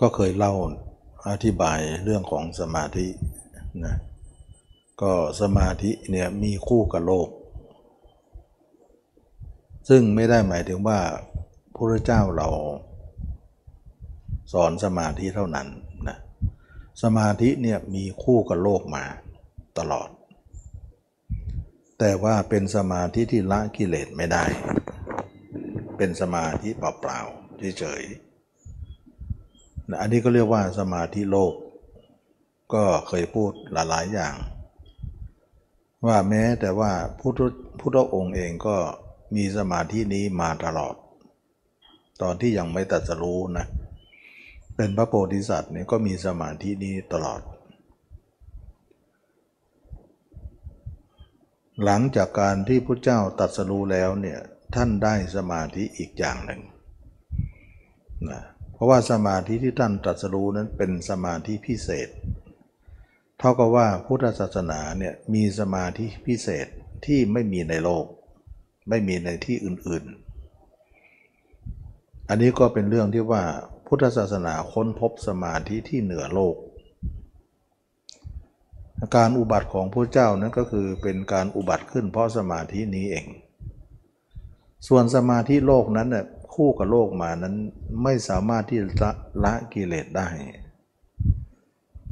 ก็เคยเล่าอธิบายเรื่องของสมาธินะก็สมาธิเนี่ยมีคู่กับโลก ซึ่งไม่ได้หมายถึงว่าพระเจ้าเราสอนสมาธิเท่านั้นนะสมาธิเนี่ยมีคู่กับโลกมาตลอด แต่ว่าเป็นสมาธิที่ละกิเลสไม่ได้ เป็นสมาธิเปล่าๆเฉยๆ อันนี้ก็เรียกว่าสมาธิโลก ก็เคยพูดหลายๆอย่าง ว่าแม้แต่ว่าพุทธพุทธองค์เองก็มีสมาธินี้มาตลอด ตอนที่ยังไม่ตัดสรู้นะเป็นพระโพธิสัตว์เนี่ยก็มีสมาธินี้ตลอด หลังจากการที่พระเจ้าตัดสรู้แล้วเนี่ยท่านได้สมาธิอีกอย่างหนึ่งนะเราะว่าสมาธิที่ท่านตรัสรู้นั้นเป็นสมาธิพิเศษ เท่ากับว่าพุทธศาสนาเนี่ยมีสมาธิพิเศษที่ไม่มีในโลก ไม่มีในที่อื่นๆ อันนี้ก็เป็นเรื่องที่ว่าพุทธศาสนาค้นพบสมาธิที่เหนือโลก การอุบัติของพระเจ้านั้นก็คือเป็นการอุบัติขึ้นเพราะสมาธินี้เอง ส่วนสมาธิโลกนั้นน่ย คู่กับโลกมานั้นไม่สามารถที่จะละกิเลสได้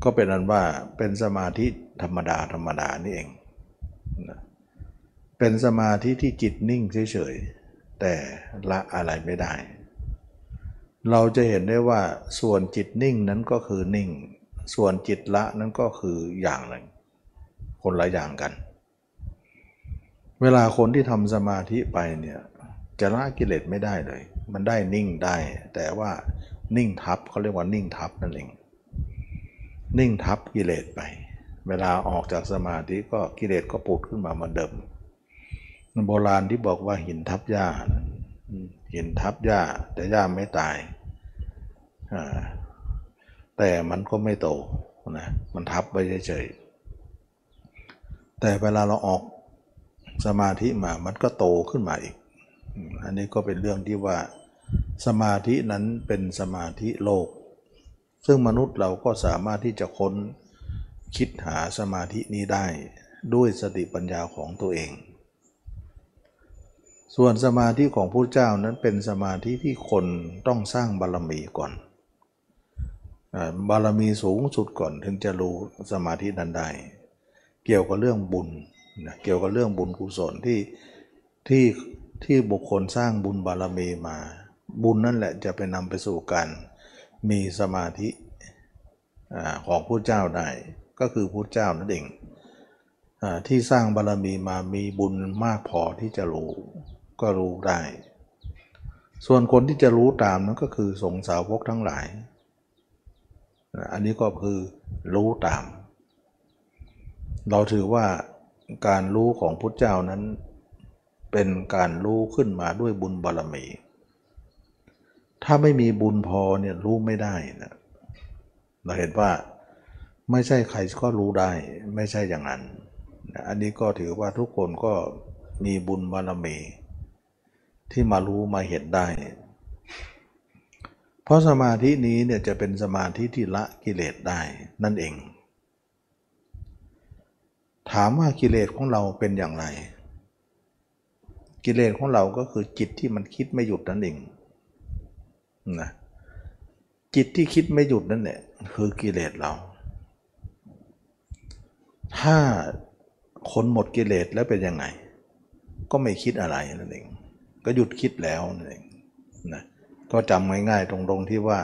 ก็เป็นอันว่าเป็นสมาธิธรรมดาธรรมดานี่เองเป็นสมาธิที่จิตนิ่งเฉยๆ แต่ละอะไรไม่ได้ เราจะเห็นได้ว่าส่วนจิตนิ่งนั้นก็คือนิ่ง ส่วนจิตละนั้นก็คืออย่างหนึ่ง คนละอย่างกัน เวลาคนที่ทำสมาธิไปเนี่ยจะละกิเลสไม่ได้เลย มันได้นิ่งได้ แต่ว่านิ่งทับเขาเรียกว่านิ่งทับนั่นเอง นิ่งทับกิเลสไป เวลาออกจากสมาธิก็กิเลสก็ปุดขึ้นมาเหมือนเดิมโบราณที่บอกว่าหินทับหญ้าหินทับหญ้าแต่หญ้าไม่ตาย แต่มันก็ไม่โตนะ มันทับไปเฉยๆ แต่เวลาเราออกสมาธิมา มันก็โตขึ้นมาอีก อันนี้ก็เป็นเรื่องที่ว่า สมาธินั้นเป็นสมาธิโลก ซึ่งมนุษย์เราก็สามารถที่จะค้นคิดหาสมาธินี้ได้ด้วยสติปัญญาของตัวเอง ส่วนสมาธิของพระเจ้านั้นเป็นสมาธิที่คนต้องสร้างบารรมีก่อน บารมีสูงสุดก่อนถึงจะรู้สมาธินั้นได้ เกี่ยวกับเรื่องบุญนะเกี่ยวกับเรื่องบุญกุศลที่ที่ที่บุคคลสร้างบุญบารมีมา บุญนั่นแหละจะไปนำไปสู่การมีสมาธิของพระเจ้าได้ ก็คือพระเจ้านั่นเองที่สร้างบารมีมามีบุญมากพอที่จะรู้ก็รู้ได้ ส่วนคนที่จะรู้ตามนั้นก็คือสงสาวกทั้งหลาย อันนี้ก็คือรู้ตาม เราถือว่าการรู้ของพุทธเจ้านั้นเป็นการรู้ขึ้นมาด้วยบุญบารมี ถ้าไม่มีบุญพอเนี่ยรู้ไม่ได้นะเราเห็นว่าไม่ใช่ใครก็รู้ได้ ไม่ใช่อย่างนั้น อันนี้ก็ถือว่าทุกคนก็มีบุญบารมีที่มารู้มาเห็นได้ เพราะสมาธินี้เนี่ยจะเป็นสมาธิที่ละกิเลสได้นั่นเอง ถามว่ากิเลสของเราเป็นอย่างไร กิเลสของเราก็คือจิตที่มันคิดไม่หยุดนั่นเอง นะจิตที่คิดไม่หยุดนั่นแหละคือกิเลสเรา ถ้าคนหมดกิเลสแล้วเป็นยังไง ก็ไม่คิดอะไรนั่นเองก็หยุดคิดแล้วนั่นเองนะก็จำง่ายๆตรงๆที่ว่า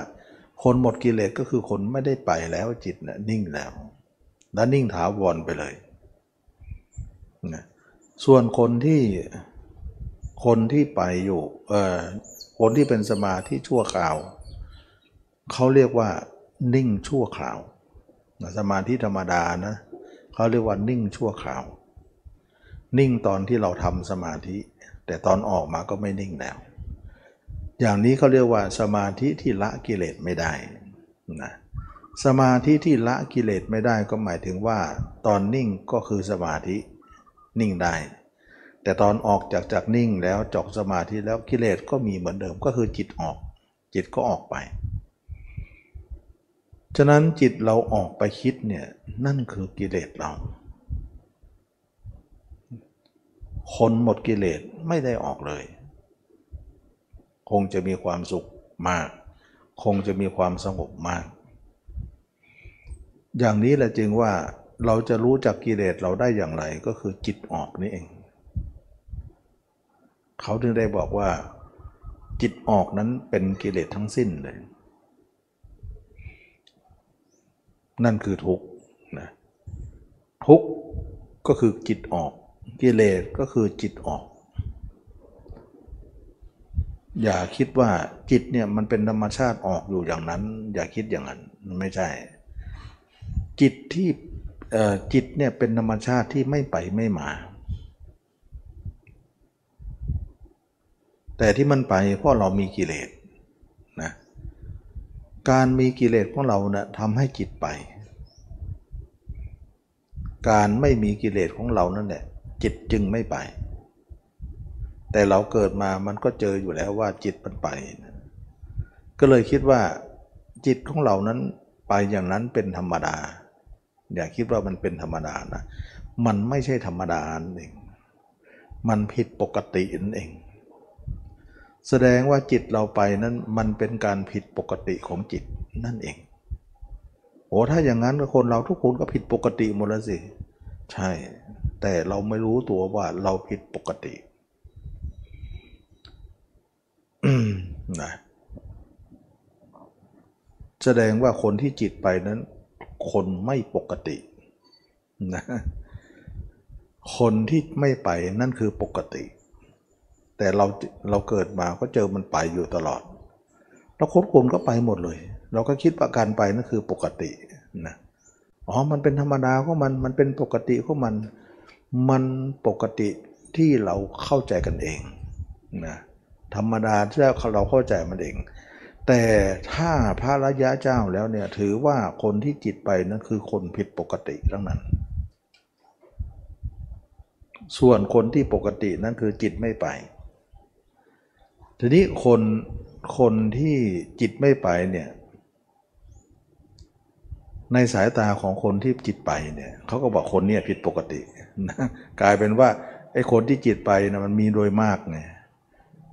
คนหมดกิเลสก็คือคนไม่ได้ไปแล้วจิตนะนิ่งแล้ว แล้วนิ่งถาวรไปเลยนะส่วนคนที่คนที่ไปอยู่เอ่อ คนที่เป็นสมาธิชั่วคราวเขาเรียกว่านิ่งชั่วคราวสมาธิธรรมดานะเขาเรียกว่านิ่งชั่วคราว นิ่งตอนที่เราทำสมาธิ แต่ตอนออกมาก็ไม่นิ่งแล้ว อย่างนี้เขาเรียกว่าสมาธิที่ละกิเลสไม่ได้นะสมาธิที่ละกิเลสไม่ได้ก็หมายถึงว่า ตอนนิ่งก็คือสมาธินิ่งได้ แต่ตอนออกจากจากนิ่งแล้วจอกสมาธิแล้วกิเลสก็มีเหมือนเดิมก็คือจิตออก จิตก็ออกไป ฉะนั้นจิตเราออกไปคิดเนี่ยนั่นคือกิเลสเรา คนหมดกิเลสไม่ได้ออกเลย คงจะมีความสุขมาก คงจะมีความสงบมาก อย่างนี้แหละจึงว่าเราจะรู้จักกิเลสเราได้อย่างไรก็คือจิตออกนี่เอง เขาถึงได้บอกว่า จิตออกนั้นเป็นกิเลสทั้งสิ้นเลย นั่นคือทุกข์นะทุกข์ก็คือจิตออก กิเลสก็คือจิตออก อย่าคิดว่าจิตเนี่ยมันเป็นธรรมชาติออกอยู่อย่างนั้น อย่าคิดอย่างนั้นไม่ใช่ จิตที่จิตเนี่ยเป็นธรรมชาติที่ไม่ไปไม่มา แต่ที่มันไปเพราะเรามีกิเลสนะการมีกิเลสของเราเนะี่ยทำให้จิตไป การไม่มีกิเลสของเรานั่นแหละจิตจึงไม่ไป แต่เราเกิดมามันก็เจออยู่แล้วว่าจิตมันไป ก็เลยคิดว่าจิตของเรานั้นไปอย่างนั้นเป็นธรรมดา อย่าคิดว่ามันเป็นธรรมดานะ มันไม่ใช่ธรรมดาเอง มันผิดปกตินั่นเอง แสดงว่าจิตเราไปนั้นมันเป็นการผิดปกติของจิตนั่นเองโอ้ถ้าอย่างนั้นคนเราทุกคนก็ผิดปกติหมดแล้วสิ ใช่ แต่เราไม่รู้ตัวว่าเราผิดปกตินะแสดงว่าคนที่จิตไปนั้น คนไม่ปกตินะคนที่ไม่ไปนั่นคือปกติ แต่เราเราเกิดมาก็เจอมันไปอยู่ตลอด เราคดคุมก็ไปหมดเลย เราก็คิดว่าการไปนั่นคือปกตินะอ๋อมันเป็นธรรมดาของมันมันเป็นปกติของมัน มันปกติที่เราเข้าใจกันเองนะธรรมดาที่เราเข้าใจมันเอง แต่ถ้าพระระยะเจ้าแล้วเนี่ยถือว่าคนที่จิตไปนั่นคือคนผิดปกติทั้งนั้น ส่วนคนที่ปกตินั่นคือจิตไม่ไป ทีนี้คนคนที่จิตไม่ไปเนี่ย ในสายตาของคนที่จิตไปเนี่ยเขาก็บอกคนเนี่ยผิดปกตินะกลายเป็นว่าไอ้คนที่จิตไปนะมันมีโดยมากไง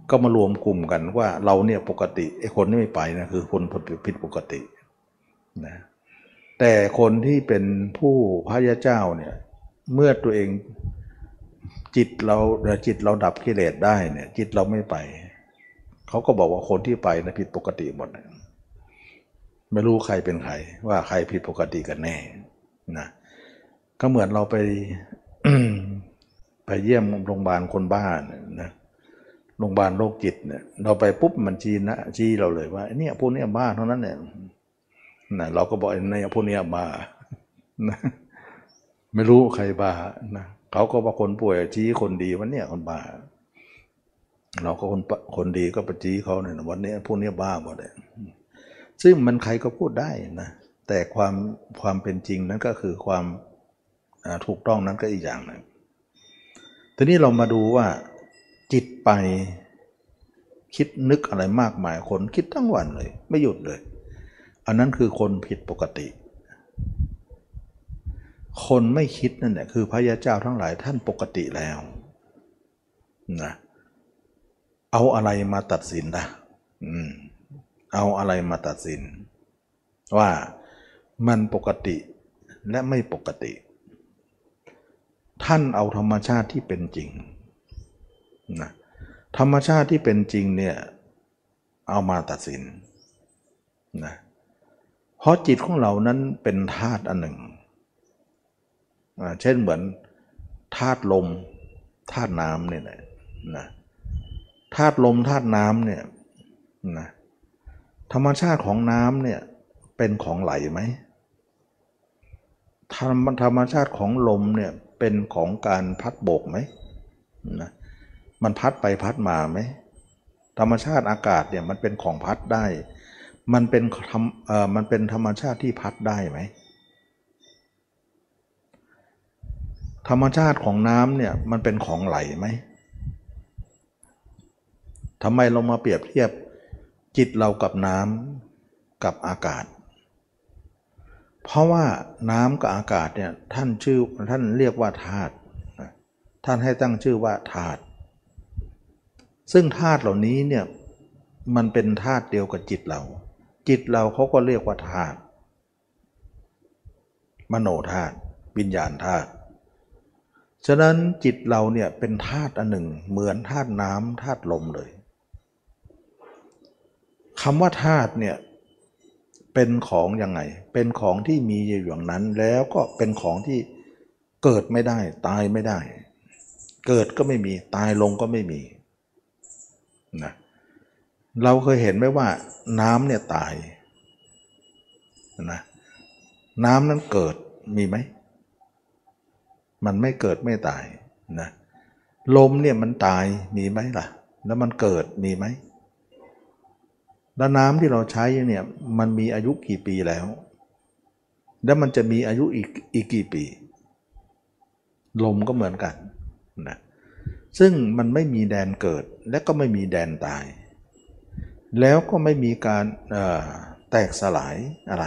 ก็มารวมกลุ่มกันว่าเราเนี่ยปกติไอ้คนที่ไม่ไปนะคือคนผิดปกตินะแต่คนที่เป็นผู้พระยาเจ้าเนี่ยเมื่อตัวเองจิตเราจิตเราดับกิเลสได้เนี่ยจิตเราไม่ไป เขาก็บอกว่าคนที่ไปนะผิดปกติหมด ไม่รู้ใครเป็นใคร ว่าใครผิดปกติกันแน่นะก็เหมือนเราไปไปเยี่ยมโรงพยาบาลคนบ้านนะโรงพยาบาลโรคจิตเนี่ย เราไปปุ๊บมันจีนะจีเราเลยว่าเนี่ยพวกนี้บ้าเท่านั้นเนี่ยนะเราก็บอกในพวกนี้บ้านะไม่รู้ใครบ้านะเขาก็บอกคนป่วยชี้คนดีวันเนี้ยคนบ้า เราก็คนคนดีก็ปจีเขาเนี่ยวันนี้พวกนี้บ้าหมดเลยซึ่งมันใครก็พูดได้นะแต่ความความเป็นจริงนั้นก็คือความถูกต้องนั้นก็อีกอย่างหนึ่งทีนี้เรามาดูว่าจิตไปคิดนึกอะไรมากมายคนคิดทั้งวันเลย ไม่หยุดเลย อันนั้นคือคนผิดปกติ คนไม่คิดนั่นแหละคือพระยาเจ้าทั้งหลายท่านปกติแล้วนะเเอาอะไรมาตัดสินนะเอาอะไรมาตัดสิน ว่ามันปกติและไม่ปกติ ท่านเอาธรรมชาติที่เป็นจริงนะธรรมชาติที่เป็นจริงเนี่ยเอามาตัดสินนะเพราะจิตของเรานั้นเป็นธาตุอันหนึ่ง เช่นเหมือนธาตุลมธาตุน้ำเนี่ยนะ ธาตุลมธาตุน้ำเนี่ยนะธรรมชาติของน้ำเนี่ยเป็นของไหลไหมธรรมธรรมชาติของลมเนี่ยเป็นของการพัดโบกไหมนะมันพัดไปพัดมาไหมธรรมชาติอากาศเนี่ยมันเป็นของพัดได้ มันเป็นธรรมเอ่อมันเป็นธรรมชาติที่พัดได้ไหมธรรมชาติของน้ำเนี่ยมันเป็นของไหลไหม ทำไมเรามาเปรียบเทียบจิตเรากับน้ำกับอากาศ เพราะว่าน้ำกับอากาศเนี่ยท่านชื่อท่านเรียกว่าธาตุท่านให้ตั้งชื่อว่าธาตุซึ่งธาตุเหล่านี้เนี่ยมันเป็นธาตุเดียวกับจิตเรา จิตเราเขาก็เรียกว่าธาตุมโนธาตุวิญญาณธาตุฉะนั้นจิตเราเนี่ยเป็นธาตุอันหนึ่งเหมือนธาตุน้ำธาตุลมเลย คำว่าธาตุเนี่ยเป็นของยังไง เป็นของที่มีอยู่อย่างนั้น แล้วก็เป็นของที่เกิดไม่ได้ ตายไม่ได้ เกิดก็ไม่มีตายลงก็ไม่มีนะเราเคยเห็นไหมว่าน้ำเนี่ยตายนะน้ำนั้นเกิดมีไหม มันไม่เกิดไม่ตายนะลมเนี่ยมันตายมีไหมล่ะ แล้วมันเกิดมีไหม แล้วน้ำที่เราใช้เนี่ยมันมีอายุกี่ปีแล้ว แล้วมันจะมีอายุอีกอีกกี่ปี ลมก็เหมือนกันนะซึ่งมันไม่มีแดนเกิดและก็ไม่มีแดนตาย แล้วก็ไม่มีการแตกสลายอะไร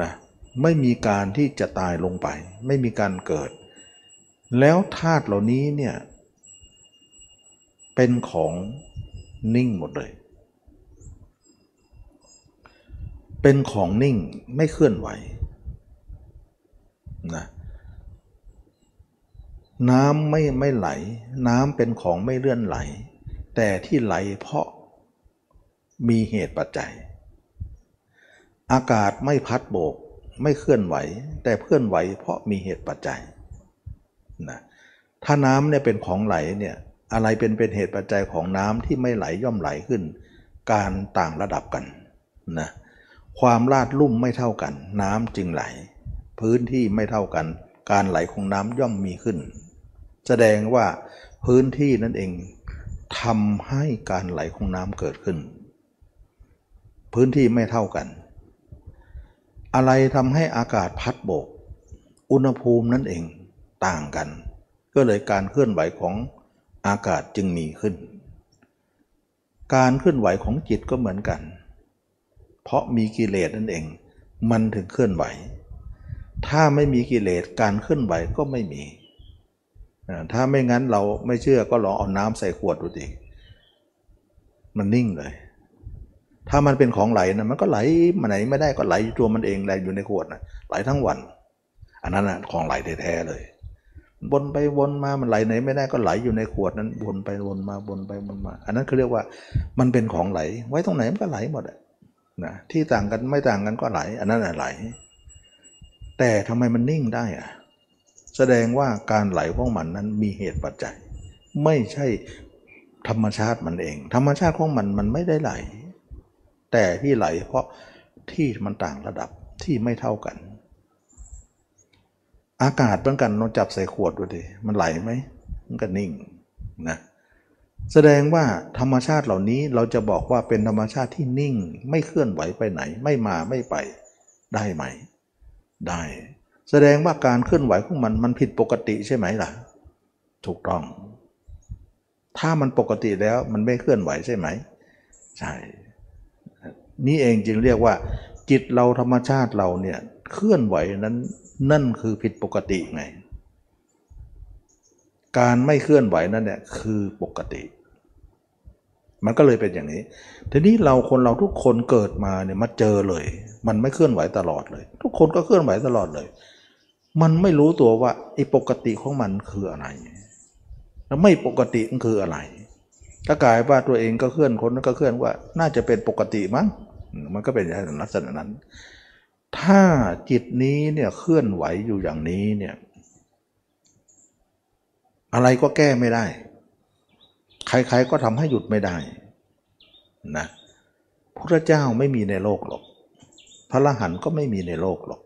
นะไม่มีการที่จะตายลงไป ไม่มีการเกิด แล้วธาตุเหล่านี้เนี่ยเป็นของ นิ่งหมดเลย เป็นของนิ่งไม่เคลื่อนไหวนะน้ำไม่ไม่ไหล น้ำเป็นของไม่เลื่อนไหล แต่ที่ไหลเพราะมีเหตุปัจจัย อากาศไม่พัดโบกไม่เคลื่อนไหว แต่เคลื่อนไหวเพราะมีเหตุปัจจัยนะถ้าน้ำเนี่ยเป็นของไหลเนี่ย อะไรเป็นเป็นเหตุปัจจัยของน้ำที่ไม่ไหลย่อมไหลขึ้น การต่างระดับกันนะความลาดลุ่มไม่เท่ากัน น้ำจึงไหล พื้นที่ไม่เท่ากัน การไหลของน้ำย่อมมีขึ้น แสดงว่าพื้นที่นั่นเองทำให้การไหลของน้ำเกิดขึ้น พื้นที่ไม่เท่ากัน อะไรทำให้อากาศพัดโบก อุณหภูมินั่นเองต่างกัน ก็เลยการเคลื่อนไหวของ อากาศจึงมีขึ้น การเคลื่อนไหวของจิตก็เหมือนกัน เพราะมีกิเลสนั่นเอง มันถึงเคลื่อนไหว ถ้าไม่มีกิเลสการเคลื่อนไหวก็ไม่มี ถ้าไม่งั้นเราไม่เชื่อก็ลองเอาน้ำใส่ขวดดูดิมันนิ่งเลย ถ้ามันเป็นของไหลนะมันก็ไหลมาไหนไม่ได้ก็ไหลตัวมันเองไหลอยู่ในขวดนะไหลทั้งวัน อันนั้นนะของไหลแท้ๆเลย วนไปวนมามันไหลไหนไม่ได้ก็ไหลอยู่ในขวดนั้นวนไปวนมาวนไปวนมา อันนั้นเขาเรียกว่ามันเป็นของไหล ไว้ตรงไหนมันก็ไหลหมดอะนะที่ต่างกันไม่ต่างกันก็ไหล อันนั้นไหล แต่ทำไมมันนิ่งได้อะแสดงว่าการไหลของมันนั้นมีเหตุปัจจัย ไม่ใช่ธรรมชาติมันเอง ธรรมชาติของมันมันไม่ได้ไหล แต่ที่ไหลเพราะที่มันต่างระดับที่ไม่เท่ากัน อากาศเหมือนกันเราจับใส่ขวดดูดิมันไหลไหมมันก็นิ่งนะแสดงว่าธรรมชาติเหล่านี้เราจะบอกว่าเป็นธรรมชาติที่นิ่ง ไม่เคลื่อนไหวไปไหน ไม่มาไม่ไปได้ไหม ได้ แสดงว่าการเคลื่อนไหวของมันมันผิดปกติใช่ไหมล่ะ ถูกต้อง ถ้ามันปกติแล้วมันไม่เคลื่อนไหวใช่ไหมใช่นี่เองจึงเรียกว่า จิตเราธรรมชาติเราเนี่ยเคลื่อนไหวนั้น นั่นคือผิดปกติไง การไม่เคลื่อนไหวนั่นเนี่ยคือปกติ มันก็เลยเป็นอย่างนี้ ทีนี้เราคนเราทุกคนเกิดมาเนี่ยมาเจอเลย มันไม่เคลื่อนไหวตลอดเลย ทุกคนก็เคลื่อนไหวตลอดเลย มันไม่รู้ตัวว่าไอ้ปกติของมันคืออะไรแล้วไม่ปกติมันคืออะไร ถ้ากายว่าตัวเองก็เคลื่อนคนก็เคลื่อนว่า น่าจะเป็นปกติมั้ง มันก็เป็นลักษณะนั้น ถ้าจิตนี้เนี่ยเคลื่อนไหวอยู่อย่างนี้เนี่ย อะไรก็แก้ไม่ได้ ใครๆก็ทำให้หยุดไม่ได้นะพระเจ้าไม่มีในโลกหรอก พระรหันต์ก็ไม่มีในโลกหรอก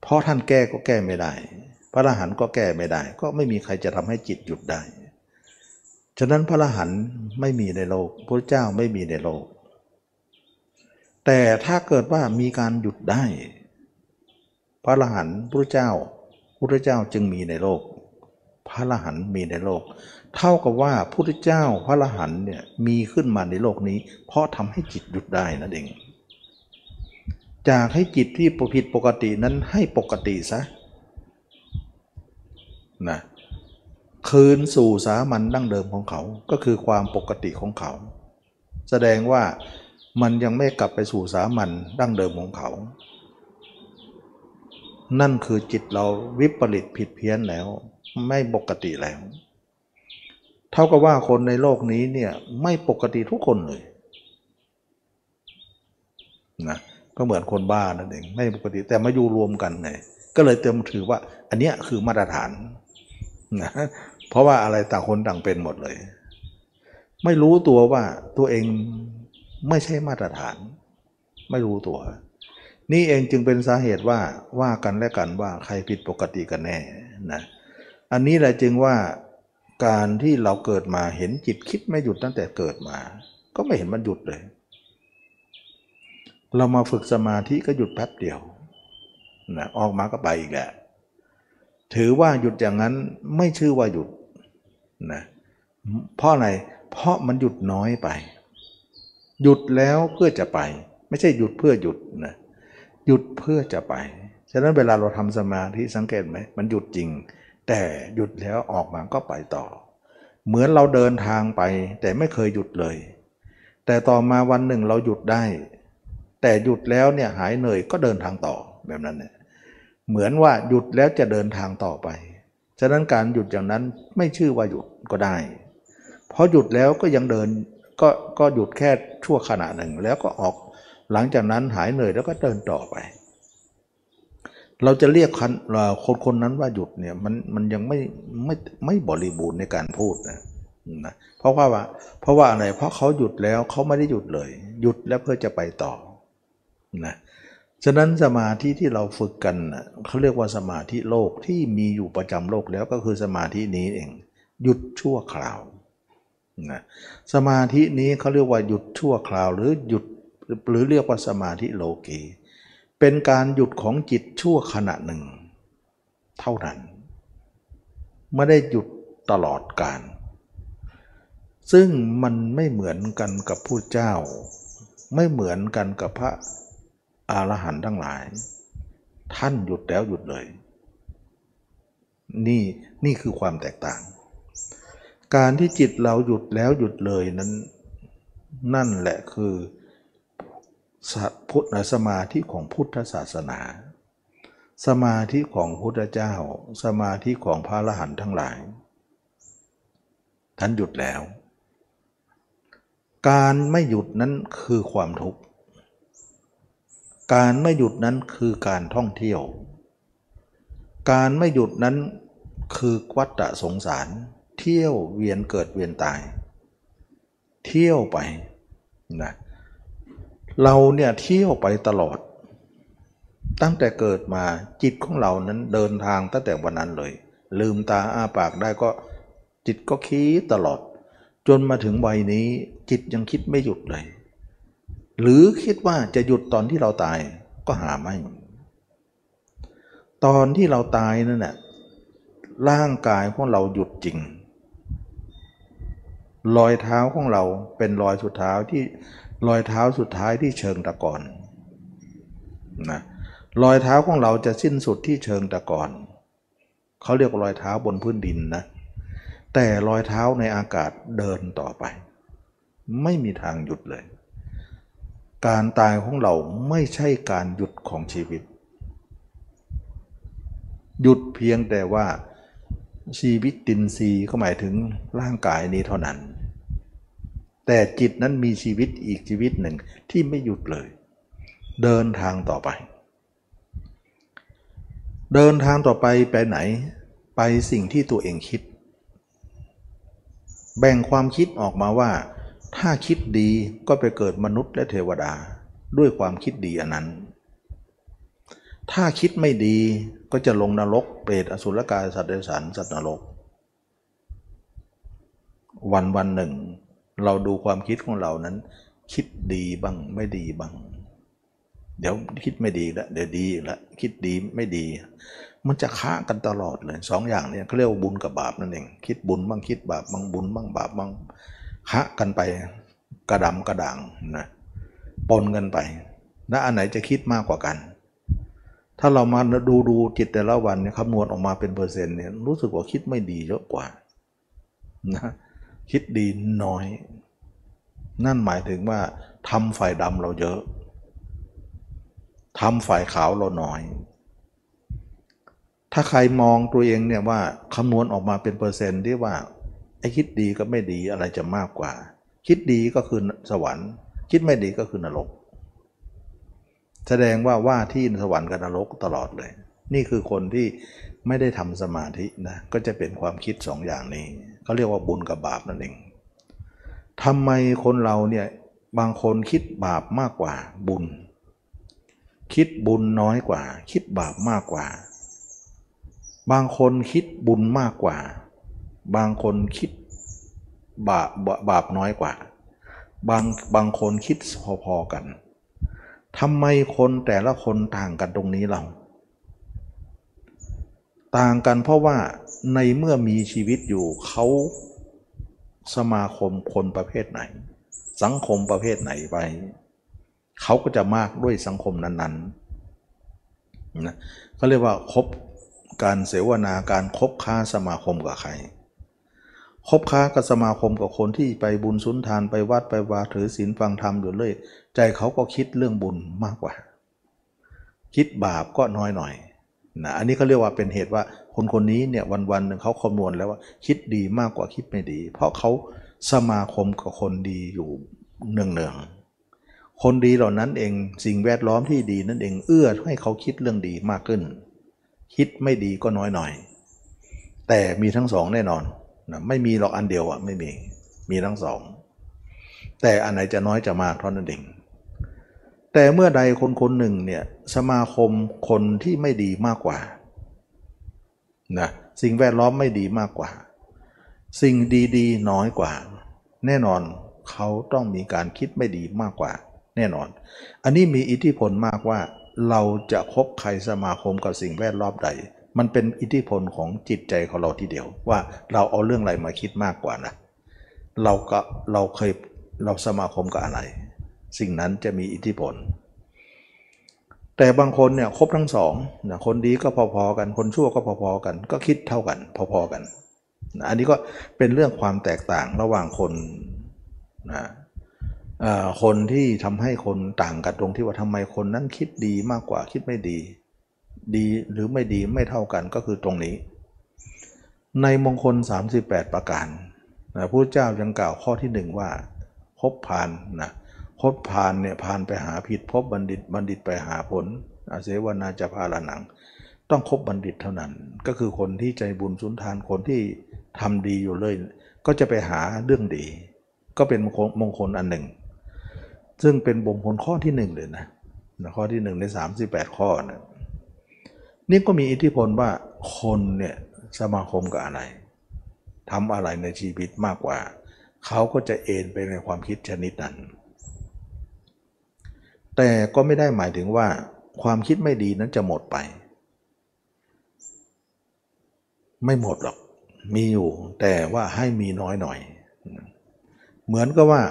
เพราะท่านแก้ก็แก้ไม่ได้ พระรหันต์ก็แก้ไม่ได้ ก็ไม่มีใครจะทำให้จิตหยุดได้ ฉะนั้นพระรหันต์ไม่มีในโลก พระเจ้าไม่มีในโลก แต่ถ้าเกิดว่ามีการหยุดได้ พระอรหันต์พระเจ้าพระเจ้าจึงมีในโลก พระอรหันต์มีในโลก เท่ากับว่าพระเจ้าพระอรหันต์เนี่ยมีขึ้นมาในโลกนี้ เพราะทำให้จิตหยุดได้นั่นเอง จากให้จิตที่ผิดปกตินั้นให้ปกติซะนะคืนสู่สามัญดั้งเดิมของเขาก็คือความปกติของเขา แสดงว่า มันยังไม่กลับไปสู่สามัญดั้งเดิมของเขา นั่นคือจิตเราวิปริตผิดเพี้ยนแล้ว ไม่ปกติแล้ว เท่ากับว่าคนในโลกนี้เนี่ยไม่ปกติทุกคนเลยนะก็เหมือนคนบ้านั่นเองไม่ปกติแต่มาอยู่รวมกันไงก็เลยเติมถือว่า อันเนี้ยคือมาตรฐานนะเพราะว่าอะไรต่างคนต่างเป็นหมดเลย ไม่รู้ตัวว่าตัวเอง ไม่ใช่มาตรฐาน ไม่รู้ตัว นี่เองจึงเป็นสาเหตุว่าว่ากันและกันว่าใครผิดปกติกันแน่นะอันนี้แหละจึงว่าการที่เราเกิดมาเห็นจิตคิดไม่หยุดตั้งแต่เกิดมา ก็ไม่เห็นมันหยุดเลย เรามาฝึกสมาธิก็หยุดแป๊บเดียวนะออกมาก็ไปอีกแหละถือว่าหยุดอย่างนั้นไม่ชื่อว่าหยุดนะเพราะอะไรเพราะมันหยุดน้อยไป หยุดแล้วเพื่อจะไป ไม่ใช่หยุดเพื่อหยุดนะหยุดเพื่อจะไป ฉะนั้นเวลาเราทำสมาธิสังเกตไหมมันหยุดจริง แต่หยุดแล้วออกมาก็ไปต่อ เหมือนเราเดินทางไป แต่ไม่เคยหยุดเลย แต่ต่อมาวันหนึ่งเราหยุดได้ แต่หยุดแล้วเนี่ยหายเหนื่อยก็เดินทางต่อแบบนั้นเนี่ยเหมือนว่าหยุดแล้วจะเดินทางต่อไป ฉะนั้นการหยุดอย่างนั้นไม่ชื่อว่าหยุดก็ได้ เพราะหยุดแล้วก็ยังเดิน ก็ก็หยุดแค่ชั่วขณะหนึ่ง แล้วก็ออกหลังจากนั้นหายเหนื่อยแล้วก็เดินต่อไป เราจะเรียกคนคนคนนั้นว่าหยุดเนี่ยมันมันยังไม่ไม่ไม่บริบูรณ์ในการพูดนะนะเพราะว่าเพราะว่าอะไรเพราะเขาหยุดแล้วเขาไม่ได้หยุดเลย หยุดแล้วเพื่อจะไปต่อนะฉะนั้นสมาธิที่เราฝึกกันเขาเรียกว่าสมาธิโลกที่มีอยู่ประจำโลกแล้วก็คือสมาธินี้เอง หยุดชั่วคราว นะสมาธินี้เขาเรียกว่าหยุดชั่วคราวหรือหยุดหรือเรียกว่าสมาธิโลกีเป็นการหยุดของจิตชั่วขณะหนึ่ง เท่านั้น ไม่ได้หยุดตลอดการ ซึ่งมันไม่เหมือนกันกับผู้เจ้า ไม่เหมือนกันกับพระอรหันต์ทั้งหลาย ท่านหยุดแล้วหยุดเลย นี่นี่คือความแตกต่าง การที่จิตเราหยุดแล้วหยุดเลยนั้น นั่นแหละคือพุทธสมาธิของพุทธศาสนา สมาธิของพุทธเจ้า สมาธิของพระอรหันต์ทั้งหลาย ท่านหยุดแล้ว การไม่หยุดนั้นคือความทุกข์ การไม่หยุดนั้นคือการท่องเที่ยว การไม่หยุดนั้นคือวัฏสงสาร เที่ยวเวียนเกิดเวียนตาย เที่ยวไปนะเราเนี่ยเที่ยวไปตลอด ตั้งแต่เกิดมาจิตของเรานั้นเดินทางตั้งแต่วันนั้นเลย ลืมตาอ้าปากได้ก็จิตก็คิดตลอด จนมาถึงวัยนี้จิตยังคิดไม่หยุดเลย หรือคิดว่าจะหยุดตอนที่เราตายก็หาไม่ ตอนที่เราตายนั่นแหละร่างกายของเราหยุดจริง รอยเท้าของเราเป็นรอยสุดท้ายที่รอยเท้าสุดท้ายที่เชิงตะกอนนะรอยเท้าของเราจะสิ้นสุดที่เชิงตะกอนเขาเรียกรอยเท้าบนพื้นดินนะแต่รอยเท้าในอากาศเดินต่อไป ไม่มีทางหยุดเลย การตายของเราไม่ใช่การหยุดของชีวิต หยุดเพียงแต่ว่าชีวิตตินซีก็หมายถึงร่างกายนี้เท่านั้น แต่จิตนั้นมีชีวิตอีกชีวิตหนึ่งที่ไม่หยุดเลย เดินทางต่อไป เดินทางต่อไปไปไหน ไปสิ่งที่ตัวเองคิด แบ่งความคิดออกมาว่า ถ้าคิดดีก็ไปเกิดมนุษย์และเทวดาด้วยความคิดดีอันนั้น ถ้าคิดไม่ดีก็จะลงนรกเปรตอสุรกายสัตว์เดรัจฉานสัตว์นรก วันวันหนึ่ง เราดูความคิดของเรานั้น คิดดีบ้างไม่ดีบ้าง เดี๋ยวคิดไม่ดีแล้วเดี๋ยวดีแล้วคิดดีไม่ดี มันจะค้ากันตลอดเลยสองอย่างเนี่ยเขาเรียกว่าบุญกับบาปนั่นเองคิดบุญบ้างคิดบาปบ้างบุญบ้างบาปบ้างคะกันไปกระดำกระด่างนะปนกันไปและอันไหนจะคิดมากกว่ากัน ถ้าเรามาดูดูจิตแต่ละวันเนี่ยคำนวณออกมาเป็นเปอร์เซ็นต์เนี่ยรู้สึกว่าคิดไม่ดีเยอะกว่านะ คิดดีน้อย นั่นหมายถึงว่าทำฝ่ายดำเราเยอะทำฝ่ายขาวเราน้อย ถ้าใครมองตัวเองเนี่ยว่าคำนวณออกมาเป็นเปอร์เซ็นต์ที่ว่าไอ้คิดดีก็ไม่ดีอะไรจะมากกว่า คิดดีก็คือสวรรค์ คิดไม่ดีก็คือนรก แสดงว่าว่าที่สวรรค์กับนรกตลอดเลย นี่คือคนที่ไม่ได้ทำสมาธินะก็จะเป็นความคิดสองอย่างนี้ เขาเรียกว่าบุญกับบาปนั่นเองทำไมคนเราเนี่ยบางคนคิดบาปมากกว่าบุญ คิดบุญน้อยกว่า คิดบาปมากกว่า บางคนคิดบุญมากกว่า บางคนคิดบาปบาปน้อยกว่า บางบางคนคิดพอๆกันทำไมคนแต่ละคนต่างกันตรงนี้เรา ต่างกันเพราะว่า ในเมื่อมีชีวิตอยู่เขาสมาคมคนประเภทไหน สังคมประเภทไหนไป เขาก็จะมากด้วยสังคมนั้นๆนะเขาเรียกว่าคบการเสวนาการคบค้าสมาคมกับใครคบค้ากับสมาคมกับคนที่ไปบุญสุนทานไปวัดไปวาถือศีลฟังธรรมอยู่เลยใจเขาก็คิดเรื่องบุญมากกว่า คิดบาปก็น้อยหน่อยนะอันนี้เขาเรียกว่าเป็นเหตุว่า คนคนนี้เนี่ยวันวันหนึ่งเขาคำนวณแล้วว่าคิดดีมากกว่าคิดไม่ดี เพราะเขาสมาคมกับคนดีอยู่เนืองๆคนดีเหล่านั้นเองสิ่งแวดล้อมที่ดีนั่นเองเอื้อให้เขาคิดเรื่องดีมากขึ้น คิดไม่ดีก็น้อยหน่อย แต่มีทั้งสองแน่นอนนะไม่มีหรอกอันเดียวอะไม่มีมีทั้งสอง แต่อันไหนจะน้อยจะมากเท่านั้นเองแต่เมื่อใดคนคนหนึ่งเนี่ยสมาคมคนที่ไม่ดีมากกว่า นะสิ่งแวดล้อมไม่ดีมากกว่า สิ่งดีๆ น้อยกว่า แน่นอนเขาต้องมีการคิดไม่ดีมากกว่า แน่นอน อันนี้มีอิทธิพลมากว่า เราจะคบใครสมาคมกับสิ่งแวดล้อมใด มันเป็นอิทธิพลของจิตใจของเราทีเดียว ว่าเราเอาเรื่องอะไรมาคิดมากกว่านะเราก็เราเคยเราสมาคมกับอะไร สิ่งนั้นจะมีอิทธิพล แต่บางคนเนี่ยครบทั้งสองนะคนดีก็พอๆกัน คนชั่วก็พอๆกัน ก็คิดเท่ากัน พอๆกันนะอันนี้ก็เป็นเรื่องความแตกต่างระหว่างคนนะคนที่ทำให้คนต่างกันตรงที่ว่าทำไมคนนั้นคิดดีมากกว่าคิดไม่ดี ดีหรือไม่ดีไม่เท่ากันก็คือตรงนี้ ในมงคล 38 ประการนะพระเจ้ายังกล่าวข้อที่หนึ่งว่าพบผ่านนะ พบผ่านเนี่ยผ่านไปหาผิดพบบัณฑิตบัณฑิตไปหาผลอาเสวนาจะพาละหนัง ต้องคบบัณฑิตเท่านั้น ก็คือคนที่ใจบุญสุนทานคนที่ทำดีอยู่เลย ก็จะไปหาเรื่องดี ก็เป็นมงคลอันหนึ่ง ซึ่งเป็นมงคลข้อที่หนึ่งเลยนะข้อที่หนึ่งใน 38 ข้อนะนี่ก็มีอิทธิพลว่าคนเนี่ยสมาคมกับอะไรทำอะไรในชีวิตมากกว่า เขาก็จะเอนไปในความคิดชนิดนั้น แต่ก็ไม่ได้หมายถึงว่า ความคิดไม่ดีนั้นจะหมดไป ไม่หมดหรอก มีอยู่ แต่ว่าให้มีน้อยหน่อย เหมือนกับว่า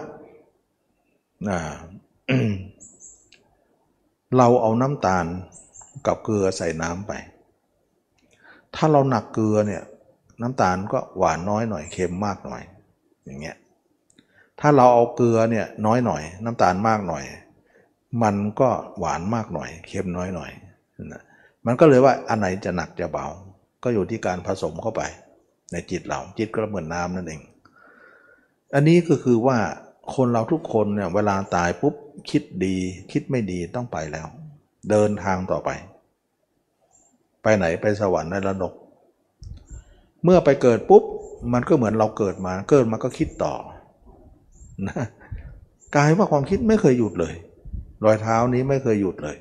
เราเอาน้ำตาลกับเกลือใส่น้ำไป ถ้าเราหนักเกลือเนี่ย น้ำตาลก็หวานน้อยหน่อยเค็มมากหน่อย อย่างเงี้ย ถ้าเราเอาเกลือเนี่ยน้อยหน่อย น้ำตาลมากหน่อย มันก็หวานมากหน่อย เค็มน้อยหน่อยนะมันก็เลยว่าอันไหนจะหนักจะเบา ก็อยู่ที่การผสมเข้าไป ในจิตเราจิตก็เหมือนน้ำนั่นเอง อันนี้ก็คือว่าคนเราทุกคนเนี่ยเวลาตายปุ๊บคิดดี คิดไม่ดีต้องไปแล้ว เดินทางต่อไป ไปไหนไปสวรรค์ในระดกเมื่อไปเกิดปุ๊บ มันก็เหมือนเราเกิดมา เกิดมาก็คิดต่อนะกลายว่าความคิดไม่เคยหยุดเลย รอยเท้านี้ไม่เคยหยุดเลย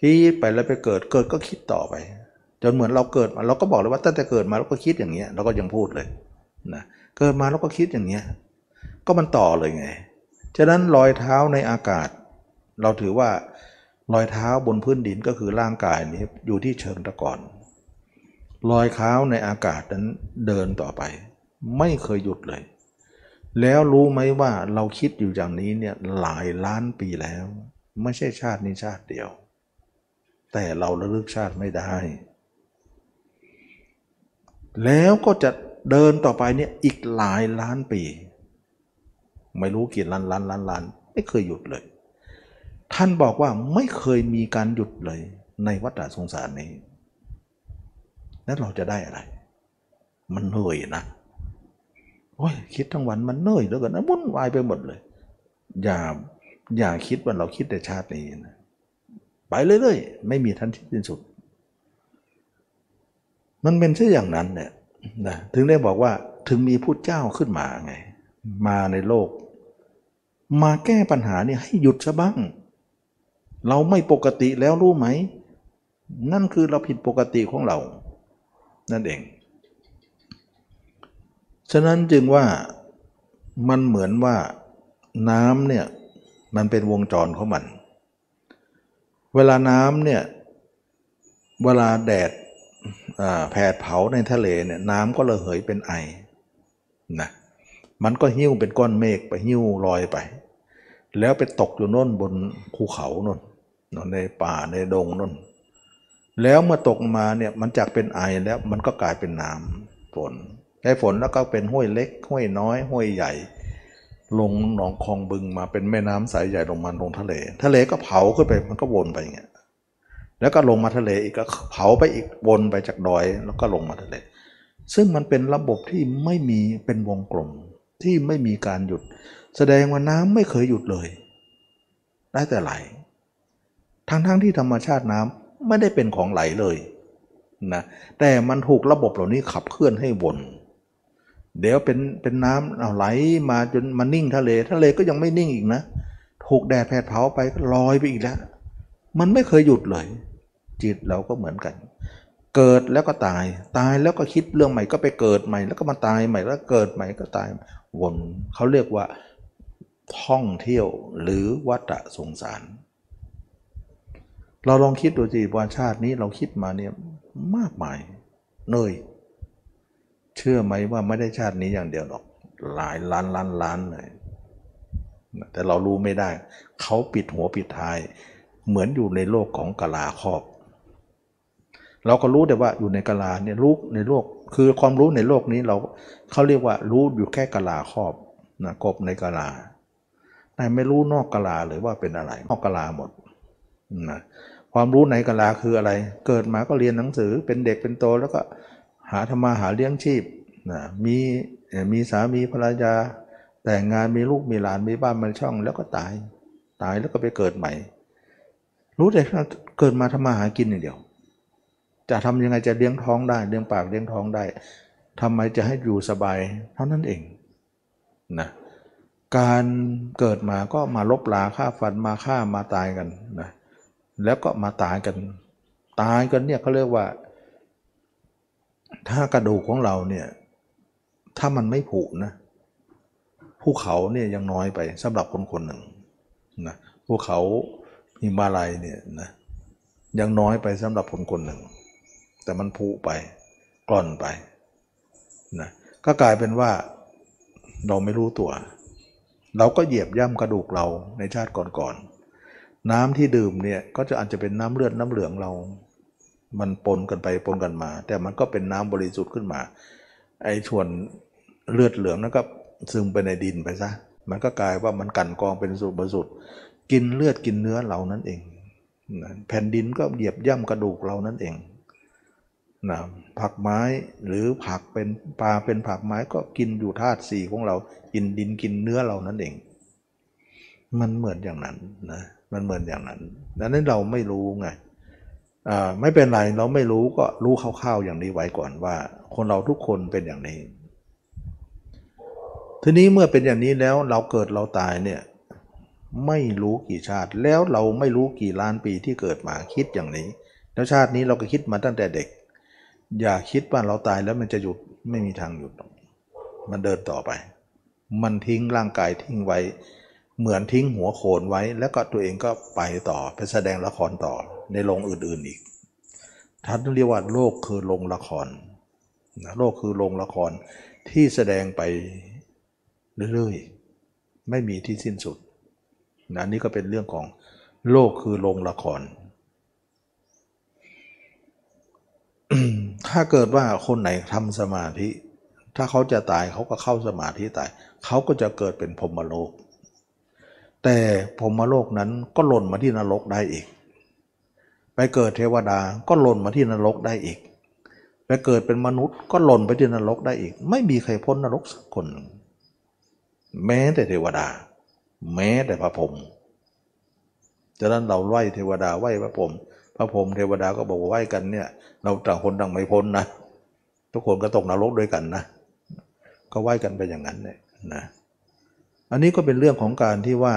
คิดไปแล้วไปเกิดเกิดก็คิดต่อไป จนเหมือนเราเกิดมาเราก็บอกเลยว่าตั้งแต่เกิดมาเราก็คิดอย่างเงี้ยเราก็ยังพูดเลยนะเกิดมาเราก็คิดอย่างเงี้ยก็มันต่อเลยไงฉะนั้นรอยเท้าในอากาศ เราถือว่ารอยเท้าบนพื้นดินก็คือร่างกายนี้อยู่ที่เชิงตะกอนรอยเท้าในอากาศนั้นเดินต่อไป ไม่เคยหยุดเลย แล้วรู้ไหมว่าเราคิดอยู่อย่างนี้เนี่ยหลายล้านปีแล้ว ไม่ใช่ชาตินี้ชาติเดียว แต่เราระลึกชาติไม่ได้ แล้วก็จะเดินต่อไปเนี่ยอีกหลายล้านปี ไม่รู้กี่ล้านล้านล้านล้านไม่เคยหยุดเลย ท่านบอกว่าไม่เคยมีการหยุดเลยในวัฏสงสารนี้ แล้วเราจะได้อะไร มันเหนื่อยนะ โอ้ยคิดทั้งวันมันเหนื่อยแล้วกันนะวุ่นวายไปหมดเลย อย่าอย่าคิดว่าเราคิดแต่ชาตินี้นะไปเรื่อยๆไม่มีทันที่สิ้นสุด มันเป็นเช่นอย่างนั้นเนี่ยนะถึงได้บอกว่าถึงมีพุทธเจ้าขึ้นมาไง มาในโลก มาแก้ปัญหาเนี่ยให้หยุดซะบ้าง เราไม่ปกติแล้วรู้ไหม นั่นคือเราผิดปกติของเรา นั่นเอง ฉะนั้นจึงว่ามันเหมือนว่าน้ำเนี่ยมันเป็นวงจรของมัน เวลาน้ำเนี่ยเวลาแดดแผดเผาในทะเลเนี่ยน้ำก็ระเหยเป็นไอนะมันก็หิ้วเป็นก้อนเมฆไปหิ้วลอยไป แล้วไปตกอยู่น่นบนภูเขาน่นในป่าในดงน่นแล้วเมื่อตกมาเนี่ยมันจากเป็นไอแล้วมันก็กลายเป็นน้ำฝน ไอ้ฝนแล้วก็เป็นห้วยเล็ก ห้วยน้อย ห้วยใหญ่ ลงหนองคลองบึงมาเป็นแม่น้ำสายใหญ่ลงมาลงทะเล ทะเลก็เผาขึ้นไปมันก็วนไปอย่างเงี้ยแล้วก็ลงมาทะเลอีกก็เผาไปอีกวนไปจากดอยแล้วก็ลงมาทะเล ซึ่งมันเป็นระบบที่ไม่มีเป็นวงกลมที่ไม่มีการหยุด แสดงว่าน้ำไม่เคยหยุดเลย ได้แต่ไหล ทั้งๆทที่ธรรมชาติน้ำไม่ได้เป็นของไหลเลยนะแต่มันถูกระบบเหล่านี้ขับเคลื่อนให้วน เดี๋ยวเป็นเป็นน้ำเอาไหลมาจนมันนิ่งทะเล ทะเลก็ยังไม่นิ่งอีกนะ ถูกแดดแผดเผาไปก็ลอยไปอีกแล้ว มันไม่เคยหยุดเลย จิตเราก็เหมือนกัน เกิดแล้วก็ตาย ตายแล้วก็คิดเรื่องใหม่ก็ไปเกิดใหม่ แล้วก็มาตายใหม่แล้วเกิดใหม่ก็ตายวนเขาเรียกว่าท่องเที่ยวหรือวัฏสงสาร เราลองคิดดูสิว่าชาตินี้เราคิดมาเนี่ยมากมายเนย เชื่อไหมว่าไม่ได้ชาตินี้อย่างเดียวหรอก หลายล้านล้านล้านเลยแต่เรารู้ไม่ได้ เขาปิดหัวปิดท้าย เหมือนอยู่ในโลกของกลาครอบ เราก็รู้แต่ว่าอยู่ในกลาเนี่ยรู้ในโลก คือความรู้ในโลกนี้เราเขาเรียกว่ารู้อยู่แค่กลาครอบนะกบในกลาแต่ไม่รู้นอกกลาหรือว่าเป็นอะไรนอกกลาหมดนะความรู้ในกลาคืออะไร เกิดมาก็เรียนหนังสือเป็นเด็กเป็นโตแล้วก็ หาธรรมาหาเลี้ยงชีพนะมีมีสามีภรรยา แต่งงานมีลูกมีหลานมีบ้านมีช่อง แล้วก็ตาย ตายแล้วก็ไปเกิดใหม่ รู้แต่เกิดมาทำมาหากินอย่างเดียว จะทำยังไงจะเลี้ยงท้องได้เลี้ยงปากเลี้ยงท้องได้ทำไมจะให้อยู่สบายเท่านั้นเองนะการเกิดมาก็มาลบลาฆ่าฟันมาฆ่ามาตายกันนะแล้วก็มาตายกัน ตายกันเนี่ยเขาเรียกว่า ถ้ากระดูกของเราเนี่ย ถ้ามันไม่ผุนะภูเขาเนี่ยยังน้อยไปสำหรับคนคนหนึ่งนะภูเขาหิมาลัยเนี่ยนะยังน้อยไปสำหรับคนคนหนึ่ง แต่มันผุไปกล่อนไปนะก็กลายเป็นว่าเราไม่รู้ตัว เราก็เหยียบย่ำกระดูกเราในชาติก่อนๆน้ำที่ดื่มเนี่ยก็จะอาจจะเป็นน้ำเลือดน้ำเหลืองเรา มันปนกันไปปนกันมา แต่มันก็เป็นน้ำบริสุทธิ์ขึ้นมา ไอ้ส่วนเลือดเหลืองนั้นก็ซึมไปในดินไปซะมันก็กลายว่ามันกันกองเป็นสูตรบริสุทธิ์กินเลือดกินเนื้อเรานั่นเองแผ่นดินก็เหยียบย่ำกระดูกเรานั่นเองนะผักไม้หรือผักเป็นปลาเป็นผักไม้ก็กินอยู่ธาตุสี่ของเรา กินดินกินเนื้อเรานั่นเอง มันเหมือนอย่างนั้นนะมันเหมือนอย่างนั้นดังนั้นเราไม่รู้ไง ไม่เป็นไรเราไม่รู้ก็รู้คร่าวๆอย่างนี้ไว้ก่อนว่า คนเราทุกคนเป็นอย่างนี้ ทีนี้เมื่อเป็นอย่างนี้แล้วเราเกิดเราตายเนี่ยไม่รู้กี่ชาติ แล้วเราไม่รู้กี่ล้านปีที่เกิดมาคิดอย่างนี้ แล้วชาตินี้เราก็คิดมาตั้งแต่เด็ก อย่าคิดว่าเราตายแล้วมันจะหยุดไม่มีทางหยุด มันเดินต่อไป มันทิ้งร่างกายทิ้งไว้ เหมือนทิ้งหัวโขนไว้ แล้วก็ตัวเองก็ไปต่อไปแสดงละครต่อ ในโรงอื่นๆอีกท่านเรียกว่าโลกคือโรงละครนะโลกคือโรงละครที่แสดงไปเรื่อยๆ ไม่มีที่สิ้นสุดนะนี่ก็เป็นเรื่องของโลกคือโรงละคร ถ้าเกิดว่าคนไหนทำสมาธิ ถ้าเขาจะตายเขาก็เข้าสมาธิตาย เขาก็จะเกิดเป็นพรหมโลก แต่พรหมโลกนั้นก็หล่นมาที่นรกได้อีก ไปเกิดเทวดาก็หล่นมาที่นรกได้อีก ไปเกิดเป็นมนุษย์ก็หล่นไปที่นรกได้อีก ไม่มีใครพ้นนรกสักคน แม้แต่เทวดา แม้แต่พระพรหมฉะนั้นเราไหว้เทวดาไหว้พระพรหมพระพรหมเทวดาก็บอกว่าไหว้กันเนี่ย เราต่างคนต่างไม่พ้นนะทุกคนก็ตกนรกด้วยกันนะก็ไหว้กันไปอย่างนั้นเนี่ยนะ อันนี้ก็เป็นเรื่องของการที่ว่า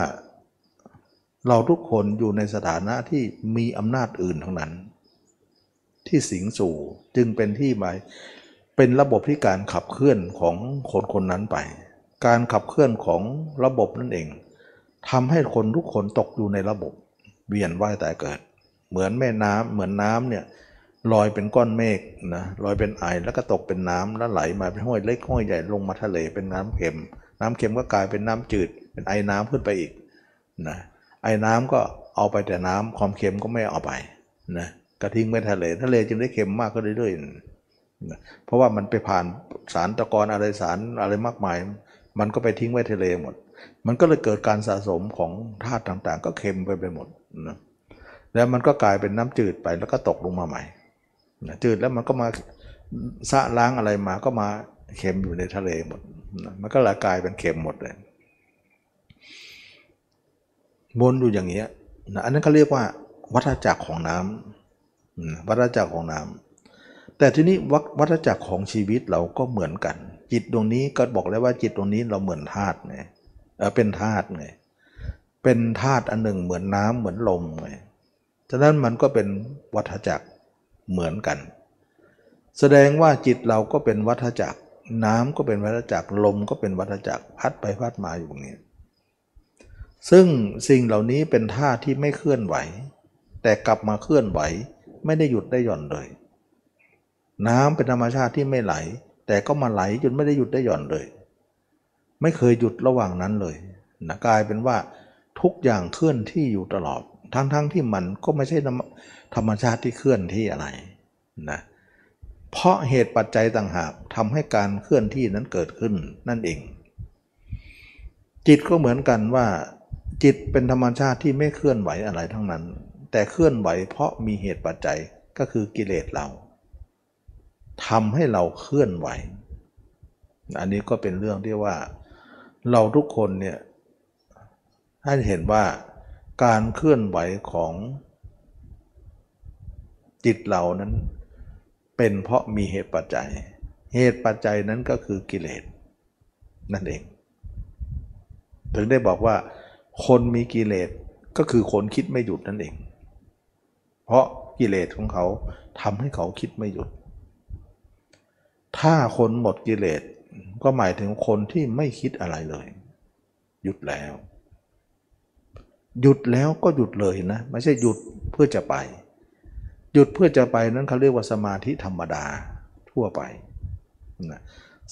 เราทุกคนอยู่ในสถานะที่มีอำนาจอื่นทั้งนั้น ที่สิงสู่จึงเป็นที่หมายเป็นระบบที่การขับเคลื่อนของคนคนนั้นไป การขับเคลื่อนของระบบนั่นเองทำให้คนทุกคนตกอยู่ในระบบ เวียนว่ายแต่เกิด เหมือนแม่น้ำเหมือนน้ำเนี่ยลอยเป็นก้อนเมฆนะลอยเป็นไอแล้วก็ตกเป็นน้ำแล้วไหลมาเป็นห้วยเล็กห้วยใหญ่ลงมาทะเลเป็นน้ำเค็ม น้ำเค็มก็กลายเป็นน้ำจืด เป็นไอน้ำขึ้นไปอีกนะ ไอ้น้ำก็เอาไปแต่น้ำความเค็มก็ไม่เอาไปนะกระทิ้งไว้ทะเลทะเลจึงได้เค็มมากขึ้นเรื่อยๆนะเพราะว่ามันไปผ่านสารตะกอนอะไรสารอะไรมากมาย มันก็ไปทิ้งไว้ทะเลหมด มันก็เลยเกิดการสะสมของธาตุต่างๆ ก็เค็มไปไปหมดนะแล้วมันก็กลายเป็นน้ำจืดไปแล้วก็ตกลงมาใหม่นะจืดแล้วมันก็มาสะล้างอะไรมาก็มาเค็มอยู่ในทะเลหมดนะมันก็ละกลายเป็นเค็มหมดเลย วนอยู่อย่างเงี้ยนะอันนั้นเขาเรียกว่า วัฏจักรของน้ำวัฏจักรของน้ำแต่ทีนี้วัฏจักรของชีวิตเราก็เหมือนกัน จิตดวงนี้ก็บอกแล้วว่าจิตดวงนี้เราเหมือนธาตุไงเป็นธาตุไงเป็นธาตุอันหนึ่งเหมือนน้ำเหมือนลมไงฉะนั้นมันก็เป็นวัฏจักรเหมือนกัน แสดงว่าจิตเราก็เป็นวัฏจักรน้ำก็เป็นวัฏจักรลมก็เป็นวัฏจักรพัดไปพัดมาอยู่ตรงนี้ ซึ่งสิ่งเหล่านี้เป็นท่าที่ไม่เคลื่อนไหว แต่กลับมาเคลื่อนไหว ไม่ได้หยุดได้หย่อนเลย น้ำเป็นธรรมชาติที่ไม่ไหล แต่ก็มาไหลจนไม่ได้หยุดได้หย่อนเลย ไม่เคยหยุดระหว่างนั้นเลยนะกลายเป็นว่าทุกอย่างเคลื่อนที่อยู่ตลอด ทั้งๆทที่มันก็ไม่ใช่ธรรมชาติที่เคลื่อนที่อะไรนะเพราะเหตุปัจจัยต่างหากทำให้การเคลื่อนที่นั้นเกิดขึ้นนั่นเอง จิตก็เหมือนกันว่า จิตเป็นธรรมชาติที่ไม่เคลื่อนไหวอะไรทั้งนั้น แต่เคลื่อนไหวเพราะมีเหตุปัจจัยก็คือกิเลสเราทำให้เราเคลื่อนไหว อันนี้ก็เป็นเรื่องที่ว่า เราทุกคนเนี่ยให้เห็นว่าการเคลื่อนไหวของจิตเรานั้นเป็นเพราะมีเหตุปัจจัย เหตุปัจจัยนั้นก็คือกิเลสนั่นเอง ถึงได้บอกว่า คนมีกิเลสก็คือคนคิดไม่หยุดนั่นเอง เพราะกิเลสของเขาทำให้เขาคิดไม่หยุด ถ้าคนหมดกิเลสก็หมายถึงคนที่ไม่คิดอะไรเลย หยุดแล้ว หยุดแล้วก็หยุดเลยนะ ไม่ใช่หยุดเพื่อจะไป หยุดเพื่อจะไปนั้นเขาเรียกว่าสมาธิธรรมดาทั่วไปนะ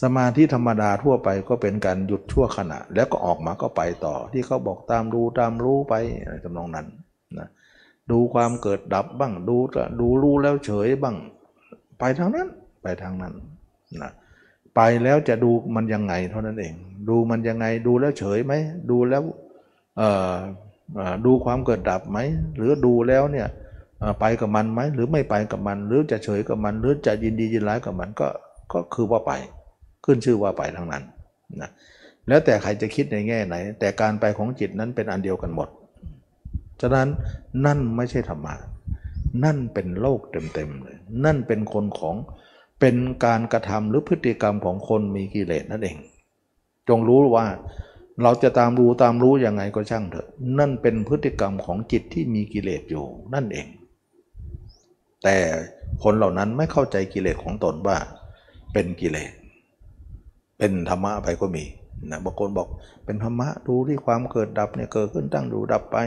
สมาธิธรรมดาทั่วไปก็เป็นการหยุดชั่วขณะ แล้วก็ออกมาก็ไปต่อ ที่เขาบอกตามดูตามรู้ไปอะไรทำนองนั้นนะดูความเกิดดับบ้างดูดูรู้แล้วเฉยบ้าง ไปทางนั้นไปทางนั้นนะไปแล้วจะดูมันยังไงเท่านั้นเอง ดูมันยังไงดูแล้วเฉยไหมดูแล้วดูความเกิดดับไหมหรือดูแล้วเนี่ยไปกับมันไหมหรือไม่ไปกับมัน หรือจะเฉยกับมัน หรือจะยินดียินร้ายกับมันก็ก็คือว่าไป ขึ้นชื่อว่าไปทั้งนั้นนะแล้วแต่ใครจะคิดในแง่ไหน แต่การไปของจิตนั้นเป็นอันเดียวกันหมด ฉะนั้นนั่นไม่ใช่ธรรมะนั่นเป็นโลกเต็มๆเลย นั่นเป็นคนของเป็นการกระทำหรือพฤติกรรมของคนมีกิเลสนั่นเอง จงรู้ว่าเราจะตามรู้ตามรู้ยังไงก็ช่างเถอะ นั่นเป็นพฤติกรรมของจิตที่มีกิเลสอยู่นั่นเอง แต่คนเหล่านั้นไม่เข้าใจกิเลสของตนว่าเป็นกิเลส เป็นธรรมะไปก็มีนะบางคนบอกเป็นธรรมะดูที่ความเกิดดับเนี่ยเกิดขึ้นตั้งดูดับไป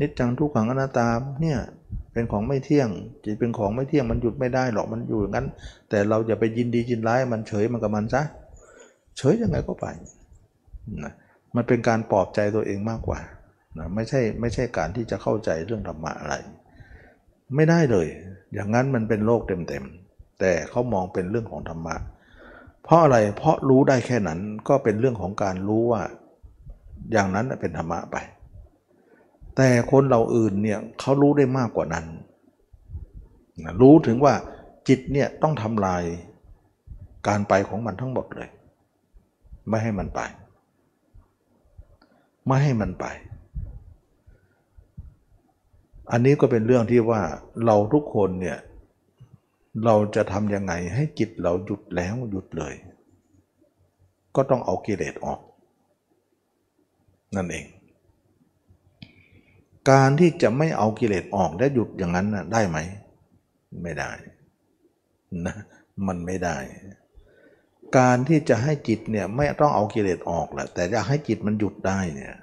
นิจจังทุกขังอนัตตาเนี่ยเป็นของไม่เที่ยงจิตเป็นของไม่เที่ยงมันหยุดไม่ได้หรอกมันอยู่อย่างนั้น แต่เราอย่าไปยินดียินร้ายมันเฉยมันกับมันซะเฉยยังไงก็ไปนะมันเป็นการปลอบใจตัวเองมากกว่านะไม่ใช่ไม่ใช่การที่จะเข้าใจเรื่องธรรมะอะไร ไม่ได้เลย อย่างนั้นมันเป็นโลกเต็มๆแต่เขามองเป็นเรื่องของธรรมะเพราะอะไร เพราะรู้ได้แค่นั้นก็เป็นเรื่องของการรู้ว่า อย่างนั้นเป็นธรรมะไป แต่คนเราอื่นเนี่ยเขารู้ได้มากกว่านั้น รู้ถึงว่าจิตเนี่ยต้องทำลายการไปของมันทั้งหมดเลย ไม่ให้มันไป ไม่ให้มันไป อันนี้ก็เป็นเรื่องที่ว่าเราทุกคนเนี่ย เราจะทำยังไงให้จิตเราหยุดแล้วหยุดเลย ก็ต้องเอากิเลสออก นั่นเอง การที่จะไม่เอากิเลสออกและหยุดอย่างนั้นนะได้ไหม ไม่ได้นะมันไม่ได้ การที่จะให้จิตเนี่ยไม่ต้องเอากิเลสออกแหละแต่จะให้จิตมันหยุดได้เนี่ย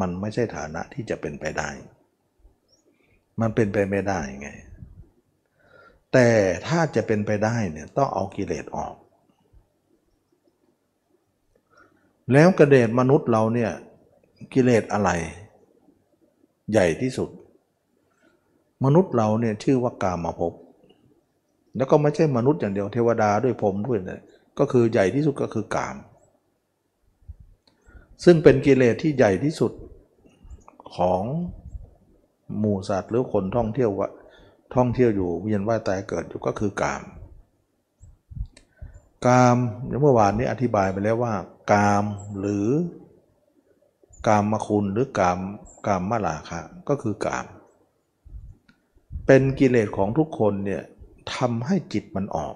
มันไม่ใช่ฐานะที่จะเป็นไปได้ มันเป็นไปไม่ได้ไง แต่ถ้าจะเป็นไปได้เนี่ยต้องเอากิเลสออก แล้วกระเดชมนุษย์เราเนี่ยกิเลสอะไร ใหญ่ที่สุด มนุษย์เราเนี่ยชื่อว่ากามาภพแล้วก็ไม่ใช่มนุษย์อย่างเดียวเทวดาด้วยพรหมด้วยนะก็คือใหญ่ที่สุดก็คือกาม ซึ่งเป็นกิเลสที่ใหญ่ที่สุดของหมู่สัตว์หรือคนท่องเที่ยวว่า ท่องเที่ยวอยู่เวียนว่ายตายเกิดอยู่ก็คือกาม กามเมื่อวานนี้อธิบายไปแล้วว่า กามหรือกามมคุณหรือกามกามมาลาคะก็คือกาม เป็นกิเลสของทุกคนเนี่ยทำให้จิตมันออก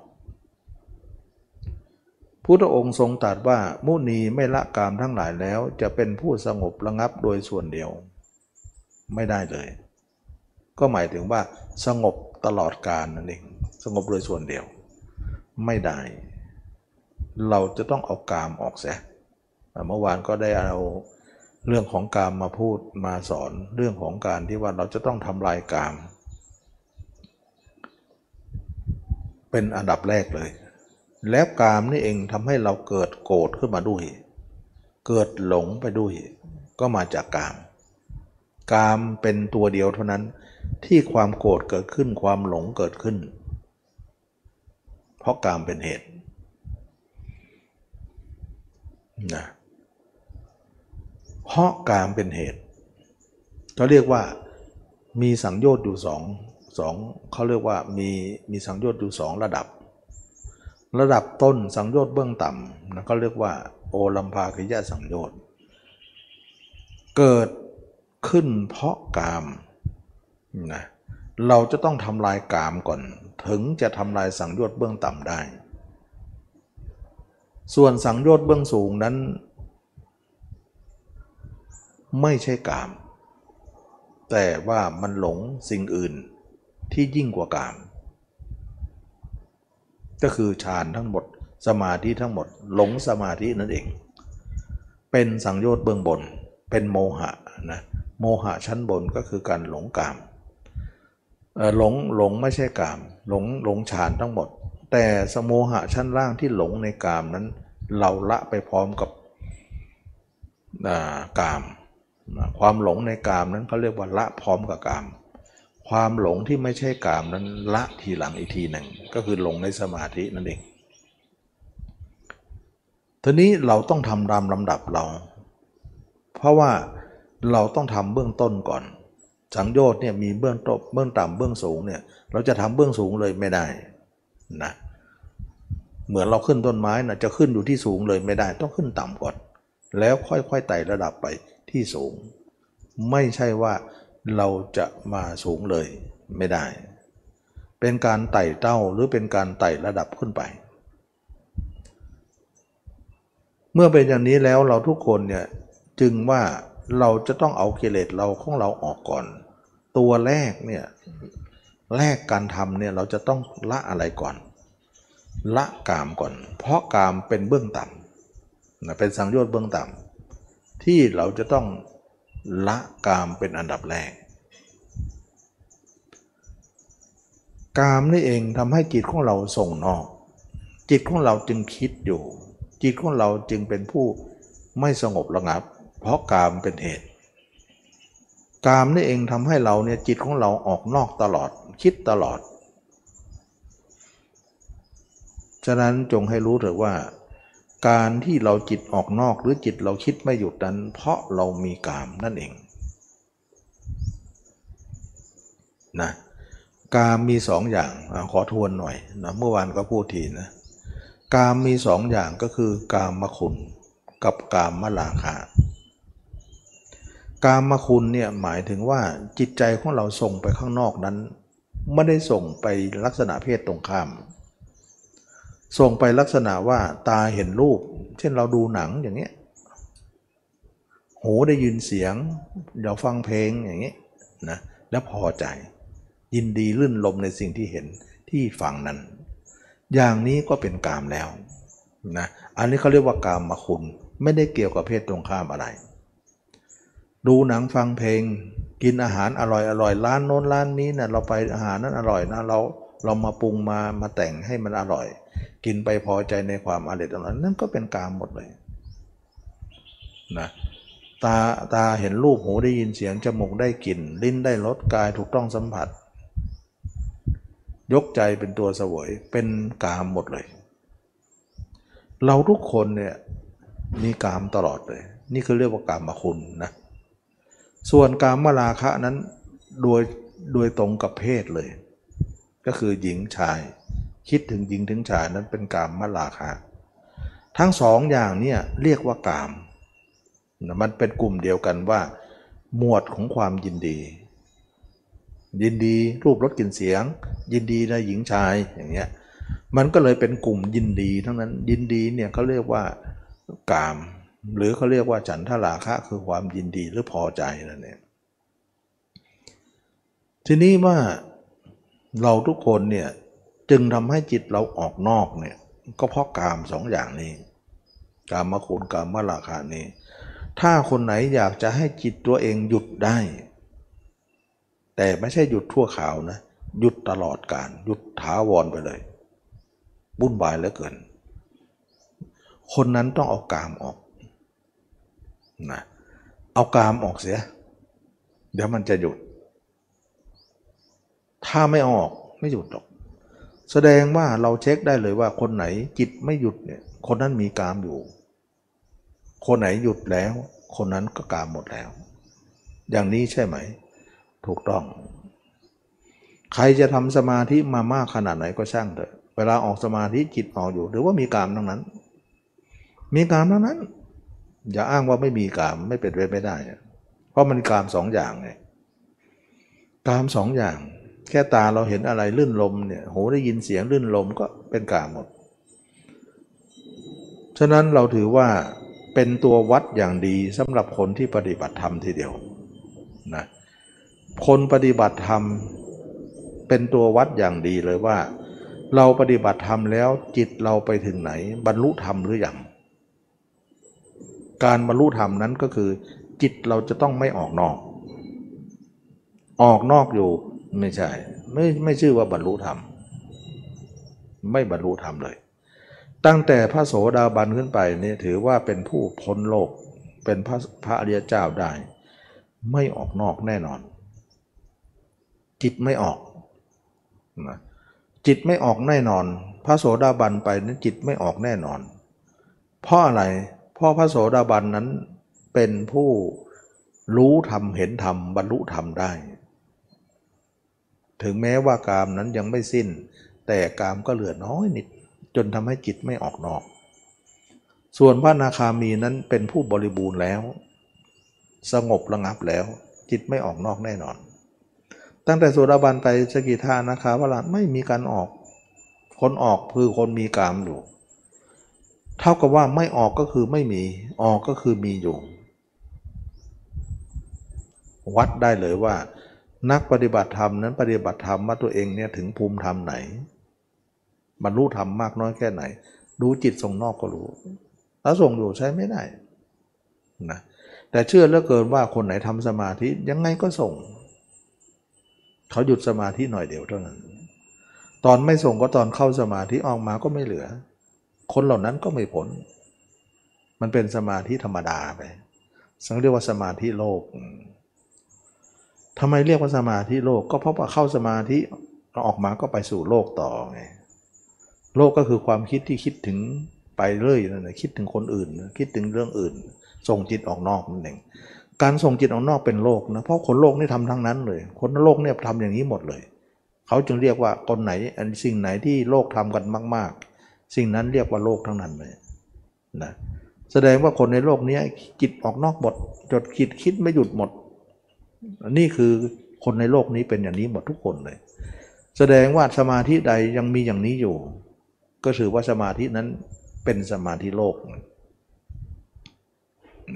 พุทธองค์ทรงตรัสว่ามุนีไม่ละกามทั้งหลายแล้ว จะเป็นผู้สงบระงับโดยส่วนเดียว ไม่ได้เลย ก็หมายถึงว่า สงบตลอดกาลนั่นเองสงบโดยส่วนเดียว ไม่ได้ เราจะต้องเอากามออกเสียเมื่อวานก็ได้เอาเรื่องของกามมาพูดมาสอนเรื่องของการที่ว่าเราจะต้องทำลายกาม เป็นอันดับแรกเลย แล้วกามนี่เองทำให้เราเกิดโกรธขึ้นมาด้วย เกิดหลงไปด้วย ก็มาจากกาม กามเป็นตัวเดียวเท่านั้น ที่ความโกรธเกิดขึ้นความหลงเกิดขึ้น เพราะกามเป็นเหตุนะเพราะกามเป็นเหตุเขาเรียกว่ามีสังโยชน์อยู่สองสองเขาเรียกว่ามีมีสังโยชน์อยู่สองระดับ ระดับต้นสังโยชน์เบื้องต่ำนะเขาเรียกว่า โอลัมพาคิยะสังโยชน์เกิดขึ้นเพราะกาม นะเราจะต้องทำลายกามก่อน ถึงจะทำลายสังโยชน์เบื้องต่ำได้ ส่วนสังโยชน์เบื้องสูงนั้น ไม่ใช่กาม แต่ว่ามันหลงสิ่งอื่นที่ยิ่งกว่ากาม ก็คือฌานทั้งหมดสมาธิทั้งหมด หลงสมาธินั่นเอง เป็นสังโยชน์เบื้องบน เป็นโมหะนะโมหะชั้นบนก็คือการหลงกาม หลงหลงไม่ใช่กาม หลงหลงฌานทั้งหมด แต่สโมหะชั้นล่างที่หลงในกามนั้น เราละไปพร้อมกับกาม ความหลงในกามนั้นเขาเรียกว่าละพร้อมกับกาม ความหลงที่ไม่ใช่กามนั้นละทีหลังอีกทีหนึ่งก็คือหลงในสมาธินั่นเองทีนี้เราต้องทำตามลำดับเรา เพราะว่าเราต้องทำเบื้องต้นก่อน สังโยชน์เนี่ยมีเบื้องต้นเบื้องต่ำเบื้องสูงเนี่ยเราจะทำเบื้องสูงเลยไม่ได้นะเหมือนเราขึ้นต้นไม้นะจะขึ้นอยู่ที่สูงเลยไม่ได้ ต้องขึ้นต่ำก่อน แล้วค่อยๆไต่ระดับไปที่สูง ไม่ใช่ว่าเราจะมาสูงเลยไม่ได้ เป็นการไต่เต้าหรือเป็นการไต่ระดับขึ้นไป เมื่อเป็นอย่างนี้แล้วเราทุกคนเนี่ยจึงว่า เราจะต้องเอากิเลสเราของเราออกก่อน ตัวแรกเนี่ยแรกการทำเนี่ยเราจะต้องละอะไรก่อน ละกามก่อน เพราะกามเป็นเบื้องต่ำนะเป็นสังโยชน์เบื้องต่ำที่เราจะต้องละกามเป็นอันดับแรก กามนี่เองทำให้จิตของเราส่งนอก จิตของเราจึงคิดอยู่ จิตของเราจึงเป็นผู้ไม่สงบระงับ เพราะกามเป็นเหตุ กามนี่เองทำให้เราเนี่ยจิตของเราออกนอกตลอดคิดตลอด ฉะนั้นจงให้รู้เถอะว่า การที่เราจิตออกนอกหรือจิตเราคิดไม่หยุดนั้น เพราะเรามีกามนั่นเองนะกามมีสองอย่างอขอทวนหน่อยนะเมื่อวานก็พูดทีนะกามมีสองอย่างก็คือกามมคุณ กับกามมลาคะ กามคุณเนี่ยหมายถึงว่าจิตใจของเราส่งไปข้างนอกนั้น ไม่ได้ส่งไปลักษณะเพศตรงข้าม ส่งไปลักษณะว่าตาเห็นรูป เช่นเราดูหนังอย่างเงี้ยหูได้ยินเสียงเราฟังเพลงอย่างเงี้ยนะแล้วพอใจ ยินดีลื่นลมในสิ่งที่เห็นที่ฟังนั้น อย่างนี้ก็เป็นกามแล้วนะอันนี้เขาเรียกว่ากามมาคุณ ไม่ได้เกี่ยวกับเพศตรงข้ามอะไร ดูหนังฟังเพลง กินอาหารอร่อยอร่อยร้านโน้นร้านนี้นะเราไปอาหารนั้นอร่อยนะเราเรามาปรุงมามาแต่งให้มันอร่อย กินไปพอใจในความอร่อยตรงนั้นนั่นก็เป็นกามหมดเลยนะตาตาเห็นรูปหูได้ยินเสียงจมูกได้กลิ่น ลิ้นได้รสกายถูกต้องสัมผัส ยกใจเป็นตัวเสวยเป็นกามหมดเลย เราทุกคนเนี่ยมีกามตลอดเลย นี่คือเรียกว่ากามคุณนะ ส่วนกามมราคะนั้นโดยโดยตรงกับเพศเลย ก็คือหญิงชาย คิดถึงหญิงถึงชายนั้นเป็นกามมราคะ ทั้งสองอย่างเนี่ยเรียกว่ากาม มันเป็นกลุ่มเดียวกันว่า หมวดของความยินดี ยินดีรูปรสกลิ่นเสียง ยินดีในหญิงชายอย่างเงี้ยมันก็เลยเป็นกลุ่มยินดีทั้งนั้นยินดีเนี่ยเขาเรียกว่ากาม หรือเขาเรียกว่าฉันทราคะคือความยินดีหรือพอใจนั่นเองทีนี้ว่าเราทุกคนเนี่ยจึงทำให้จิตเราออกนอกเนี่ยก็เพราะกามสองอย่างนี้ กามมาคุณกามมาราคานี้ ถ้าคนไหนอยากจะให้จิตตัวเองหยุดได้ แต่ไม่ใช่หยุดทั่วข่าวนะหยุดตลอดการหยุดถาวรไปเลยบุ่นบายเหลือเกิน คนนั้นต้องเอากามออก นะเอากามออกเสีย เดี๋ยวมันจะหยุด ถ้าไม่ออกไม่หยุดหรอก แสดงว่าเราเช็คได้เลยว่าคนไหนจิตไม่หยุดเนี่ยคนนั้นมีกามอยู่ คนไหนหยุดแล้ว คนนั้นก็กามหมดแล้ว อย่างนี้ใช่ไหม ถูกต้อง ใครจะทำสมาธิมามากขนาดไหนก็ช่างเถอะ เวลาออกสมาธิจิตออกอยู่ หรือว่ามีกามทั้งนั้น มีกามทั้งนั้น อย่าอ้างว่าไม่มีกามไม่เป็นไปไม่ได้ เพราะมันกามสองอย่างไงกามสองอย่าง แค่ตาเราเห็นอะไรลื่นลมเนี่ยหูได้ยินเสียงลื่นลมก็เป็นกามหมด ฉะนั้นเราถือว่าเป็นตัววัดอย่างดีสำหรับคนที่ปฏิบัติธรรมทีเดียวนะคนปฏิบัติธรรมเป็นตัววัดอย่างดีเลยว่า เราปฏิบัติธรรมแล้วจิตเราไปถึงไหน บรรลุธรรมหรืออยัง การบรรลุธรรมนั้นก็คือ จิตเราจะต้องไม่ออกนอก ออกนอกอยู่ไม่ใช่ ไม่ไม่ชื่อว่าบรรลุธรรม ไม่บรรลุธรรมเลย ตั้งแต่พระโสดาบันขึ้นไปนี่ถือว่าเป็นผู้พ้นโลกเป็นพระพระอริยเจ้าได้ ไม่ออกนอกแน่นอน จิตไม่ออกนะจิตไม่ออกแน่นอน พระโสดาบันไปนั้นจิตไม่ออกแน่นอน เพราะอะไร เพราะพระโสดาบันนั้นเป็นผู้รู้ธรรมเห็นธรรมบรรลุธรรมได้ ถึงแม้ว่ากามนั้นยังไม่สิ้น แต่กามก็เหลือน้อยนิด จนทำให้จิตไม่ออกนอก ส่วนพระนาคามีนั้นเป็นผู้บริบูรณ์แล้ว สงบระงับแล้ว จิตไม่ออกนอกแน่นอน ตั้งแต่โสดาบันไปสกิทานะคะว่าไม่มีการออก คนออกคือคนมีกามอยู่ เท่ากับว่าไม่ออกก็คือไม่มี ออกก็คือมีอยู่ วัดได้เลยว่า นักปฏิบัติธรรมนั้นปฏิบัติธรรมว่าตัวเองเนี่ยถึงภูมิธรรมไหน บรรลุธรรมมากน้อยแค่ไหน ดูจิตส่งนอกก็รู้แล้วส่งอยู่ใช้ไม่ได้นะแต่เชื่อเหลือเกินว่าคนไหนทำสมาธิยังไงก็ส่ง เขาหยุดสมาธิหน่อยเดียวเท่านั้น ตอนไม่ส่งก็ตอนเข้าสมาธิออกมาก็ไม่เหลือ คนเหล่านั้นก็ไม่ผลมันเป็นสมาธิธรรมดาไปสังเรียกว่าสมาธิโลกทำไมเรียกว่าสมาธิโลก ก็เพราะว่าเข้าสมาธิออกมาก็ไปสู่โลกต่อไงโลกก็คือความคิดที่คิดถึงไปเรื่อยนั่นแหละคิดถึงคนอื่น คิดถึงเรื่องอื่น ส่งจิตออกนอกนั่นเองการส่งจิตออกนอกเป็นโลกนะเพราะคนโลกนี่ทำทั้งนั้นเลย คนโลกเนี่ยทำอย่างนี้หมดเลย เขาจึงเรียกว่าคนไหนอันสิ่งไหนที่โลกทำกันมาก สิ่งนั้นเรียกว่าโลกทั้งนั้นเลยนะแสดงว่าคนในโลกนี้จิตออกนอกหมดจดคิดคิดไม่หยุดหมด นี่คือคนในโลกนี้เป็นอย่างนี้หมดทุกคนเลย แสดงว่าสมาธิใดยังมีอย่างนี้อยู่ ก็ถือว่าสมาธินั้นเป็นสมาธิโลก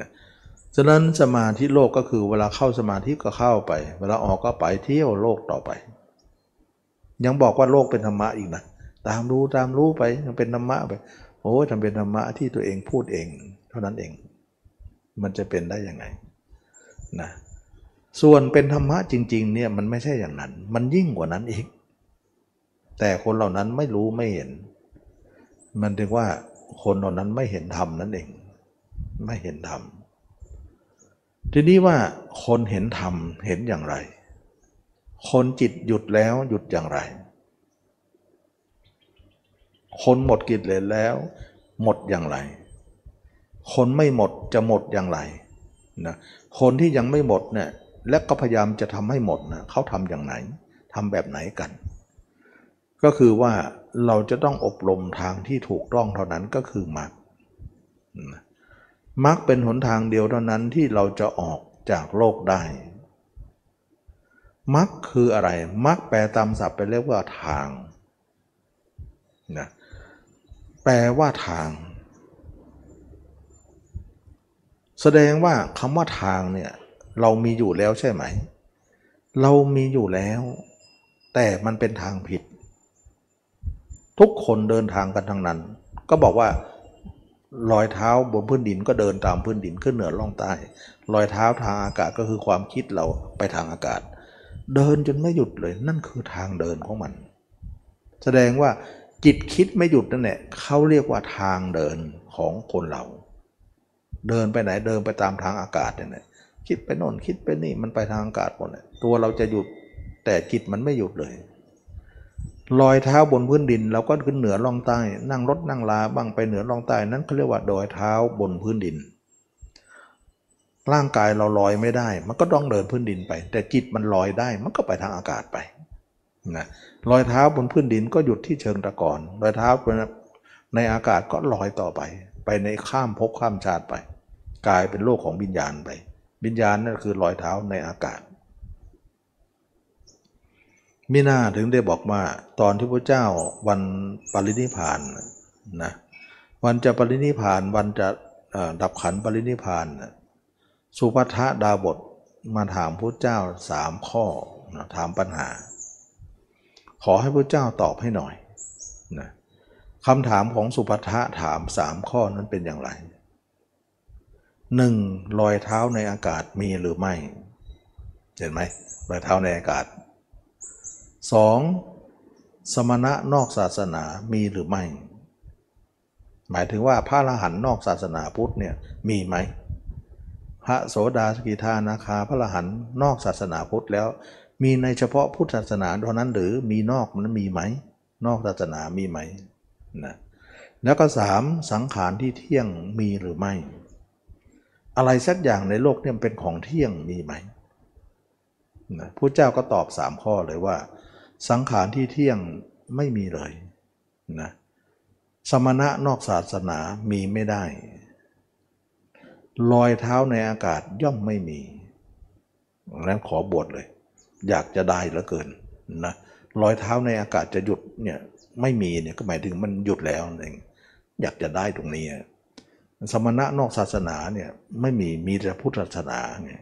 นะฉะนั้นสมาธิโลกก็คือเวลาเข้าสมาธิก็เข้าไป เวลาออกก็ไปเที่ยวโลกต่อไป ยังบอกว่าโลกเป็นธรรมะอีกนะ ตามรู้ตามรู้ไปยังเป็นธรรมะไปโอ้ยทำเป็นธรรมะที่ตัวเองพูดเอง เท่านั้นเอง มันจะเป็นได้ยังไงนะส่วนเป็นธรรมะจริง ๆ เนี่ยมันไม่ใช่อย่างนั้น มันยิ่งกว่านั้นอีก แต่คนเหล่านั้นไม่รู้ไม่เห็น มันถึงว่าคนเหล่านั้นไม่เห็นธรรมนั่นเอง ไม่เห็นธรรมทีนี้ว่าคนเห็นธรรมเห็นอย่างไร คนจิตหยุดแล้วหยุดอย่างไร คนหมดกิเลสแล้ว หมดอย่างไร คนไม่หมดจะหมดอย่างไรนะคนที่ยังไม่หมดเนี่ยและก็พยายามจะทำให้หมดนะเขาทำอย่างไหนทำแบบไหนกัน ก็คือว่าเราจะต้องอบรมทางที่ถูกต้องเท่านั้นก็คือมรรคมรรคเป็นหนทางเดียวเท่านั้นที่เราจะออกจากโลกได้มรรคคืออะไรมรรคแปลตามศัพท์ไปเรียกว่าทางนะ แปลว่าทาง แสดงว่าคำว่าทางเนี่ยเรามีอยู่แล้วใช่ไหม เรามีอยู่แล้ว แต่มันเป็นทางผิด ทุกคนเดินทางกันทั้งนั้น ก็บอกว่ารอยเท้าบนพื้นดินก็เดินตามพื้นดินขึ้นเหนือล่องใต้ รอยเท้าทางอากาศก็คือความคิดเราไปทางอากาศ เดินจนไม่หยุดเลยนั่นคือทางเดินของมัน แสดงว่า จิตคิดไม่หยุดนั่นแหละเขาเรียกว่าทางเดินของคนเรา เดินไปไหนเดินไปตามทางอากาศเนี่ยคิดไปโน่นคิดไปนี่มันไปทางอากาศหมดเลยตัวเราจะหยุดแต่จิตมันไม่หยุดเลยรอยเท้าบนพื้นดินเราก็ขึ้นเหนือล่องใต้ นั่งรถนั่งลาบ้างไปเหนือล่องใต้นั้นเขาเรียกว่าดอยเท้าบนพื้นดิน ร่างกายเราลอยไม่ได้ มันก็ต้องเดินพื้นดินไป แต่จิตมันลอยได้มันก็ไปทางอากาศไป นะรอยเท้าบนพื้นดินก็หยุดที่เชิงตะกอนรอยเท้าในอากาศก็ลอยต่อไป ไปในข้ามภพข้ามชาติไป กลายเป็นโลกของวิญญาณไป วิญญาณนั่นคือรอยเท้าในอากาศมิน่าถึงได้บอกว่าตอนที่พระเจ้าวันปรินิพานนะวันจะปรินิพานวันจะดับขันปรินิพานสุภัทดาบทมาถามพระเจ้าสามข้อถามปัญหา ขอให้พระเจ้าตอบให้หน่อยนะคำถามของสุภัทถามสามข้อนั้นเป็นอย่างไรหนึ่งรอยเท้าในอากาศมีหรือไม่ เห็นไหมรอยเท้าในอากาศสองสมณะนอกศาสนามีหรือไม่ หมายถึงว่าพระอรหันต์นอกศาสนาพุทธเนี่ยมีไหม พระโสดาสกิทานาคาพระอรหันต์นอกศาสนาพุทธแล้ว มีในเฉพาะพุทธศาสนาเท่านั้นหรือมีนอกมันมีไหม นอกศาสนามีไหมนะแล้วก็สามสังขารที่เที่ยงมีหรือไม่ อะไรสักอย่างในโลกเนี่ยเป็นของเที่ยงมีไหมนะพระเจ้าก็ตอบสามข้อเลยว่า สังขารที่เที่ยงไม่มีเลยนะสมณะนอกศาสนามีไม่ได้รอยเท้าในอากาศย่อมไม่มีนั้นขอบวชเลย อยากจะได้เหลือเกินนะรอยเท้าในอากาศจะหยุดเนี่ยไม่มีเนี่ยก็หมายถึงมันหยุดแล้วเองอยากจะได้ตรงนี้ สมณะนอกศาสนาเนี่ยไม่มีมีแต่พุทธศาสนาไง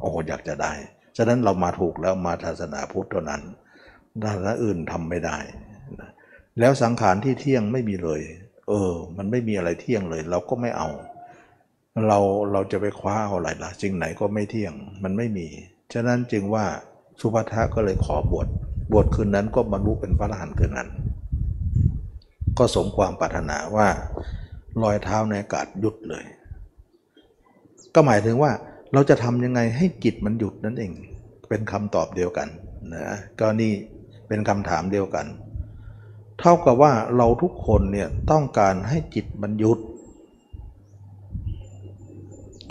โอ้อยากจะได้ ฉะนั้นเรามาถูกแล้วมาศาสนาพุทธเท่านั้นศาสนาอื่นทำไม่ได้แล้วสังขารที่เที่ยงไม่มีเลย เออ มันไม่มีอะไรเที่ยงเลย เราก็ไม่เอา เราเราจะไปคว้าเอาอะไรล่ะสิ่งไหนก็ไม่เที่ยง มันไม่มี ฉะนั้นจึงว่า สุภัทะก็เลยขอบวชบวชคืนนั้นก็บรรลุเป็นพระอรหันต์คืนนั้น ก็สมความปรารถนาว่ารอยเท้าในอากาศหยุดเลย ก็หมายถึงว่าเราจะทำยังไงให้จิตมันหยุดนั่นเอง เป็นคำตอบเดียวกันนะก็นี่เป็นคำถามเดียวกัน เท่ากับว่าเราทุกคนเนี่ยต้องการให้จิตมันหยุด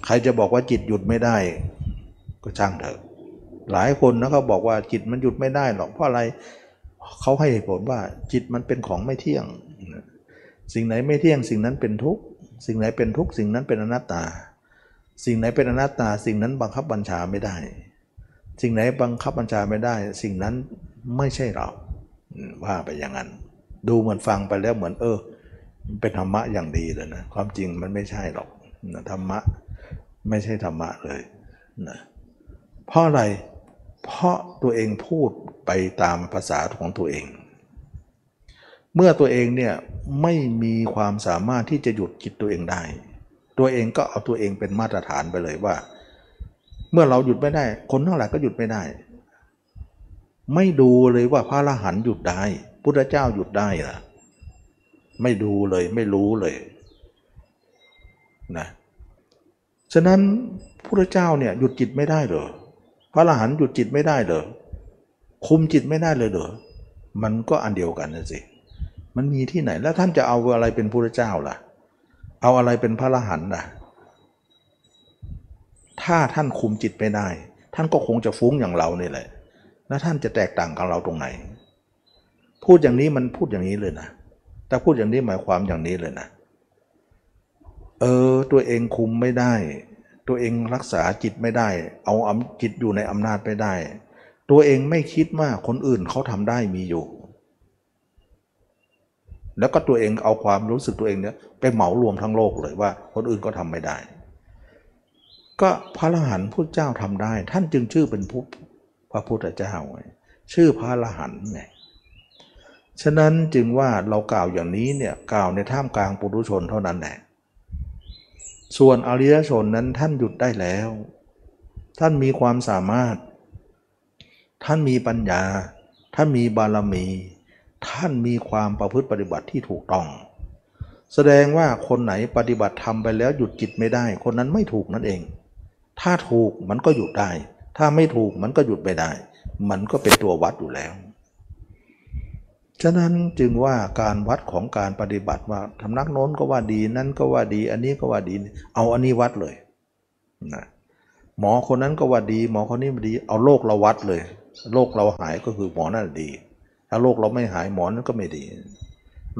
ใครจะบอกว่าจิตหยุดไม่ได้ ก็ช่างเถอะ หลายคนนะเขาบอกว่าจิตมันหยุดไม่ได้หรอกเพราะอะไรเขาให้เหตุผลว่าจิตมันเป็นของไม่เที่ยง สิ่งไหนไม่เที่ยงสิ่งนั้นเป็นทุกข์สิ่งไหนเป็นทุกข์สิ่งนั้นเป็นอนัตตา สิ่งไหนเป็นอนัตตา สิ่งนั้นบังคับบัญชาไม่ได้ สิ่งไหนบังคับบัญชาไม่ได้ สิ่งนั้นไม่ใช่เราว่าไปอย่างนั้น ดูเหมือนฟังไปแล้วเหมือนเออเป็นธรรมะอย่างดีเลยนะความจริงมันไม่ใช่หรอกธรรมะไม่ใช่ธรรมะเลยนะเพราะอะไร เพราะตัวเองพูดไปตามภาษาของตัวเอง เมื่อตัวเองเนี่ยไม่มีความสามารถที่จะหยุดจิตตัวเองได้ ตัวเองก็เอาตัวเองเป็นมาตรฐานไปเลยว่า เมื่อเราหยุดไม่ได้ คนทั้งหลายก็หยุดไม่ได้ ไม่ดูเลยว่าพระอรหันต์หยุดได้พุทธเจ้าหยุดได้ล่ะไม่ดูเลยไม่รู้เลยนะฉะนั้นพระเจ้าเนี่ยหยุดจิตไม่ได้เหรอ พระอรหันต์หยุดจิตไม่ได้เหรอคุมจิตไม่ได้เลยเหรอมันก็อันเดียวกันนะสิมันมีที่ไหนแล้วท่านจะเอาอะไรเป็นพระเจ้าล่ะ เอาอะไรเป็นพระอรหันต์ล่ะ ถ้าท่านคุมจิตไม่ได้ ท่านก็คงจะฟุ้งอย่างเรานี่แหละ แล้วท่านจะแตกต่างกับเราตรงไหน พูดอย่างนี้มันพูดอย่างนี้เลยนะแต่พูดอย่างนี้หมายความอย่างนี้เลยนะเออตัวเองคุมไม่ได้ ตัวเองรักษาจิตไม่ได้ เอาจิตอยู่ในอำนาจไม่ได้ ตัวเองไม่คิดว่าคนอื่นเขาทำได้มีอยู่ แล้วก็ตัวเองเอาความรู้สึกตัวเองเนี่ยไปเหมารวมทั้งโลกเลยว่า คนอื่นก็ทำไม่ได้ ก็พระอรหันต์พุทธเจ้าทำได้ ท่านจึงชื่อเป็นผู้พระพุทธเจ้าไงชื่อพระอรหันต์ไงฉะนั้นจึงว่าเรากล่าวอย่างนี้เนี่ยกล่าวในท่ามกลางปุถุชนเท่านั้นแหละ ส่วนอริยชนนั้นท่านหยุดได้แล้ว ท่านมีความสามารถ ท่านมีปัญญา ท่านมีบารมี ท่านมีความประพฤติปฏิบัติที่ถูกต้อง แสดงว่าคนไหนปฏิบัติทำไปแล้วหยุดจิตไม่ได้ คนนั้นไม่ถูกนั่นเอง ถ้าถูกมันก็หยุดได้ ถ้าไม่ถูกมันก็หยุดไม่ได้ มันก็เป็นตัววัดอยู่แล้ว ฉะนั้นจึงว่าการวัดของการปฏิบัติว่าทำนักโน้นก็ว่าดีนั่นก็ว่าดี อันนี้ก็ว่าดี เอาอันนี้วัดเลยนะหมอคนนั้นก็ว่าดี หมอคนนี้ดี เอาโรคเราวัดเลยโรคเราหายก็คือหมอนั่นดี ถ้าโรคเราไม่หายหมอนั้นก็ไม่ดี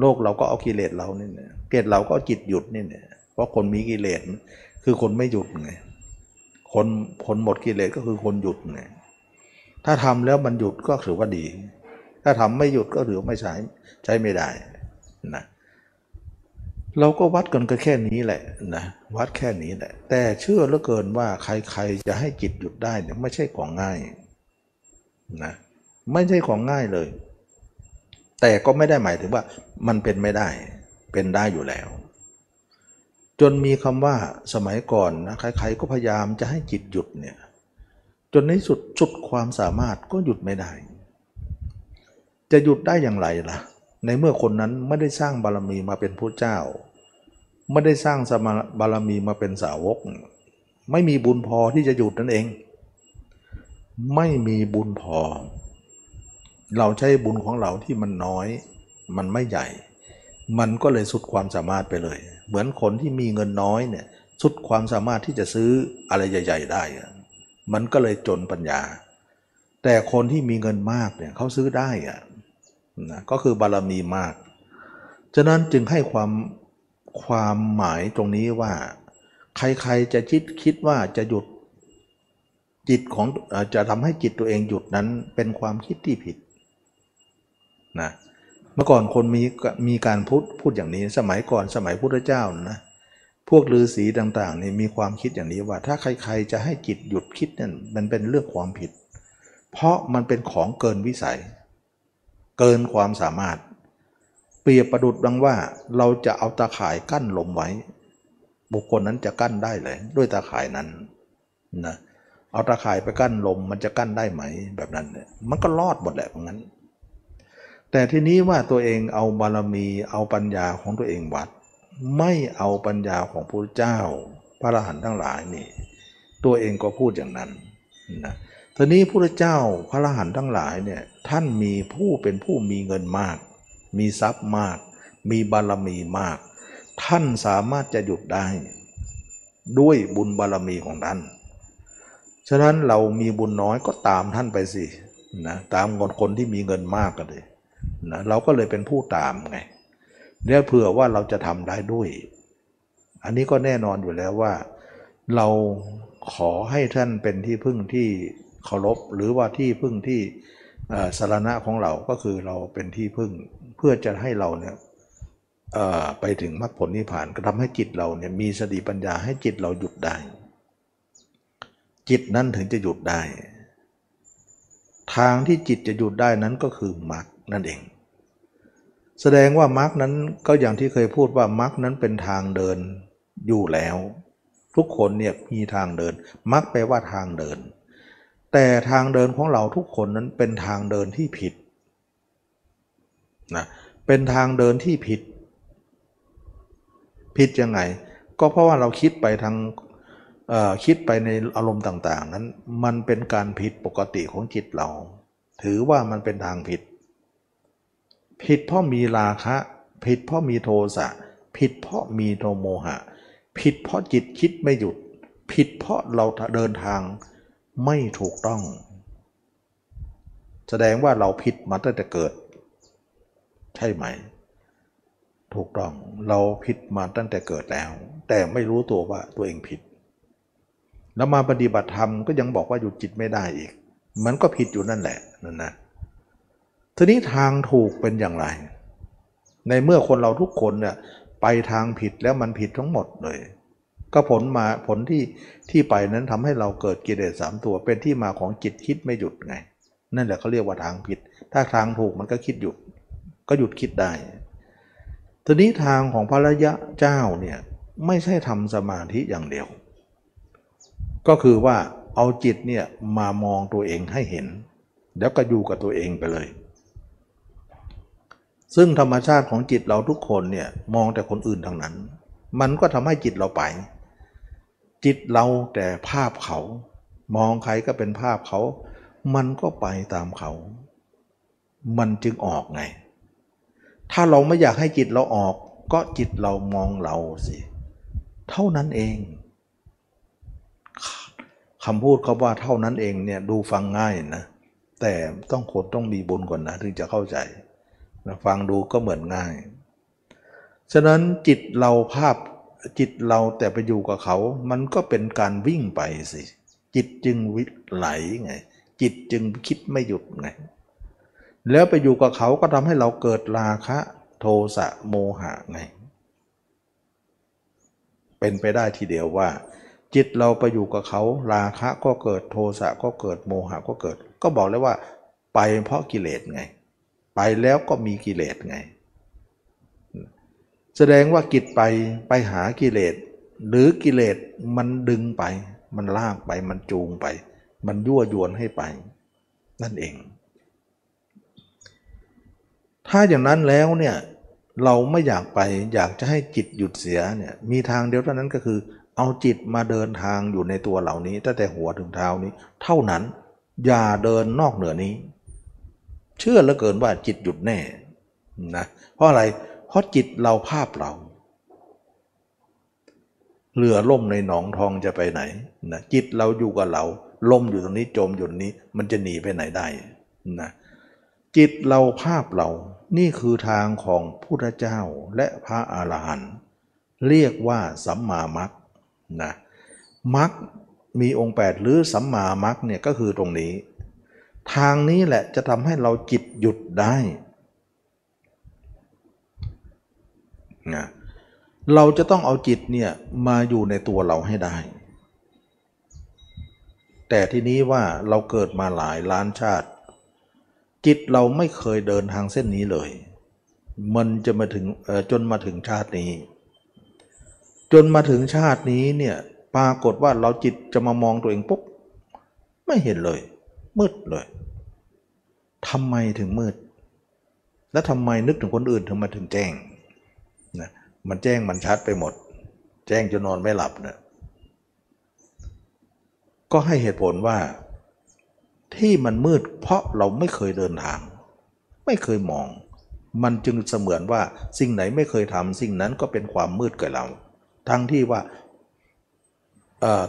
โรคเราก็เอากิเลสเรานี่เนี่ยกิเลสเราก็จิตหยุดนี่เนี่ยเพราะคนมีกิเลสคือคนไม่หยุดไงคนคนหมดกิเลสก็คือคนหยุดไงถ้าทำแล้วมันหยุดก็ถือว่าดี ถ้าทำไม่หยุดก็ถือไม่ใช้ใช้ไม่ได้นะเราก็วัดกันก็แค่นี้แหละนะวัดแค่นี้แหละ แต่เชื่อเหลือเกินว่าใครๆจะให้จิตหยุดได้เนี่ยไม่ใช่ของง่ายนะไม่ใช่ของง่ายเลย แต่ก็ไม่ได้หมายถึงว่ามันเป็นไม่ได้เป็นได้อยู่แล้ว จนมีคำว่าสมัยก่อนนะใครๆก็พยายามจะให้จิตหยุดเนี่ยจนในสุดสุดความสามารถก็หยุดไม่ได้ จะหยุดได้อย่างไรล่ะ ในเมื่อคนนั้นไม่ได้สร้างบารมีมาเป็นพระเจ้า ไม่ได้สร้างสมาบารมีมาเป็นสาวก ไม่มีบุญพอที่จะหยุดนั่นเอง ไม่มีบุญพอ เราใช้บุญของเราที่มันน้อย มันไม่ใหญ่ มันก็เลยสุดความสามารถไปเลย เหมือนคนที่มีเงินน้อยเนี่ยสุดความสามารถที่จะซื้ออะไรใหญ่ ๆ ได้ มันก็เลยจนปัญญา แต่คนที่มีเงินมากเนี่ยเขาซื้อได้อะ นะก็คือบารมีมาก ฉะนั้นจึงให้ความความหมายตรงนี้ว่า ใครๆจะคิดคิดว่าจะหยุดจิตของจะทำให้จิตตัวเองหยุดนั้นเป็นความคิดที่ผิดนะเมื่อก่อนคนมีมีการพูดพูดอย่างนี้ สมัยก่อนสมัยพุทธเจ้านะพวกฤาษีต่างๆนี่มีความคิดอย่างนี้ว่า ถ้าใครๆจะให้จิตหยุดคิดนั่นมันเป็นเรื่องความผิด เพราะมันเป็นของเกินวิสัย เกินความสามารถ เปรียบประดุดดังว่าเราจะเอาตาข่ายกั้นลมไว้ บุคคลนั้นจะกั้นได้เลย ด้วยตาข่ายนั้นนะเอาตาข่ายไปกั้นลมมันจะกั้นได้ไหมแบบนั้นเนี่ยมันก็รอดหมดแหละเพราะงั้น แต่ทีนี้ว่าตัวเองเอาบารมีเอาปัญญาของตัวเองวัด ไม่เอาปัญญาของพระเจ้า พระอรหันต์ทั้งหลายนี่ ตัวเองก็พูดอย่างนั้นนะ ทีนี้พระเจ้าพระอรหันต์ทั้งหลายเนี่ยท่านมีผู้เป็นผู้มีเงินมาก มีทรัพย์มาก มีบารมีมาก ท่านสามารถจะหยุดได้ ด้วยบุญบารมีของท่าน ฉะนั้นเรามีบุญน้อยก็ตามท่านไปสินะตามคนคนที่มีเงินมากกันเลยนะเราก็เลยเป็นผู้ตามไงเนี่ยเผื่อว่าเราจะทำได้ด้วย อันนี้ก็แน่นอนอยู่แล้วว่า เราขอให้ท่านเป็นที่พึ่งที่ เคารพหรือว่าที่พึ่งที่สารณะของเราก็คือเราเป็นที่พึ่งเพื่อจะให้เราเนี่ยไปถึงมรรคผลนิพพานก็ทำให้จิตเราเนี่ยมีสติปัญญาให้จิตเราหยุดได้ จิตนั้นถึงจะหยุดได้ ทางที่จิตจะหยุดได้นั้นก็คือมรรคนั่นเอง แสดงว่ามรรคนั้นก็อย่างที่เคยพูดว่ามรรคนั้นเป็นทางเดินอยู่แล้ว ทุกคนเนี่ยมีทางเดินมรรคแปลว่าทางเดิน แต่ทางเดินของเราทุกคนนั้นเป็นทางเดินที่ผิดนะเป็นทางเดินที่ผิด ผิดยังไง ก็เพราะว่าเราคิดไปทางคิดไปในอารมณ์ต่าง ๆ นั้น มันเป็นการผิดปกติของจิตเรา ถือว่ามันเป็นทางผิด ผิดเพราะมีราคะ ผิดเพราะมีโทสะผิดเพราะมีโทโมหะ ผิดเพราะจิตคิดไม่หยุด ผิดเพราะเราเดินทาง ไม่ถูกต้อง แสดงว่าเราผิดมาตั้งแต่เกิด ใช่ไหม ถูกต้องเราผิดมาตั้งแต่เกิดแล้ว แต่ไม่รู้ตัวว่าตัวเองผิด แล้วมาปฏิบัติธรรมก็ยังบอกว่าหยุดจิตไม่ได้อีก มันก็ผิดอยู่นั่นแหละนั่นนะทีนี้ทางถูกเป็นอย่างไร ในเมื่อคนเราทุกคนเนี่ยไปทางผิดแล้วมันผิดทั้งหมดเลย ก็ผลมาผลที่ที่ไปนั้นทำให้เราเกิดกิเลสสามตัว เป็นที่มาของจิตคิดไม่หยุดไง นั่นแหละเขาเรียกว่าทางผิด ถ้าทางถูกมันก็คิดหยุด ก็หยุดคิดได้ ทีนี้ทางของพระรยะเจ้าเนี่ยไม่ใช่ทำสมาธิอย่างเดียว ก็คือว่าเอาจิตเนี่ยมามองตัวเองให้เห็น แล้วก็อยู่กับตัวเองไปเลย ซึ่งธรรมชาติของจิตเราทุกคนเนี่ยมองแต่คนอื่นทางนั้น มันก็ทำให้จิตเราไป จิตเราแต่ภาพเขา มองใครก็เป็นภาพเขา มันก็ไปตามเขา มันจึงออกไง ถ้าเราไม่อยากให้จิตเราออก ก็จิตเรามองเราสิ เท่านั้นเองคำพูดเขาว่าเท่านั้นเองเนี่ยดูฟังง่ายนะ แต่ต้องคนต้องมีบุญก่อนนะถึงจะเข้าใจฟังดูก็เหมือนง่าย ฉะนั้นจิตเราภาพ จิตเราแต่ไปอยู่กับเขา มันก็เป็นการวิ่งไปสิ จิตจึงวิไหลไง จิตจึงคิดไม่หยุดไง แล้วไปอยู่กับเขาก็ทำให้เราเกิดราคะ โทสะโมหะไง เป็นไปได้ทีเดียวว่า จิตเราไปอยู่กับเขา ราคะก็เกิด โทสะก็เกิด โมหะก็เกิด ก็บอกเลยว่า ไปเพราะกิเลสไง ไปแล้วก็มีกิเลสไง แสดงว่ากิจไปไปหากิเลส หรือกิเลสมันดึงไป มันลากไปมันจูงไป มันยั่วยวนให้ไป นั่นเอง ถ้าอย่างนั้นแล้วเนี่ยเราไม่อยากไปอยากจะให้จิตหยุดเสียเนี่ยมีทางเดียวเท่านั้นก็คือ เอาจิตมาเดินทางอยู่ในตัวเหล่านี้ตั้งแต่หัวถึงเท้านี้ เท่านั้นอย่าเดินนอกเหนือนี้ เชื่อเหลือเกินว่าจิตหยุดแน่นะเพราะอะไรเราะจิตเราภาพเรา เรือล่มในหนองทองจะไปไหนนะจิตเราอยู่กับเราล่มอยู่ตรงนี้จมอยู่นี้ มันจะหนีไปไหนได้นะจิตเราภาพเรา นี่คือทางของพุทธเจ้าและพระอาหารหันต์เรียกว่าสัมมามัคนะมัคมีองค์ 8 หรือสัมมามัคเนี่ยก็คือตรงนี้ ทางนี้แหละจะทำให้เราจิตหยุดได้ นะเราจะต้องเอาจิตเนี่ยมาอยู่ในตัวเราให้ได้ แต่ทีนี้ว่าเราเกิดมาหลายล้านชาติ จิตเราไม่เคยเดินทางเส้นนี้เลย มันจะมาถึงจนมาถึงชาตินี้ จนมาถึงชาตินี้เนี่ยปรากฏว่าเราจิตจะมามองตัวเองปุ๊บไม่เห็นเลย มืดเลยทำไมถึงมืด และทำไมนึกถึงคนอื่นถึงมาถึงแจ้ง มันแจ้งมันชัดไปหมด แจ้งจนนอนไม่หลับเนะก็ให้เหตุผลว่าที่มันมืดเพราะเราไม่เคยเดินทาง ไม่เคยมอง มันจึงเสมือนว่าสิ่งไหนไม่เคยทำสิ่งนั้นก็เป็นความมืดกับเรา ทั้งที่ว่า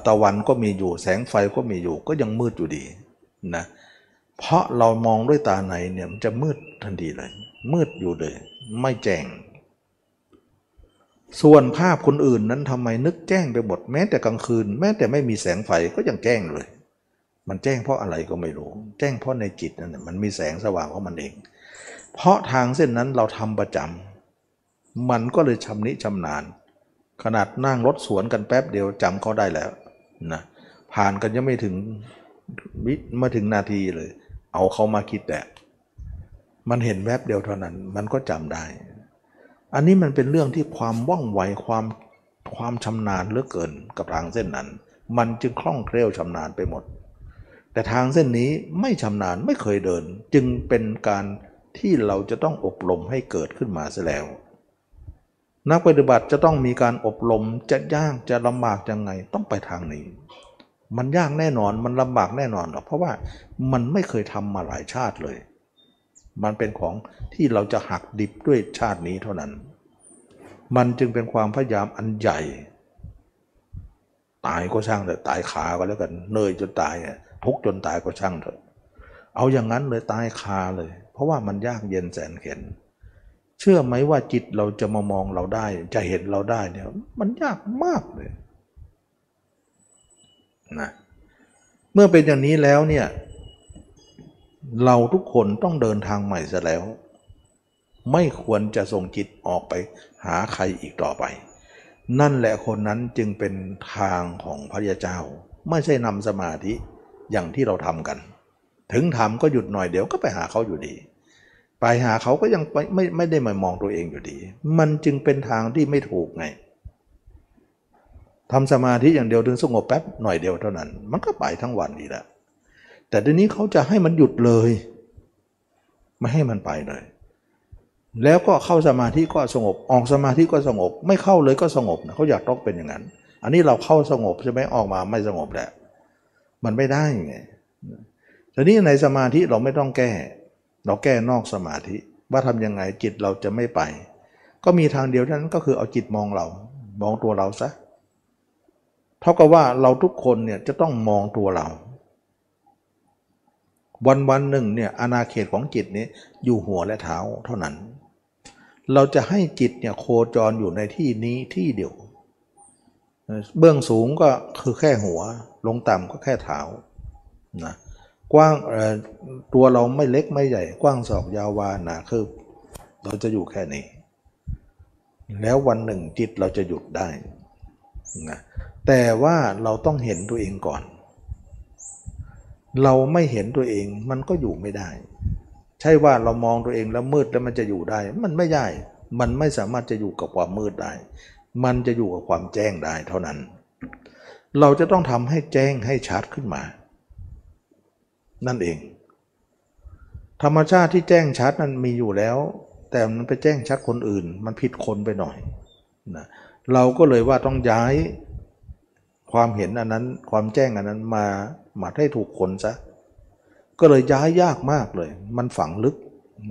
ตะวันก็มีอยู่แสงไฟก็มีอยู่ก็ยังมืดอยู่ดีนะเพราะเรามองด้วยตาในเนี่ยมันจะมืดทันทีเลย มืดอยู่เลย ไม่แจ้ง ส่วนภาพคนอื่นนั้นทำไมนึกแจ้งไปหมดแม้แต่กลางคืน แม้แต่ไม่มีแสงไฟก็ยังแจ้งเลย มันแจ้งเพราะอะไรก็ไม่รู้ แจ้งเพราะในจิตนั่นแหละมันมีแสงสว่างของมันเอง เพราะทางเส้นนั้นเราทำประจำมันก็เลยชำนิชำนาญ ขนาดนั่งรถสวนกันแป๊บเดียวจำเขาได้แล้วนะผ่านกันยังไม่ถึงวิมาถึงนาทีเลย เอาเขามาคิดแต่มันเห็นแวบเดียวเท่านั้น มันก็จำได้ อันนี้มันเป็นเรื่องที่ความว่องไวความความชำนาญเหลือเกินกับทางเส้นนั้น มันจึงคล่องแคล่วชำนาญไปหมด แต่ทางเส้นนี้ไม่ชำนาญไม่เคยเดิน จึงเป็นการที่เราจะต้องอบรมให้เกิดขึ้นมาเสียแล้ว นักปฏิบัติจะต้องมีการอบรมจะยากจะลำบากยังไงต้องไปทางนี้ มันยากแน่นอนมันลำบากแน่นอนหรอกเพราะว่ามันไม่เคยทำมาหลายชาติเลย มันเป็นของที่เราจะหักดิบด้วยชาตินี้เท่านั้น มันจึงเป็นความพยายามอันใหญ่ ตายก็ช่างเถอะตายขาก็แล้วกันเนยจนตายทุกจนตายก็ช่างเถอะเอาอย่างนั้นเลยตายคาเลย เพราะว่ามันยากเย็นแสนเข็นเชื่อไหมว่าจิตเราจะมามองเราได้ จะเห็นเราได้เนี่ย มันยากมากเลยนะเมื่อเป็นอย่างนี้แล้วเนี่ย เราทุกคนต้องเดินทางใหม่ซะแล้ว ไม่ควรจะส่งจิตออกไปหาใครอีกต่อไป นั่นแหละคนนั้นจึงเป็นทางของพระยาเจ้า ไม่ใช่นำสมาธิอย่างที่เราทำกัน ถึงทำก็หยุดหน่อยเดี๋ยวก็ไปหาเขาอยู่ดี ไปหาเขาก็ยังไม่ไม่ไม่ได้มามองตัวเองอยู่ดี มันจึงเป็นทางที่ไม่ถูกไงทำสมาธิอย่างเดียวถึงสงบแป๊บหน่อยเดียวเท่านั้น มันก็ไปทั้งวันดีแล้ว แต่ทีนี้เขาจะให้มันหยุดเลย ไม่ให้มันไปเลย แล้วก็เข้าสมาธิก็สงบ ออกสมาธิก็สงบ ไม่เข้าเลยก็สงบนะเขาอยากต้องเป็นอย่างนั้น อันนี้เราเข้าสงบใช่ไหมออกมาไม่สงบแหละมันไม่ได้ไงทีนี้ในสมาธิเราไม่ต้องแก้ เราแก้นอกสมาธิ ว่าทำยังไงจิตเราจะไม่ไป ก็มีทางเดียวนั้นก็คือเอาจิตมองเรา มองตัวเราซะเท่ากับว่าเราทุกคนเนี่ยจะต้องมองตัวเรา วันวันหนึ่งเนี่ยอาณาเขตของจิตนี้อยู่หัวและเท้าเท่านั้น เราจะให้จิตเนี่ยโคจรอยู่ในที่นี้ที่เดียว เบื้องสูงก็คือแค่หัว ลงต่ำก็แค่เท้านะกว้างตัวเราไม่เล็กไม่ใหญ่ กว้างศอกยาววาหนาคือเราจะอยู่แค่นี้ แล้ววันหนึ่งจิตเราจะหยุดได้นะแต่ว่าเราต้องเห็นตัวเองก่อน เราไม่เห็นตัวเองมันก็อยู่ไม่ได้ ใช่ว่าเรามองตัวเองแล้วมืดแล้วมันจะอยู่ได้ มันไม่ได้ มันไม่สามารถจะอยู่กับความมืดได้ มันจะอยู่กับความแจ้งได้เท่านั้น เราจะต้องทำให้แจ้งให้ชัดขึ้นมา นั่นเอง ธรรมชาติที่แจ้งชัดนั้นมีอยู่แล้ว แต่มันไปแจ้งชัดคนอื่น มันผิดคนไปหน่อยนะเราก็เลยว่าต้องย้าย ความเห็นอันนั้นความแจ้งอันนั้นมามาให้ถูกคนซะก็เลยย้ายยากมากเลย มันฝังลึก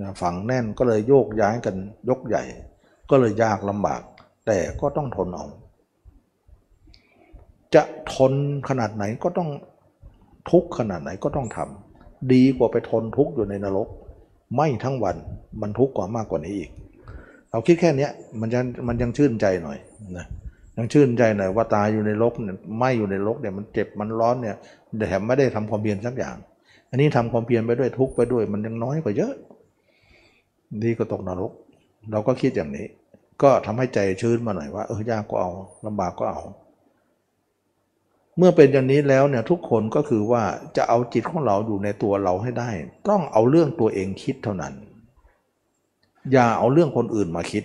นะฝังแน่นก็เลยโยกย้ายกันยกใหญ่ ก็เลยยากลำบาก แต่ก็ต้องทนเอาจะทนขนาดไหนก็ต้องทุกขนาดไหนก็ต้องทำดีกว่าไปทนทุกอยู่ในนรก ไม่ทั้งวันมันทุกข์กว่ามากกว่านี้อีกเราคิดแค่นี้มันจะมันยังชื่นใจหน่อยนะ ยังชื่นใจหน่อยว่าตายอยู่ในรกเนี่ยไม่อยู่ในรกเนี่ยมันเจ็บมันร้อนเนี่ยแต่แถมไม่ได้ทำความเพียรสักอย่าง อันนี้ทำความเพียรไปด้วยทุกไปด้วย มันยังน้อยกว่าเยอะดีก็ตกนรก เราก็คิดอย่างนี้ ก็ทำให้ใจชื้นมาหน่อยว่าเออยากก็เอาลำบากก็เอา เมื่อเป็นอย่างนี้แล้วเนี่ยทุกคนก็คือว่าจะเอาจิตของเราอยู่ในตัวเราให้ได้ ต้องเอาเรื่องตัวเองคิดเท่านั้น อย่าเอาเรื่องคนอื่นมาคิด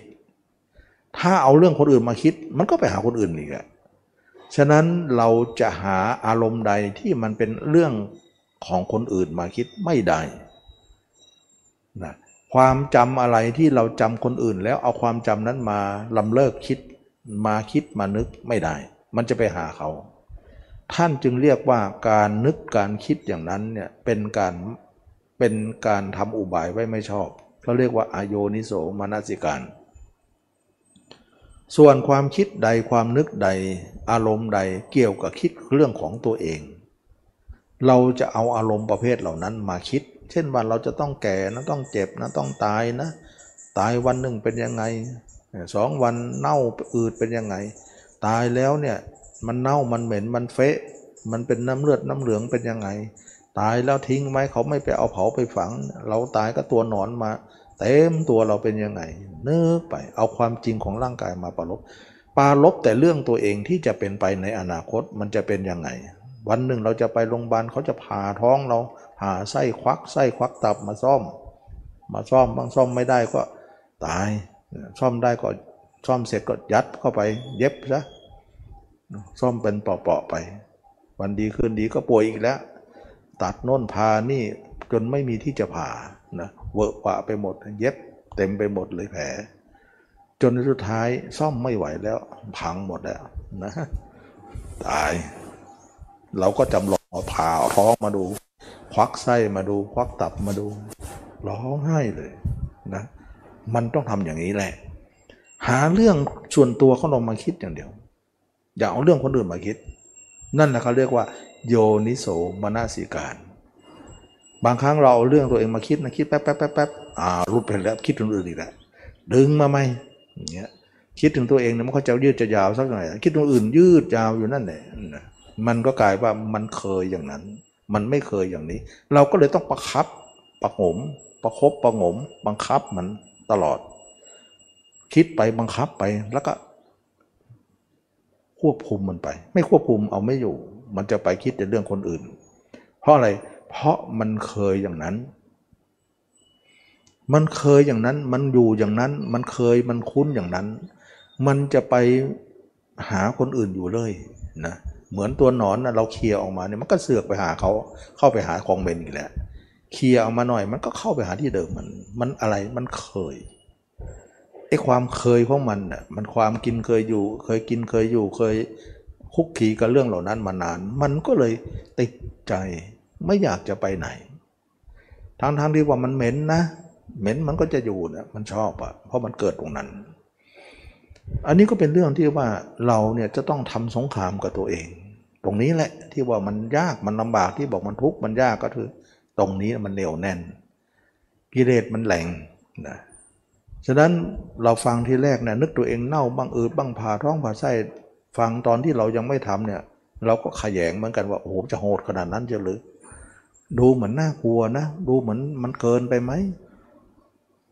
ถ้าเอาเรื่องคนอื่นมาคิด มันก็ไปหาคนอื่นอีกแหละฉะนั้นเราจะหาอารมณ์ใดที่มันเป็นเรื่องของคนอื่นมาคิดไม่ได้นะความจำอะไรที่เราจำคนอื่น แล้วเอาความจำนั้นมาลำเลิกคิดมาคิดมานึกไม่ได้ มันจะไปหาเขา ท่านจึงเรียกว่าการนึกการคิดอย่างนั้นเนี่ยเป็นการเป็นการทำอุบายไว้ไม่ชอบเขาเรียกว่าอโยนิโสมนสิการ ส่วนความคิดใดความนึกใดอารมณ์ใดเกี่ยวกับคิดเรื่องของตัวเอง เราจะเอาอารมณ์ประเภทเหล่านั้นมาคิด เช่นว่าเราจะต้องแก่นะต้องเจ็บนะต้องตายนะ ตายวันหนึ่งเป็นยังไงสองวันเน่าอืดเป็นยังไง ตายแล้วเนี่ยมันเน่ามันเหม็นมันเฟะ มันเป็นน้ำเลือดน้ำเหลืองเป็นยังไง ตายแล้วทิ้งไหมเขาไม่ไปเอาเผาไปฝัง เราตายก็ตัวหนอนมา เต็มตัวเราเป็นยังไงนึกไปเอาความจริงของร่างกายมาปรลบปาลบแต่เรื่องตัวเองที่จะเป็นไปในอนาคตมันจะเป็นยังไง วันหนึ่งเราจะไปโรงพยาบาลเขาจะผ่าท้องเราผ่าไส้ควักไส้ควักตับมาซ่อม มาซ่อมบางซ่อมไม่ได้ก็ตายซ่อมได้ก็ซ่อมเสร็จก็ยัดเข้าไป เย็บซะซ่อมเป็นเปาะๆไป วันดีคืนดีก็ป่วยอีกแล้ว ตัดโน่นผ่านี่จนไม่มีที่จะผ่านะเเวอะหวะไปหมด เย็บเต็มไปหมดเลยแผล จนสุดท้ายซ่อมไม่ไหวแล้ว พังหมดแล้วนะตาย เราก็จำลองผ่าเอาท้องมาดู ควักไส้มาดู ควักตับมาดู ร้องไห้เลยนะ มันต้องทำอย่างนี้แหละ หาเรื่องส่วนตัวเขาลงมาคิดอย่างเดียว อย่าเอาเรื่องคนอื่นมาคิด นั่นแหละเขาเรียกว่า โยนิโสมนสิการ บางครั้งเราเอาเรื่องตัวเองมาคิดนะคิดแป๊บแป๊บแป๊บแป๊บอ่ารุดไปแล้วคิดถึงอื่นอีกแล้วดึงมาไหมอย่างเงี้ยคิดถึงตัวเองเนี่ยมันก็จะยืดจะยาวสักหน่อยคิดถึงอื่นยืดยาวอยู่นั่นแหละมันก็กลายว่ามันเคยอย่างนั้น มันไม่เคยอย่างนี้ เราก็เลยต้องประคับประงมประคบประงม บังคับมันตลอด คิดไปบังคับไปแล้วก็ ควบคุมมันไป ไม่ควบคุมเอาไม่อยู่ มันจะไปคิดแต่เรื่องคนอื่น เพราะอะไร เพราะมันเคยอย่างนั้น มันเคยอย่างนั้น มันอยู่อย่างนั้น มันเคยมันคุ้นอย่างนั้น มันจะไปหาคนอื่นอยู่เลยนะเหมือนตัวหนอนนะเราเคลียออกมาเนี่ยมันก็เสือกไปหาเขาเข้าไปหาของเบนอีกแล้วเคลียออกมาหน่อยมันก็เข้าไปหาที่เดิมมัน มันอะไรมันเคยไอ้ความเคยของมันน่ะมันความกินเคยอยู่ เคยกินเคยอยู่เคยคุกคีกับเรื่องเหล่านั้นมานาน มันก็เลยติดใจ ไม่อยากจะไปไหน ทั้งๆทที่ว่ามันเหม็นนะ เหม็นมันก็จะอยู่นะมันชอบอะเพราะมันเกิดตรงนั้น อันนี้ก็เป็นเรื่องที่ว่าเราเนี่ยจะต้องทำสงครามกับตัวเอง ตรงนี้แหละที่ว่ามันยากมันลำบากที่บอกมันทุกข์มันยากก็คือ ตรงนี้มันเหนียวแน่น กิเลสมันแหลงนะฉะนั้นเราฟังที่แรกเนี่ยนึกตัวเองเน่าบ้างอืดบ้างผ่าท้องผ่าไส้ฟังตอนที่เรายังไม่ทำเนี่ย เราก็ขยงเหมือนกันว่าโอ้โหจะโหดขนาดนั้นจะหรือ ดูเหมือนน่ากลัวนะ ดูเหมือนมันเกินไปไหม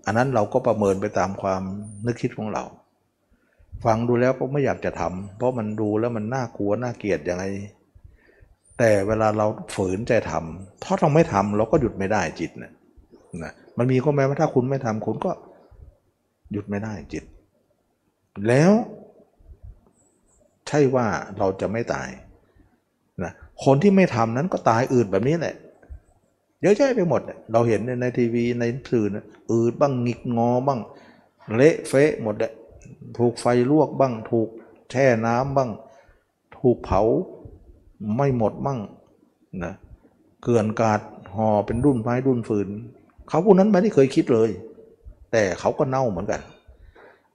อันนั้นเราก็ประเมินไปตามความนึกคิดของเรา ฟังดูแล้วก็ไม่อยากจะทำเพราะมันดูแล้วมันน่ากลัวน่าเกลียดยังไง แต่เวลาเราฝืนใจทำเพราเราไม่ทำเราก็หยุดไม่ได้จิตนะนะมันมีข้อแม้ว่าถ้าคุณไม่ทำคุณก็หยุดไม่ได้จิต แล้วใช่ว่าเราจะไม่ตายนะคนที่ไม่ทำนั้นก็ตายอืดแบบนี้แหละ เยอะแยะไปหมด เราเห็นในทีวีในสื่อนะอืดบ้างงิกงอบ้าง เละเฟะหมดเลยถูกไฟลวกบ้าง ถูกแช่น้ำบ้าง ถูกเผาไม่หมดบ้างนะเกลื่อนกาดห่อเป็นรุ่นไม้รุ่นฟืน เขาพวกนั้นไม่ได้เคยคิดเลย แต่เขาก็เน่าเหมือนกัน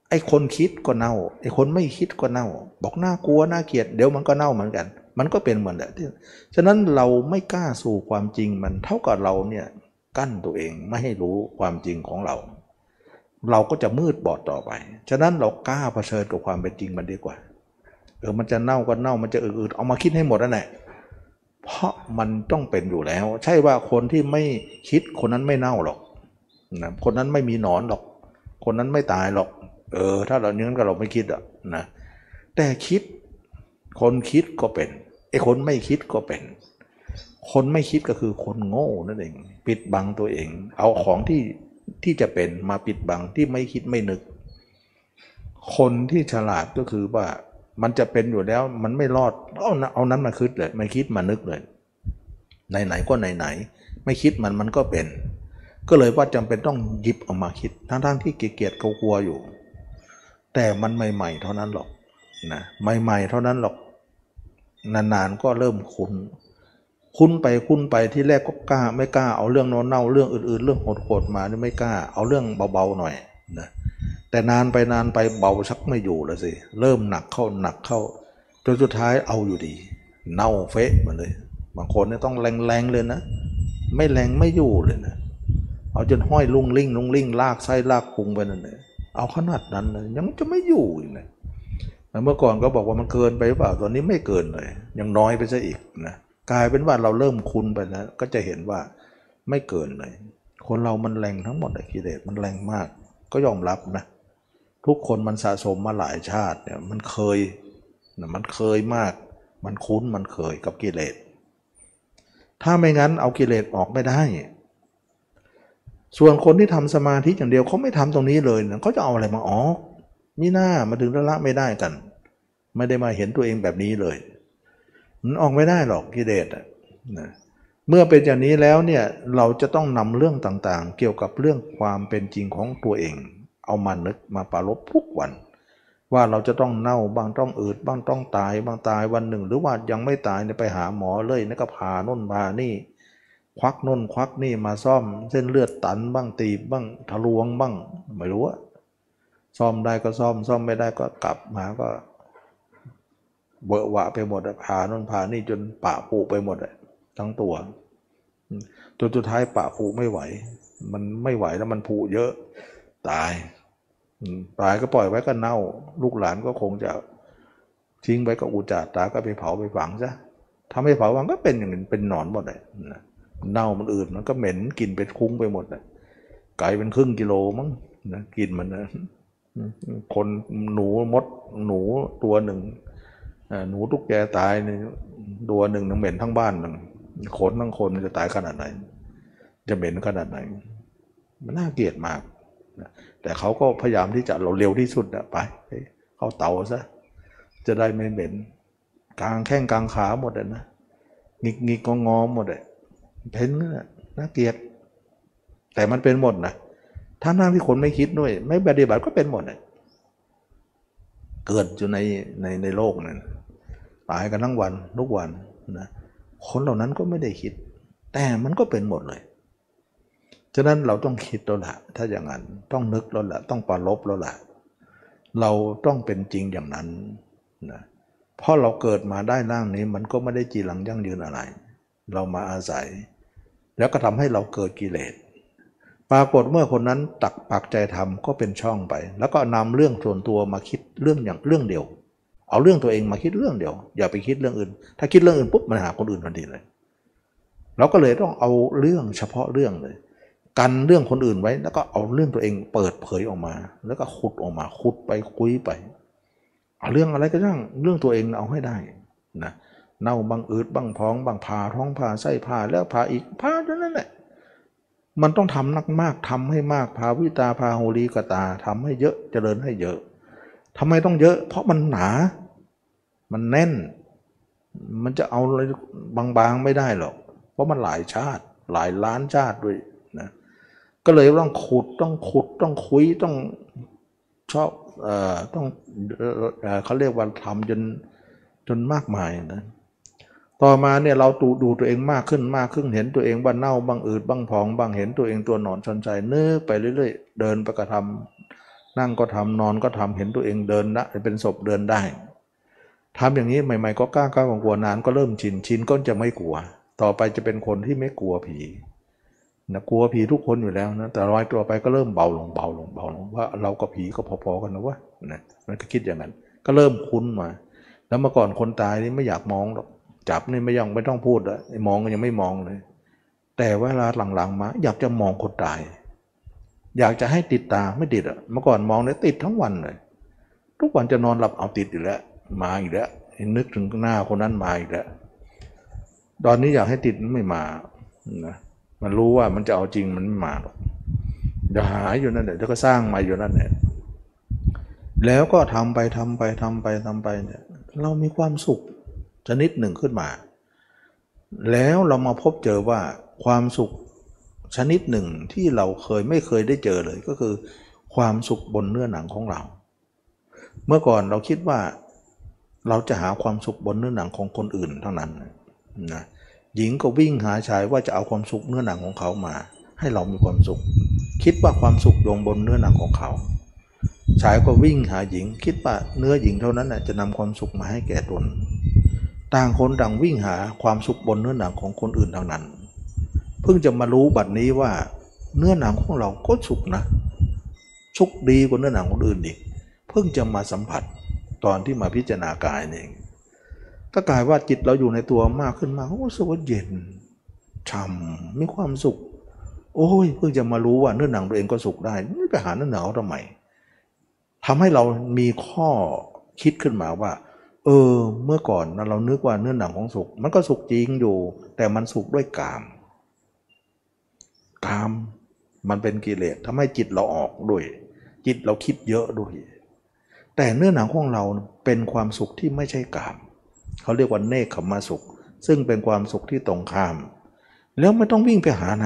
ไอ้คนคิดก็เน่าไอ้คนไม่คิดก็เน่า บอกน่ากลัวน่าเกลียดเดี๋ยวมันก็เน่าเหมือนกัน มันก็เป็นเหมือนแหละฉะนั้นเราไม่กล้าสู่ความจริงมันเท่ากับเราเนี่ยกั้นตัวเองไม่ให้รู้ความจริงของเรา เราก็จะมืดบอดต่อไป ฉะนั้นเรากล้าเผชิญกับความเป็นจริงมันดีกว่า เออมันจะเน่าก็เน่ามันจะอืดๆเอามาคิดให้หมดนั่นแหละเพราะมันต้องเป็นอยู่แล้ว ใช่ว่าคนที่ไม่คิดคนนั้นไม่เน่าหรอกนะคนนั้นไม่มีหนอนหรอก คนนั้นไม่ตายหรอก เออ ถ้าเราเนี้ยก็เราไม่คิดอะนะแต่คิดคนคิดก็เป็น ไอ้คนไม่คิดก็เป็น คนไม่คิดก็คือคนโง่นั่นเอง ปิดบังตัวเอง เอาของที่ที่จะเป็นมาปิดบังที่ไม่คิดไม่นึก คนที่ฉลาดก็คือว่ามันจะเป็นอยู่แล้วมันไม่รอดเอาเอานั้นมาคิดเลยไม่คิดมานึกเลย ไหนๆก็ไหนๆไม่คิดมันมันก็เป็น ก็เลยว่าจำเป็นต้องหยิบออกมาคิด ทั้งๆที่เกียจๆกลัวอยู่ แต่มันใหม่ ๆ เท่านั้นหรอกนะใหม่ ๆ เท่านั้นหรอก นานๆก็เริ่มคุ้น คุ้นไปคุ้นไปที่แรกก็กล้าไม่กล้าเอาเรื่องโน้นเน่าเรื่องอื่นๆ เรื่องโหดๆมานี่ไม่กล้า เอาเรื่องเบาๆหน่อยนะแต่นานไปนานไปเบาชักไม่อยู่แล้วสิเริ่มหนักเข้าหนักเข้าจนสุดท้ายเอาอยู่ดี เน่าเฟะมาเลย บางคนเนี่ยต้องแรงๆเลยนะ ไม่แรงไม่อยู่เลยนะเอาจนห้อยลุ่งลิ่งลุ่งลิ่งลากไส้ลากพุงไปนั่นเลยเอาขนาดนั้นเลยยังจะไม่อยู่อีกนะ เมื่อก่อนก็บอกว่ามันเกินไปหรือเปล่าตอนนี้ไม่เกินเลย ยังน้อยไปซะอีกนะกลายเป็นว่าเราเริ่มคุ้นไปแล้วก็จะเห็นว่าไม่เกินเลย คนเรามันแรงทั้งหมดไอ้กิเลสมันแรงมาก ก็ยอมรับนะ ทุกคนมันสะสมมาหลายชาติเนี่ยมันเคยนะมันเคยมาก มันคุ้นมันเคยกับกิเลส ถ้าไม่งั้นเอากิเลสออกไม่ได้ ส่วนคนที่ทำสมาธิอย่างเดียวเขาไม่ทำตรงนี้เลยนะเขาจะเอาอะไรมาออกมีหน้ามาถึงละไม่ได้กัน ไม่ได้มาเห็นตัวเองแบบนี้เลย มันออกไม่ได้หรอกกิเลสนะเมื่อเป็นอย่างนี้แล้วเนี่ยเราจะต้องนำเรื่องต่างๆ เกี่ยวกับเรื่องความเป็นจริงของตัวเอง เอามานึกมาปรารบทุกวัน ว่าเราจะต้องเน่าบ้างต้องอืดบ้างต้องตายบ้างตายวันหนึ่ง หรือว่ายังไม่ตายเนี่ยไปหาหมอเลยนี่ก็พาน่นพานี่ ควักน่นควักนี่มาซ่อม เส้นเลือดตันบ้างตีบบ้างทะลวงบ้างไม่รู้อะซ่อมได้ก็ซ่อมซ่อมไม่ได้ก็กลับมาก็ เบอะหวะไปหมดผ่านนผ่านี่จนปะปูไปหมดทั้งตัวจนสุดท้ายปะปูไม่ไหว มันไม่ไหวแล้วมันผูเยอะ ตายตายก็ปล่อยไว้ก็เน่า ลูกหลานก็คงจะทิ้งไว้ก็อุจจาตาก็ไปเผาไปฝังซะทำให้เผาฝังก็เป็นอย่างนี้เป็นหนอนหมดเลยเน่ามันอื่นมันก็เหม็นกลิ่นเป็นคุ้งไปหมดเลยไก่เป็นครึ่งกิโลมั้งนะกินมันนะคนหนูมดหนูตัวหนึ่ง หนูตุ๊กแกตายในตัวหนึ่งนังเหม็นทั้งบ้านหนึ่งขนทั้งคนจะตายขนาดไหน จะเหม็นขนาดไหน มันน่าเกลียดมากแต่เขาก็พยายามที่จะเราเร็วที่สุดอะไปเขาเตาซะจะได้ไม่เหม็นกลางแข้งกลางขาหมดเลยนะงิกงิกงอหมดเลยเพ้นน่าเกลียด แต่มันเป็นหมดนะถ้านั่งที่คนไม่คิดด้วย ไม่ปฏิบัติก็เป็นหมดเลยเกิดอยู่ในในในโลกนั้น ตายกันทั้งวันทุกวันนะคนเหล่านั้นก็ไม่ได้คิด แต่มันก็เป็นหมดเลยฉะนั้นเราต้องคิดแล้วละถ้าอย่างนั้นต้องนึกแล้วละต้องปรลบแล้วละเราต้องเป็นจริงอย่างนั้นนะเพราะเราเกิดมาได้ร่างนี้มันก็ไม่ได้จีหลังยั่งยืนอะไร เรามาอาศัย แล้วก็ทำให้เราเกิดกิเลสปรากฏเมื่อคนนั้นตักปักใจทำก็เป็นช่องไป แล้วก็นำเรื่องส่วนตัวมาคิดเรื่องอย่างเรื่องเดียว เอาเรื่องตัวเองมาคิดเรื่องเดียว อย่าไปคิดเรื่องอื่น ถ้าคิดเรื่องอื่นปุ๊บมันหาคนอื่นทันทีเลย เราก็เลยต้องเอาเรื่องเฉพาะเรื่องเลย กันเรื่องคนอื่นไว้ แล้วก็เอาเรื่องตัวเองเปิดเผยออกมา แล้วก็ขุดออกมาขุดไปคุยไป เอาเรื่องอะไรก็ช่างเรื่องตัวเองเอาให้ได้นะเน่าบางอืดบางพองบางผ่าท้องผ่าไส้ผ่าแล้วผ่าอีกผ่าเท่านั้นแหละมันต้องทำนักมากทำให้มากพาวิตาพาโหรีกตาทำให้เยอะเจริญให้เยอะ ทำไมต้องเยอะ เพราะมันหนา มันแน่น มันจะเอาอะไรบางๆไม่ได้หรอก เพราะมันหลายชาติ หลายล้านชาติด้วยนะก็เลยต้องขุดต้องขุดต้องคุยต้องชอบเอ่อต้องเขาเรียกว่าทำจนจนมากมายนะต่อมาเนี่ยเราดูดูตัวเองมากขึ้นมากขึ้นเห็นตัวเองบ้านเน่าบางอืดบางผองบางเห็นตัวเองตัวหนอนชนใจเนึกไปเรื่อย ๆ เดินไปกระทำ นั่งก็ทำนอนก็ทำเห็นตัวเองเดินนะเป็นศพเดินได้ทำอย่างนี้ใหม่ ๆ ก็กล้ากล้ากลัวนานก็เริ่มชินชินก็จะไม่กลัว ต่อไปจะเป็นคนที่ไม่กลัวผีนะกลัวผีทุกคนอยู่แล้วนะแต่รอยตัวไปก็เริ่มเบาลงเบาลงเบาลงว่าเรากับผีก็พอๆกันนะวะนะมันก็คิดอย่างนั้น ก็เริ่มคุ้นมา แล้วเมื่อก่อนคนตายนี่ไม่อยากมองหรอกจับนี่ไม่ยังไม่ต้องพูดอะมองก็ยังไม่มองเลย แต่เวลาหลังๆมา อยากจะมองคนตาย อยากจะให้ติดตาไม่ติดอะเมื่อก่อนมองเนี่ยติดทั้งวันเลย ทุกวันจะนอนหลับเอาติดอยู่แล้ว มาอีกแล้วนึกถึงหน้าคนนั้นมาอีกแล้วตอนนี้อยากให้ติดไม่มานะมันรู้ว่ามันจะเอาจริงมันไม่มาหรอกจะหายอยู่นั่นแหละแล้วก็สร้างมาอยู่นั่นแหละแล้วก็ทำไปทำไปทำไปทำไปเนี่ยเรามีความสุขชนิดหนึ่งขึ้นมา แล้วเรามาพบเจอว่าความสุข ชนิดหนึ่งที่เราเคยไม่เคยได้เจอเลยก็คือ ความสุขบนเนื้อหนังของเรา เมื่อก่อนเราคิดว่าเราจะหาความสุขบนเนื้อหนังของคนอื่นเท่านั้นนะหญิงก็วิ่งหาชายว่าจะเอาความสุขเนื้อหนังของเขามา ให้เรามีความสุข คิดว่าความสุขลงบนเนื้อหนังของเขา ชายก็วิ่งหาหญิง คิดว่าเนื้อหญิงเท่านั้นน่ะจะนำความสุขมาให้แก่ตน ต่างคนต่างวิ่งหาความสุขบนเนื้อหนังของคนอื่นเท่านั้น เพิ่งจะมารู้บัดนี้ว่า เนื้อหนังของเราก็สุขนะ สุขดีกว่าเนื้อหนังคนอื่นอีกเพิ่งจะมาสัมผัสตอนที่มาพิจารณากายนี่เองก็กลายว่าจิตเราอยู่ในตัวมากขึ้นมาโอ้รู้สึกว่าเย็นช่ำมีความสุข โอ้ย เพิ่งจะมารู้ว่าเนื้อหนังตัวเองก็สุขได้ไม่ไปหาเนื้อหนังเขาทำไมทำให้เรามีข้อคิดขึ้นมาว่า เออ เมื่อก่อนเรานึกว่าเนื้อหนังของสุข มันก็สุขจริงอยู่ แต่มันสุขด้วยกาม กามมันเป็นกิเลสทำให้จิตเราออกด้วย จิตเราคิดเยอะด้วย แต่เนื้อหนังของเราเป็นความสุขที่ไม่ใช่กามเขาเรียกว่าเนคขมมาสุข ซึ่งเป็นความสุขที่ตรงข้าม แล้วไม่ต้องวิ่งไปหาไหน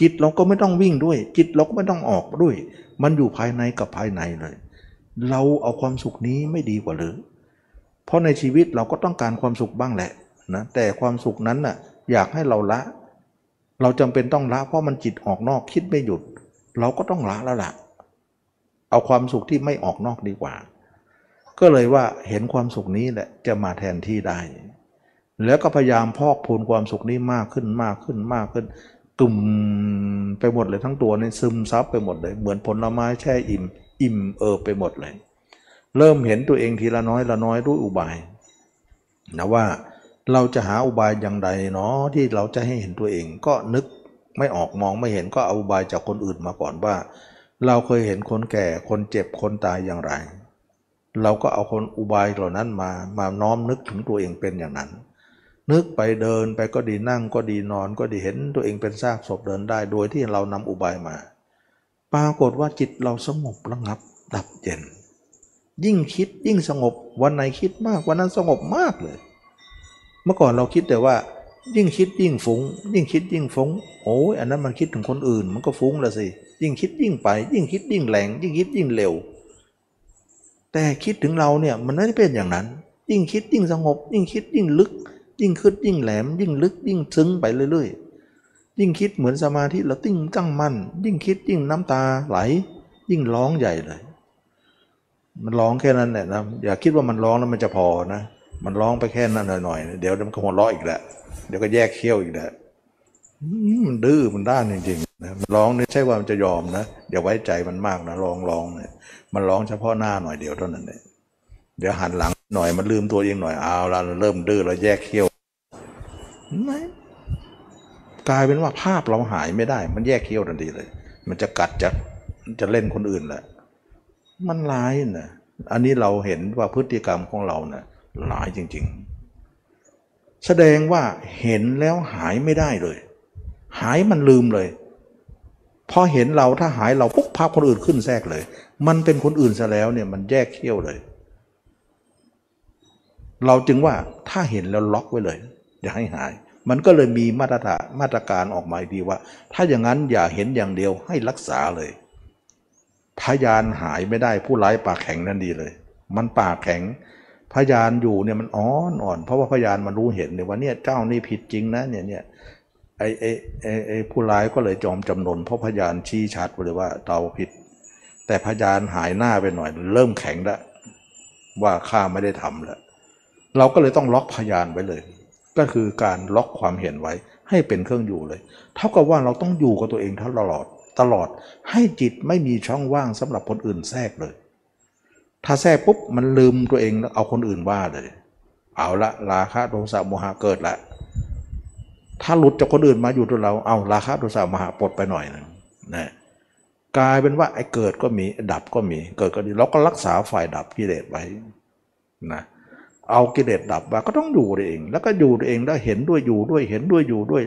จิตเราก็ไม่ต้องวิ่งด้วย จิตเราก็ไม่ต้องออกด้วย มันอยู่ภายในกับภายในเลย เราเอาความสุขนี้ไม่ดีกว่าหรือ เพราะในชีวิตเราก็ต้องการความสุขบ้างแหละนะแต่ความสุขนั้นน่ะอยากให้เราละ เราจำเป็นต้องละเพราะมันจิตออกนอกคิดไม่หยุด เราก็ต้องละแล้วล่ะ เอาความสุขที่ไม่ออกนอกดีกว่า ก็เลยว่าเห็นความสุขนี้แหละจะมาแทนที่ได้ แล้วก็พยายามพอกพูนความสุขนี้มากขึ้นมากขึ้นมากขึ้นกลุ่มไปหมดเลยทั้งตัวนี่ซึมซับไปหมดเลย เหมือนผลไม้แช่อิ่ม อิ่มเอิบไปหมดเลย เริ่มเห็นตัวเองทีละน้อยละน้อยด้วยอุบายนะว่า เราจะหาอุบายอย่างใดเนาะที่เราจะให้เห็นตัวเอง ก็นึกไม่ออกมองไม่เห็นก็เอาอุบายจากคนอื่นมาก่อนว่า เราเคยเห็นคนแก่คนเจ็บคนตายอย่างไร เราก็เอาคนอุบายเหล่านั้นมามาน้อมนึกถึงตัวเองเป็นอย่างนั้น นึกไปเดินไปก็ดีนั่งก็ดีนอนก็ดีเห็นตัวเองเป็นซากศพเดินได้ โดยที่เรานำอุบายมา ปรากฏว่าจิตเราสงบระงับดับเย็น ยิ่งคิดยิ่งสงบวันไหนคิดมากวันนั้นสงบมากเลย เมื่อก่อนเราคิดแต่ว่า ยิ่งคิดยิ่งฟุง้ง ยิ่งคิดยิ่งฟุง้งโอ้ยอันนั้นมันคิดถึงคนอื่น มันก็ฟุ้งละสิยิ่งคิดยิ่งไป ยิ่งคิดยิ่งแรงยิ่งคิดยิ่งเร็ว แต่คิดถึงเราเนี่ยมันไม่ได้เป็นอย่างนั้น ยิ่งคิดยิ่งสงบ ยิ่งคิดยิ่งลึก ยิ่งคิดยิ่งแหลม ยิ่งลึกยิ่งซึ้งไปเรื่อยๆ ยิ่งคิดเหมือนสมาธิเราติ้งตั้งมั่น ยิ่งคิดยิ่งน้ำตาไหล ยิ่งร้องใหญ่เลย มันร้องแค่นั้นแหละนะอย่าคิดว่ามันร้องแล้วมันจะพอนะ มันร้องไปแค่นั้นหน่อยๆ เดี๋ยวมันก็หัวเราะอีกแล้วเดี๋ยวก็แยกเขี้ยวอีกแล้วมันดื้อมันด้านจริงๆนะมันร้องนี่ใช่ว่ามันจะยอมนะอย่าไว้ใจมันมากนะร้องร้องเนี่ยมันร้องเฉพาะหน้าหน่อยเดียวเท่านั้นเองเดี๋ยวหันหลังหน่อยมันลืมตัวเองหน่อยเอาละเริ่มดื้อแล้วแยกเขี้ยวไม่กลายเป็นว่าภาพเราหายไม่ได้ มันแยกเขี้ยวทันทีเลย มันจะกัดจะจะเล่นคนอื่นแหละมันร้ายนะอันนี้เราเห็นว่าพฤติกรรมของเราเนะ่ยะร้ายจริง ๆ แสดงว่าเห็นแล้วหายไม่ได้เลย หายมันลืมเลยพอเห็นเราถ้าหายเราปุ๊บภาพคนอื่นขึ้นแทรกเลย มันเป็นคนอื่นซะแล้วเนี่ยมันแยกเขี้ยวเลย เราจึงว่าถ้าเห็นแล้วล็อกไว้เลย อย่าให้หาย มันก็เลยมีมาตรฐานมาตรการออกมาดีว่า ถ้าอย่างนั้นอย่าเห็นอย่างเดียวให้รักษาเลยพยานหายไม่ได้ผู้ร้ายปากแข็งนั่นดีเลย มันปากแข็ง พยานอยู่เนี่ยมันอ่อนอ่อน เพราะว่าพยานมันรู้เห็นเนี่ยว่าเนี่ยเจ้านี่ผิดจริงนะเนี่ยเนี่ยไอ้ไอ้ไอ้ไอ้ผู้ร้ายก็เลยจอมจำนนเพราะพยานชี้ชัดเลยว่าเราผิด แต่พยานหายหน้าไปหน่อย เริ่มแข็งแล้วว่าข้าไม่ได้ทำแล้วเราก็เลยต้องล็อกพยานไว้เลย ก็คือการล็อกความเห็นไว้ ให้เป็นเครื่องอยู่เลย เท่ากับว่าเราต้องอยู่กับตัวเองตลอดตลอดให้จิตไม่มีช่องว่างสำหรับคนอื่นแทรกเลย ถ้าแทรกปุ๊บมันลืมตัวเองแล้วเอาคนอื่นว่าเลย เอาละราคะโทสะโมหะเกิดละ ถ้าหลุดจากคนอื่นมาอยู่ตัวเรา เอาราคะโทสะโมหะปลดไปหน่อยหนึงนะกลายเป็นว่าไอ้เกิดก็มีดับก็มี เกิดก็ดีเราก็รักษาฝ่ายดับกิเลสไว้นะเอากิเลสดับมาก็ต้องอยู่ตัวเอง แล้วก็อยู่ตัวเองแล้วเห็นด้วยอยู่ด้วยเห็นด้วยอยู่ด้วย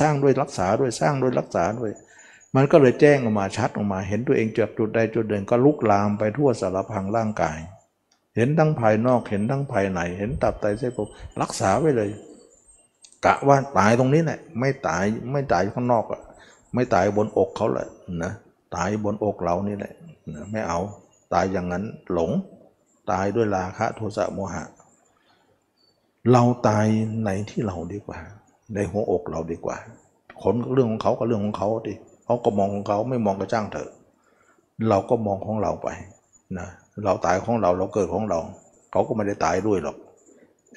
สร้างด้วยรักษาด้วยสร้างด้วยรักษาด้วย มันก็เลยแจ้งออกมาชัดออกมา เห็นตัวเองจากจุดใดจุดหนึ่งก็ลุกลามไปทั่วสารพังร่างกาย เห็นทั้งภายนอกเห็นทั้งภายใน เห็นตับไตเส้นผมรักษาไว้เลยกะว่าตายตรงนี้แหละไม่ตายไม่ตายข้างนอกอะไม่ตายบนอกเขาแหละนะตายบนอกเรานี่แหละนะไม่เอาตายอย่างนั้นหลง ตายด้วยราคะโทสะโมหะ เราตายในที่เราดีกว่า ในหัวอกเราดีกว่าคนเรื่องของเขาก็เรื่องของเขาดิ เขาก็มองของเขาไม่มองก็จ้างเถอะ เราก็มองของเราไปนะเราตายของเราเราเกิดของเรา เขาก็ไม่ได้ตายด้วยหรอก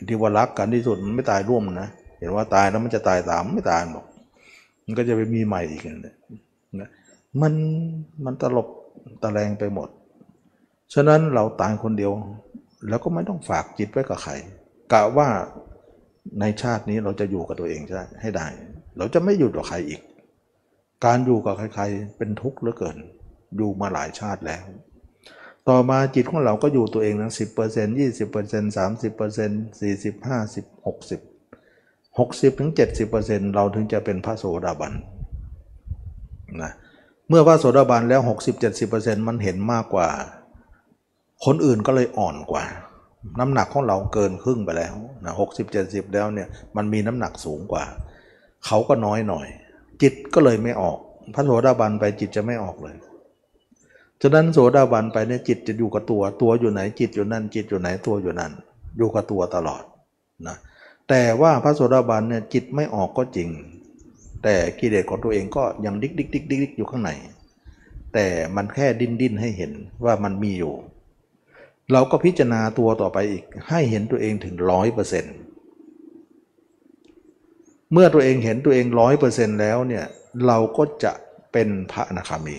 ที่ว่ารักกันที่สุดมันไม่ตายร่วมนะ เห็นว่าตายแล้วมันจะตายตามไม่ตายหรอก มันก็จะไปมีใหม่อีกนะมันมันตลบตะแลงไปหมด ฉะนั้นเราตายคนเดียว แล้วก็ไม่ต้องฝากจิตไว้กับใครกะว่าในชาตินี้เราจะอยู่กับตัวเองใช่ให้ได้ เราจะไม่อยู่กับใครอีก การอยู่กับใครๆเป็นทุกข์เหลือเกิน อยู่มาหลายชาติแล้ว ต่อมาจิตของเราก็อยู่ตัวเองนะสิบเปอร์เซ็นต์ยี่สิบเปอร์เซ็นต์สามสิบเปอร์เซ็นต์สี่สิบห้าสิบหกสิบหกสิบถึงเจ็ดสิบเปอร์เซ็นต์เราถึงจะเป็นพระโสดาบันนะเมื่อพระโสดาบันแล้วหกสิบเจ็ดสิบเปอร์เซ็นต์มันเห็นมากกว่า คนอื่นก็เลยอ่อนกว่า น้ำหนักของเราเกินครึ่งไปแล้วนะหกสิบเจ็ดสิบแล้วเนี่ยมันมีน้ำหนักสูงกว่า เขาก็น้อยหน่อย จิตก็เลยไม่ออก พระโสดาบันไปจิตจะไม่ออกเลย ฉะนั้นโสดาบันไปเนี่ยจิตจะอยู่กับตัว ตัวอยู่ไหนจิตอยู่นั่น จิตอยู่ไหนตัวอยู่นั่น อยู่กับตัวตลอดนะ แต่ว่าพระโสดาบันเนี่ยจิตไม่ออกก็จริง แต่กิเลสของตัวเองก็ยังดิกดิกดิกดิกดกอยู่ข้างใน แต่มันแค่ดิ้นดิ้นให้เห็นว่ามันมีอยู่ เราก็พิจารณาตัวต่อไปอีกให้เห็นตัวเองถึงร้อยเปอร์เซ็นต์ เมื่อตัวเองเห็นตัวเองร้อยเปอร์เซ็นต์แล้วเนี่ยเราก็จะเป็นพระอนาคามี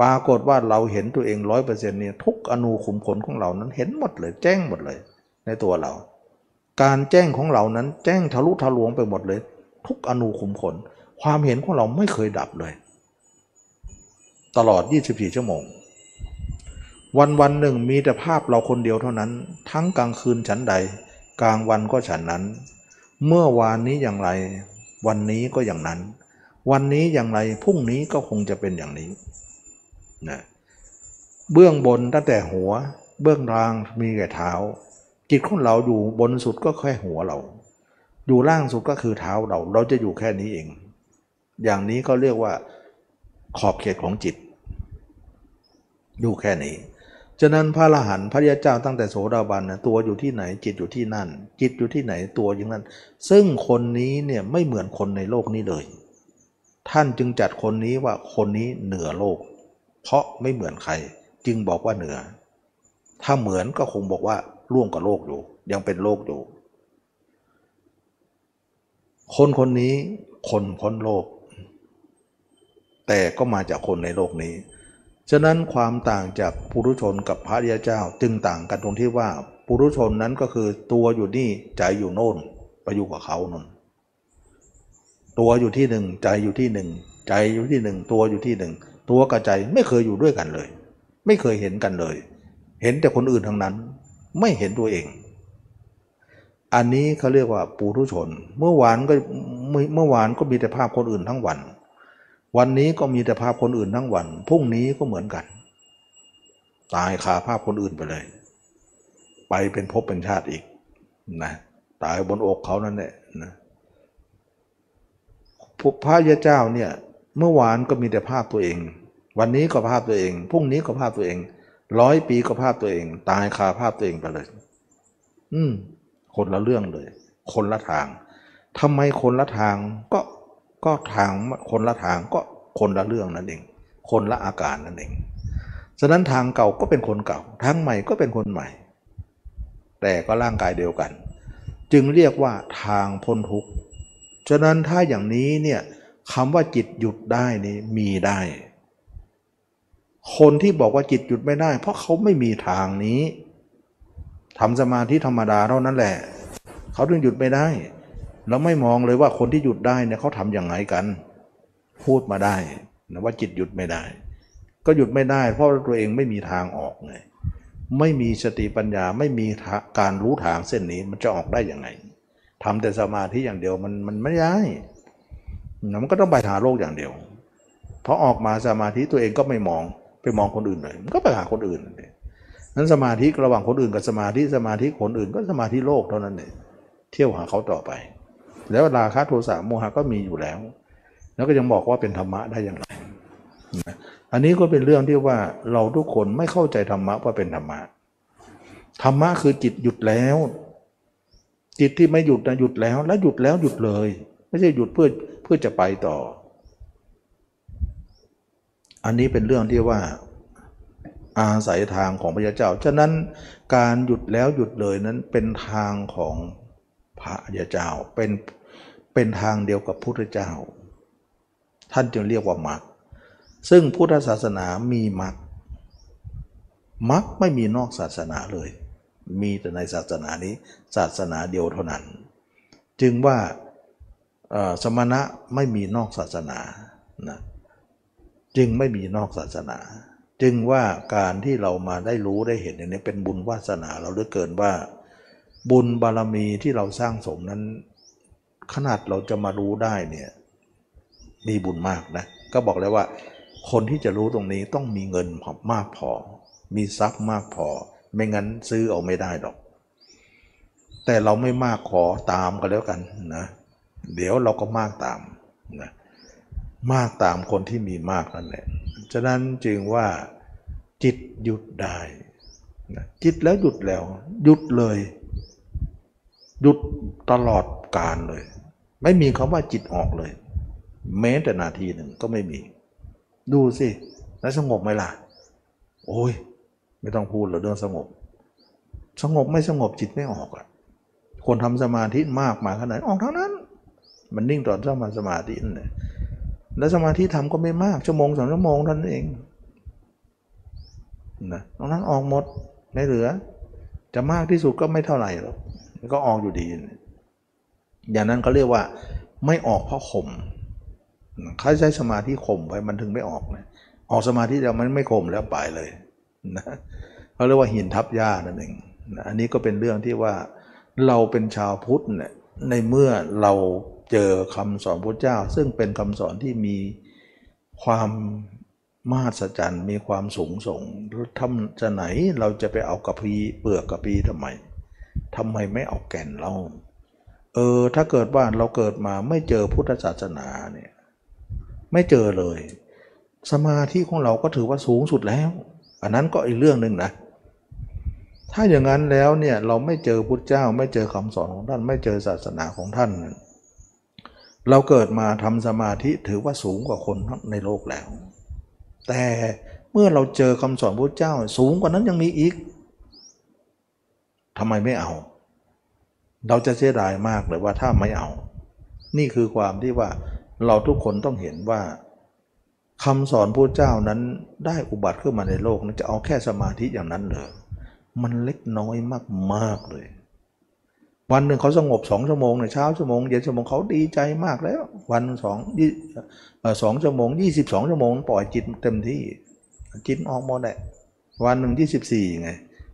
ปรากฏว่าเราเห็นตัวเองร้อยเปอร์เซ็นต์เนี่ยทุกอนูขุมขนของเรานั้นเห็นหมดเลยแจ้งหมดเลย ในตัวเรา การแจ้งของเรานั้นแจ้งทะลุทะลวงไปหมดเลย ทุกอนูขุมขน ความเห็นของเราไม่เคยดับเลย ตลอด 24 ชั่วโมง วันวันหนึ่งมีแต่ภาพเราคนเดียวเท่านั้น ทั้งกลางคืนฉันใด กลางวันก็ฉันนั้น เมื่อวานนี้อย่างไร วันนี้ก็อย่างนั้น วันนี้อย่างไรพรุ่งนี้ก็คงจะเป็นอย่างนี้นะเบื้องบนตั้งแต่หัว เบื้องล่างมีแต่เท้า จิตของเราอยู่บนสุดก็แค่หัวเรา อยู่ล่างสุดก็คือเท้าเรา เราจะอยู่แค่นี้เอง อย่างนี้ก็เรียกว่าขอบเขตของจิต อยู่แค่นี้ ฉะนั้นพระอรหันต์พระยาเจ้าตั้งแต่โสดาบันนะตัวอยู่ที่ไหนจิตอยู่ที่นั่น จิตอยู่ที่ไหนตัวอย่างนั้น ซึ่งคนนี้เนี่ยไม่เหมือนคนในโลกนี้เลย ท่านจึงจัดคนนี้ว่าคนนี้เหนือโลก เพราะไม่เหมือนใคร จึงบอกว่าเหนือ ถ้าเหมือนก็คงบอกว่าร่วมกับโลกอยู่ ยังเป็นโลกอยู่ คนคนนี้คนพ้นโลก แต่ก็มาจากคนในโลกนี้ ฉะนั้นความต่างจากปุถุชนกับพระริยเจ้าจึงต่างกันตรงที่ว่าปุถุชนนั้นก็คือตัวอยู่นี่ใจอยู่โน่นไปอยู่กับเขานนตัวอยู่ที่หนึ่งใจอยู่ที่หนึ่งใจอยู่ที่หนึ่งตัวอยู่ที่หนึ่งตัวกับใจไม่เคยอยู่ด้วยกันเลย ไม่เคยเห็นกันเลย เห็นแต่คนอื่นทั้งนั้น ไม่เห็นตัวเอง อันนี้เขาเรียกว่าปุถุชน เมื่อวานก็เมื่อวานก็มีแต่ภาพคนอื่นทั้งวัน วันนี้ก็มีแต่ภาพคนอื่นทั้งวัน พรุ่งนี้ก็เหมือนกัน ตายคาภาพคนอื่นไปเลย ไปเป็นภพเป็นชาติอีกนะตายบนอกเขานั่นแหละนะพระยาเจ้าเนี่ยเมื่อวานก็มีแต่ภาพตัวเอง วันนี้ก็ภาพตัวเองพรุ่งนี้ก็ภาพตัวเองร้อยปีก็ภาพตัวเอง ตายคาภาพตัวเองไปเลย อืมคนละเรื่องเลย คนละทางทำไมคนละทางก็ ก็ทางคนละทางก็คนละเรื่องนั่นเอง คนละอาการนั่นเอง ฉะนั้นทางเก่าก็เป็นคนเก่า ทางใหม่ก็เป็นคนใหม่ แต่ก็ร่างกายเดียวกัน จึงเรียกว่าทางพ้นทุกข์ ฉะนั้นถ้าอย่างนี้เนี่ยคำว่าจิตหยุดได้นี่มีได้ คนที่บอกว่าจิตหยุดไม่ได้ เพราะเขาไม่มีทางนี้ทำสมาธิธรรมดาเท่านั้นแหละ เขาถึงหยุดไม่ได้ แล้วไม่มองเลยว่าคนที่หยุดได้เนี่ยเขาทำอย่างไรกัน พูดมาได้นะว่าจิตหยุดไม่ได้ ก็หยุดไม่ได้ เพราะตัวเองไม่มีทางออกไงไม่มีสติปัญญาไม่มีการรู้ทางเส้นนี้มันจะออกได้ยังไงทำแต่สมาธิอย่างเดียวมันมันไม่ได้มันก็ต้องไปหาโลกอย่างเดียวเพราะออกมาสมาธิตัวเองก็ไม่มองไปมองคนอื่นเลยมันก็ไปหาคนอื่นเลยนั้นสมาธิระหว่างคนอื่นกับสมาธิสมาธิคนอื่นก็สมาธิโลกเท่านั้นเองเที่ยวหาเขาต่อไป แล้วราคะโทสะโมหะก็มีอยู่แล้ว แล้วก็ยังบอกว่าเป็นธรรมะได้อย่างไรอันนี้ก็เป็นเรื่องที่ว่าเราทุกคนไม่เข้าใจธรรมะว่าเป็นธรรมะธรรมะคือจิตหยุดแล้ว จิตที่ไม่หยุดนะหยุดแล้ว แล้วหยุดแล้วหยุดเลย ไม่ใช่หยุดเพื่อเพื่อจะไปต่อ อันนี้เป็นเรื่องที่ว่าอาศัยทางของพระเจ้า ฉะนั้นการหยุดแล้วหยุดเลยนั้นเป็นทางของ พระเจ้าเป็นเป็นทางเดียวกับพุทธเจ้า ท่านจึงเรียกว่ามรรคซึ่งพุทธศาสนามีมรรคมรรคไม่มีนอกศาสนาเลย มีแต่ในศาสนานี้ศาสนาเดียวเท่านั้น จึงว่าสมณะไม่มีนอกศาสนานะจึงไม่มีนอกศาสนา จึงว่าการที่เรามาได้รู้ได้เห็นอย่างนี้เป็นบุญวาสนาเราเหลือเกินว่า บุญบารมีที่เราสร้างสมนั้น ขนาดเราจะมารู้ได้เนี่ยมีบุญมากนะ ก็บอกเลยว่า คนที่จะรู้ตรงนี้ต้องมีเงินมากพอ มีทรัพย์มากพอ ไม่งั้นซื้อเอาไม่ได้หรอก แต่เราไม่มากขอตามกันแล้วกันนะเดี๋ยวเราก็มากตามนะมากตามคนที่มีมากนั่นแหละฉะนั้นจึงว่าจิตหยุดได้นะจิตแล้วหยุดแล้ว หยุดเลย หยุดตลอดการเลย ไม่มีคำว่าจิตออกเลย แม้แต่นาทีหนึ่งก็ไม่มี ดูสิแล้วสงบไหมล่ะ โอ้ย ไม่ต้องพูดหรอกเรื่องสงบ สงบไม่สงบจิตไม่ออกอะคนทำสมาธิมากมาขนาดออกเท่านั้น มันนิ่งตอนสมาสมาธินั่นแหละแล้วสมาธิทำก็ไม่มากชั่วโมงสองชั่วโมงท่านเองนะตรงนั้นออกหมดไม่เหลือ จะมากที่สุดก็ไม่เท่าไหร่หรอก ก็ออกอยู่ดี อย่างนั้นเขาเรียกว่าไม่ออกเพราะข่มเขาใช้สมาธิข่มไปมันถึงไม่ออกนะออกสมาธิแล้วมันไม่ข่มแล้วไปเลยนะเขาเรียกว่าหินทับหญ้านั่นเองนะอันนี้ก็เป็นเรื่องที่ว่าเราเป็นชาวพุทธเนี่ยในเมื่อเราเจอคำสอนพระเจ้า ซึ่งเป็นคำสอนที่มีความมหัศจรรย์มีความสูงส่งทำจะไหนเราจะไปเอากระพีเปลือกกระพีทำไม ทำไมไม่เอาแก่นเราเออถ้าเกิดว่าเราเกิดมาไม่เจอพุทธศาสนาเนี่ยไม่เจอเลย สมาธิของเราก็ถือว่าสูงสุดแล้ว อันนั้นก็อีกเรื่องหนึ่งนะ ถ้าอย่างนั้นแล้วเนี่ยเราไม่เจอพุทธเจ้า ไม่เจอคำสอนของท่าน ไม่เจอศาสนาของท่าน เราเกิดมาทำสมาธิถือว่าสูงกว่าคนในโลกแล้ว แต่เมื่อเราเจอคำสอนพระเจ้า สูงกว่านั้นยังมีอีก ทำไมไม่เอา เราจะเสียดายมากเลยว่าถ้าไม่เอา นี่คือความที่ว่าเราทุกคนต้องเห็นว่าคำสอนพระเจ้านั้นได้อุบัติขึ้นมาในโลกนั้นจะเอาแค่สมาธิอย่างนั้นเหรอมันเล็กน้อยมากๆเลย วันหนึ่งเขาสงบสองชั่วโมงในเช้าชั่วโมงเย็นชั่วโมงเขาดีใจมากแล้ว วันสองยี่สองชั่วโมงยี่สิบสองชั่วโมงปล่อยจิตเต็มที่ จิตออกหมดแหละวันหนึ่งยี่สิบสี่ไง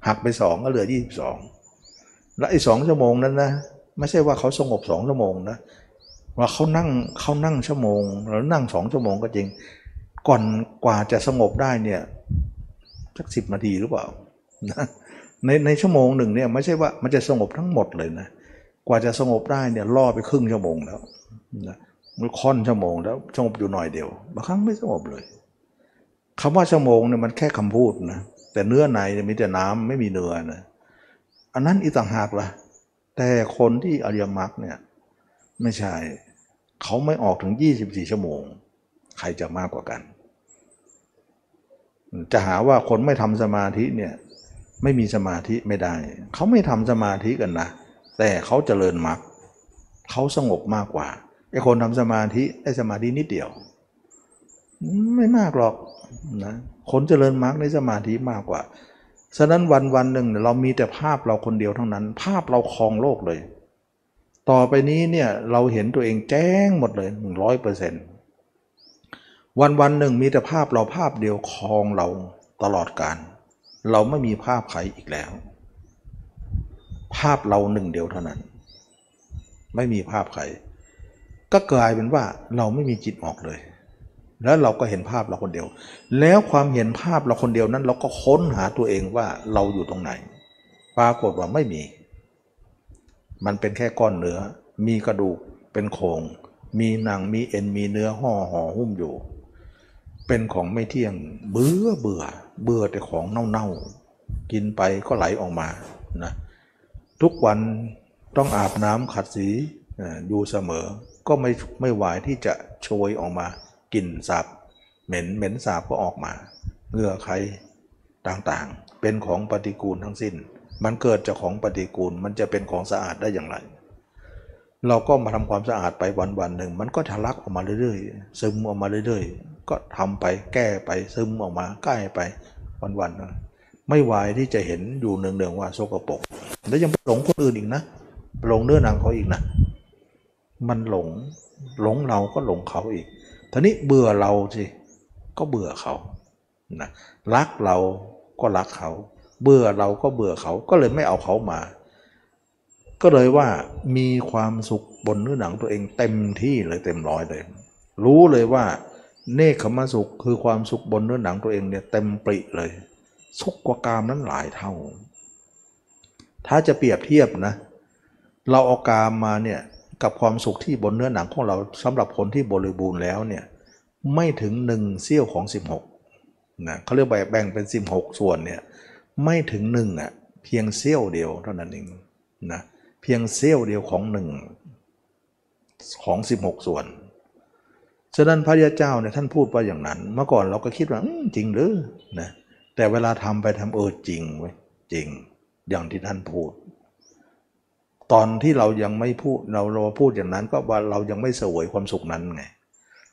หักไปสองก็เหลือยี่สิบสองแล้วไอ้สองชั่วโมงนั้นนะไม่ใช่ว่าเขาสงบสองชั่วโมงนะว่าเขานั่งเขานั่งชั่วโมงแล้วนั่งสองชั่วโมงก็จริง ก่อนกว่าจะสงบได้เนี่ยสักสิบนาทีหรือเปล่านะในในชั่วโมงหนึ่งเนี่ยไม่ใช่ว่ามันจะสงบทั้งหมดเลยนะกว่าจะสงบได้เนี่ยล่อไปครึ่งชั่วโมงแล้วนะมันค่อนชั่วโมงแล้วสงบอยู่หน่อยเดียวบางครั้งไม่สงบเลยคำว่าชั่วโมงเนี่ยมันแค่คำพูดนะ แต่เนื้อในมีแต่น้ำไม่มีเนื้อนะอันนั้นอีต่างหากละ่ะ แต่คนที่อริยมรรคเนี่ยไม่ใช่ เขาไม่ออกถึง 24 ชั่วโมง ใครจะมากกว่ากัน จะหาว่าคนไม่ทำสมาธิเนี่ยไม่มีสมาธิไม่ได้ เขาไม่ทำสมาธิกันนะ แต่เขาเจริญมรรคเขาสงบมากกว่าไอ้คนทำสมาธิได้สมาธินิดเดียว ไม่มากหรอก นะคนเจริญมรรคในสมาธิมากกว่า ฉะนั้นวันวันหนึ่งเรามีแต่ภาพเราคนเดียวเท่านั้น ภาพเราครองโลกเลย ต่อไปนี้เนี่ยเราเห็นตัวเองแจ้งหมดเลยหนึ่งร้อยเปอร์เซ็นต์วันวันหนึ่งมีแต่ภาพเราภาพเดียวครองเราตลอดการ เราไม่มีภาพใครอีกแล้ว ภาพเราหนึ่งเดียวเท่านั้น ไม่มีภาพใครก็กลายเป็นว่าเราไม่มีจิตออกเลย แล้วเราก็เห็นภาพเราคนเดียว แล้วความเห็นภาพเราคนเดียวนั้น เราก็ค้นหาตัวเองว่าเราอยู่ตรงไหน ปรากฏว่าไม่มี มันเป็นแค่ก้อนเนื้อ มีกระดูกเป็นโครงมีหนังมีเอ็นมีเนื้อห่อห่อหุ้มอยู่ เป็นของไม่เที่ยงเบื่อเบื่อ เบื่อแต่ของเน่ากินไปก็ไหลออกมานะทุกวันต้องอาบน้ำขัดสีอยู่เสมอ ก็ไม่ไม่ไหวที่จะโชยออกมา กลิ่นสาบเหม็นเหม็นสาบก็ออกมาเหงื่อใครต่างๆ เป็นของปฏิกูลทั้งสิ้น มันเกิดจากของปฏิกูลมันจะเป็นของสะอาดได้อย่างไร เราก็มาทำความสะอาดไปวันวันหนึ่ง มันก็ทะลักออกมาเรื่อยๆ ซึมออกมาเรื่อยๆ ก็ทำไปแก้ไปซึมออกมาใกล้ไปวันวันไม่วายที่จะเห็นอยู่เนืองๆว่าโสกปกแล้วยังไปหลงคนอื่นอีกนะหลงเนื้อหนังเขาอีกนะ มันหลงหลงเราก็หลงเขาอีก ทีนี้เบื่อเราสิก็เบื่อเขานะรักเราก็รักเขา เบื่อเราก็เบื่อเขาก็เลยไม่เอาเขามา ก็เลยว่ามีความสุขบนเนื้อหนังตัวเองเต็มที่เลยเต็มร้อยเลย รู้เลยว่า เนคขมสุขคือความสุขบนเนื้อหนังตัวเองเนี่ยเต็มปริเลย สุขกว่ากามนั้นหลายเท่า ถ้าจะเปรียบเทียบนะ เราเอากามมาเนี่ย กับความสุขที่บนเนื้อหนังของเราสำหรับคนที่บริบูรณ์แล้วเนี่ยไม่ถึงหนึ่งเสี้ยวของ 16นะเขาเรียกแบ่งเป็น 16 ส่วนเนี่ยไม่ถึงหนึ่งอะเพียงเสี้ยวเดียวเท่านั้นเองนะเพียงเสี้ยวเดียวของหนึ่งของ 16 ส่วน ฉะนั้นพระยาเจ้าเนี่ยท่านพูดว่าอย่างนั้น เมื่อก่อนเราก็คิดว่าจริงหรือนะแต่เวลาทำไปทำเออจริงไว้จริง อย่างที่ท่านพูด ตอนที่เรายังไม่พูดเราเราพูดอย่างนั้นก็ว่าเรายังไม่เสวยความสุขนั้นไง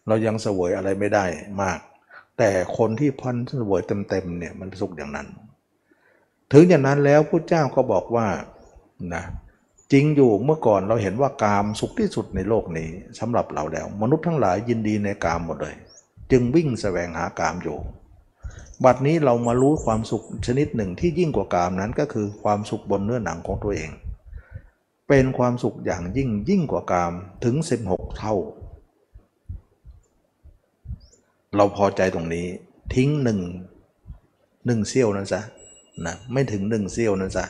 เรายังเสวยอะไรไม่ได้มาก แต่คนที่พันเสวยเต็มๆเนี่ยมันสุขอย่างนั้น ถึงอย่างนั้นแล้วพระเจ้าก็บอกว่านะจริงอยู่เมื่อก่อนเราเห็นว่ากามสุขที่สุดในโลกนี้สำหรับเราแล้ว มนุษย์ทั้งหลายยินดีในกามหมดเลย จึงวิ่งแสวงหากามอยู่บัดนี้เรามารู้ความสุขชนิดหนึ่งที่ยิ่งกว่ากามนั้นก็คือความสุขบนเนื้อหนังของตัวเอง เป็นความสุขอย่างยิ่งยิ่งกว่ากามถึง 16 เท่า เราพอใจตรงนี้ทิ้งหนึ่งหนึ่งเซี่ยวนั้นซะนะไม่ถึงหนึ่งเซี่ยวนั้นซะ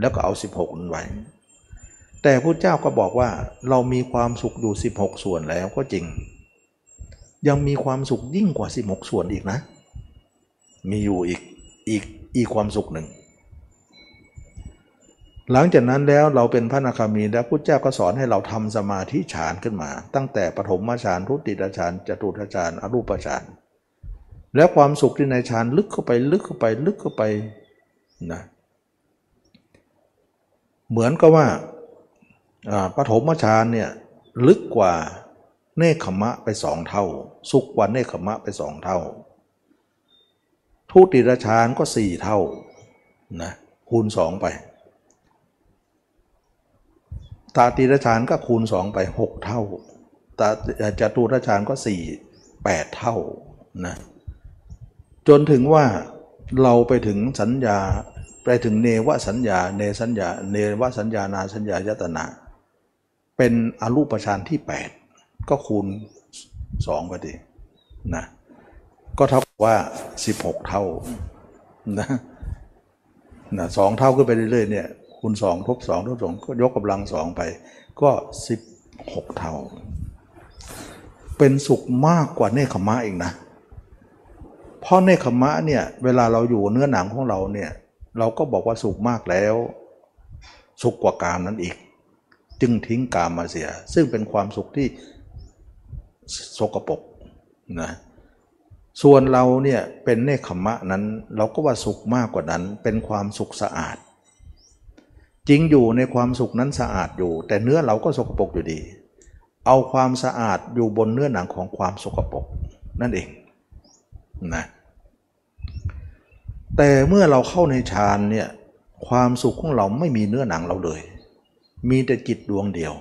แล้วก็เอา 16นั้นไว้แต่พระเจ้าก็บอกว่าเรามีความสุขอยู่ 16 ส่วนแล้วก็จริง ยังมีความสุขยิ่งกว่า 16 ส่วนอีกนะ มีอยู่อีกอีกอีกความสุขหนึ่ง หลังจากนั้นแล้วเราเป็นพระนาคามีแล้วพุทธเจ้าก็สอนให้เราทำสมาธิฌานขึ้นมา ตั้งแต่ปฐมฌานทุติยฌานจตุตฌานอรูปฌานแล้วความสุขที่ในฌานลึกเข้าไปลึกเข้าไปลึกเข้าไปนะเหมือนกับว่าปฐมฌานเนี่ยลึกกว่าเนคขมะไปสองเท่า สุขกว่าเนคขมะไปสองเท่า ทุติยฌานก็สี่เท่านะคูณสองไป ตาตีรชานก็คูณสองไปหกเท่า ตาจตุรชานก็สี่แปดเท่านะจนถึงว่าเราไปถึงสัญญาไปถึงเนวสัญญา เนสัญญา เนวสัญญานาสัญญายตนาเป็นอรูปฌานที่ 8 ก็คูณ 2 ไปดินะก็เท่ากับว่า 16 เท่านะนะสองเท่าขึ้นไปเรื่อยๆเนี่ย คูณสองทบสองทบสองก็ยกกำลังสองไป ก็สิบหกเท่า เป็นสุขมากกว่าเนคขมะอีกนะ เพราะเนคขมะเนี่ยเวลาเราอยู่เนื้อหนังของเราเนี่ยเราก็บอกว่าสุขมากแล้ว สุขกว่ากามนั้นอีก จึงทิ้งกามมาเสีย ซึ่งเป็นความสุขที่สกปรกนะส่วนเราเนี่ยเป็นเนคขมะนั้น เราก็ว่าสุขมากกว่านั้น เป็นความสุขสะอาด จริงอยู่ในความสุขนั้นสะอาดอยู่ แต่เนื้อเราก็สกปรกอยู่ดี เอาความสะอาดอยู่บนเนื้อหนังของความสกปรกนั่นเองนะแต่เมื่อเราเข้าในฌานเนี่ยความสุขของเราไม่มีเนื้อหนังเราเลย มีแต่จิตดวงเดียว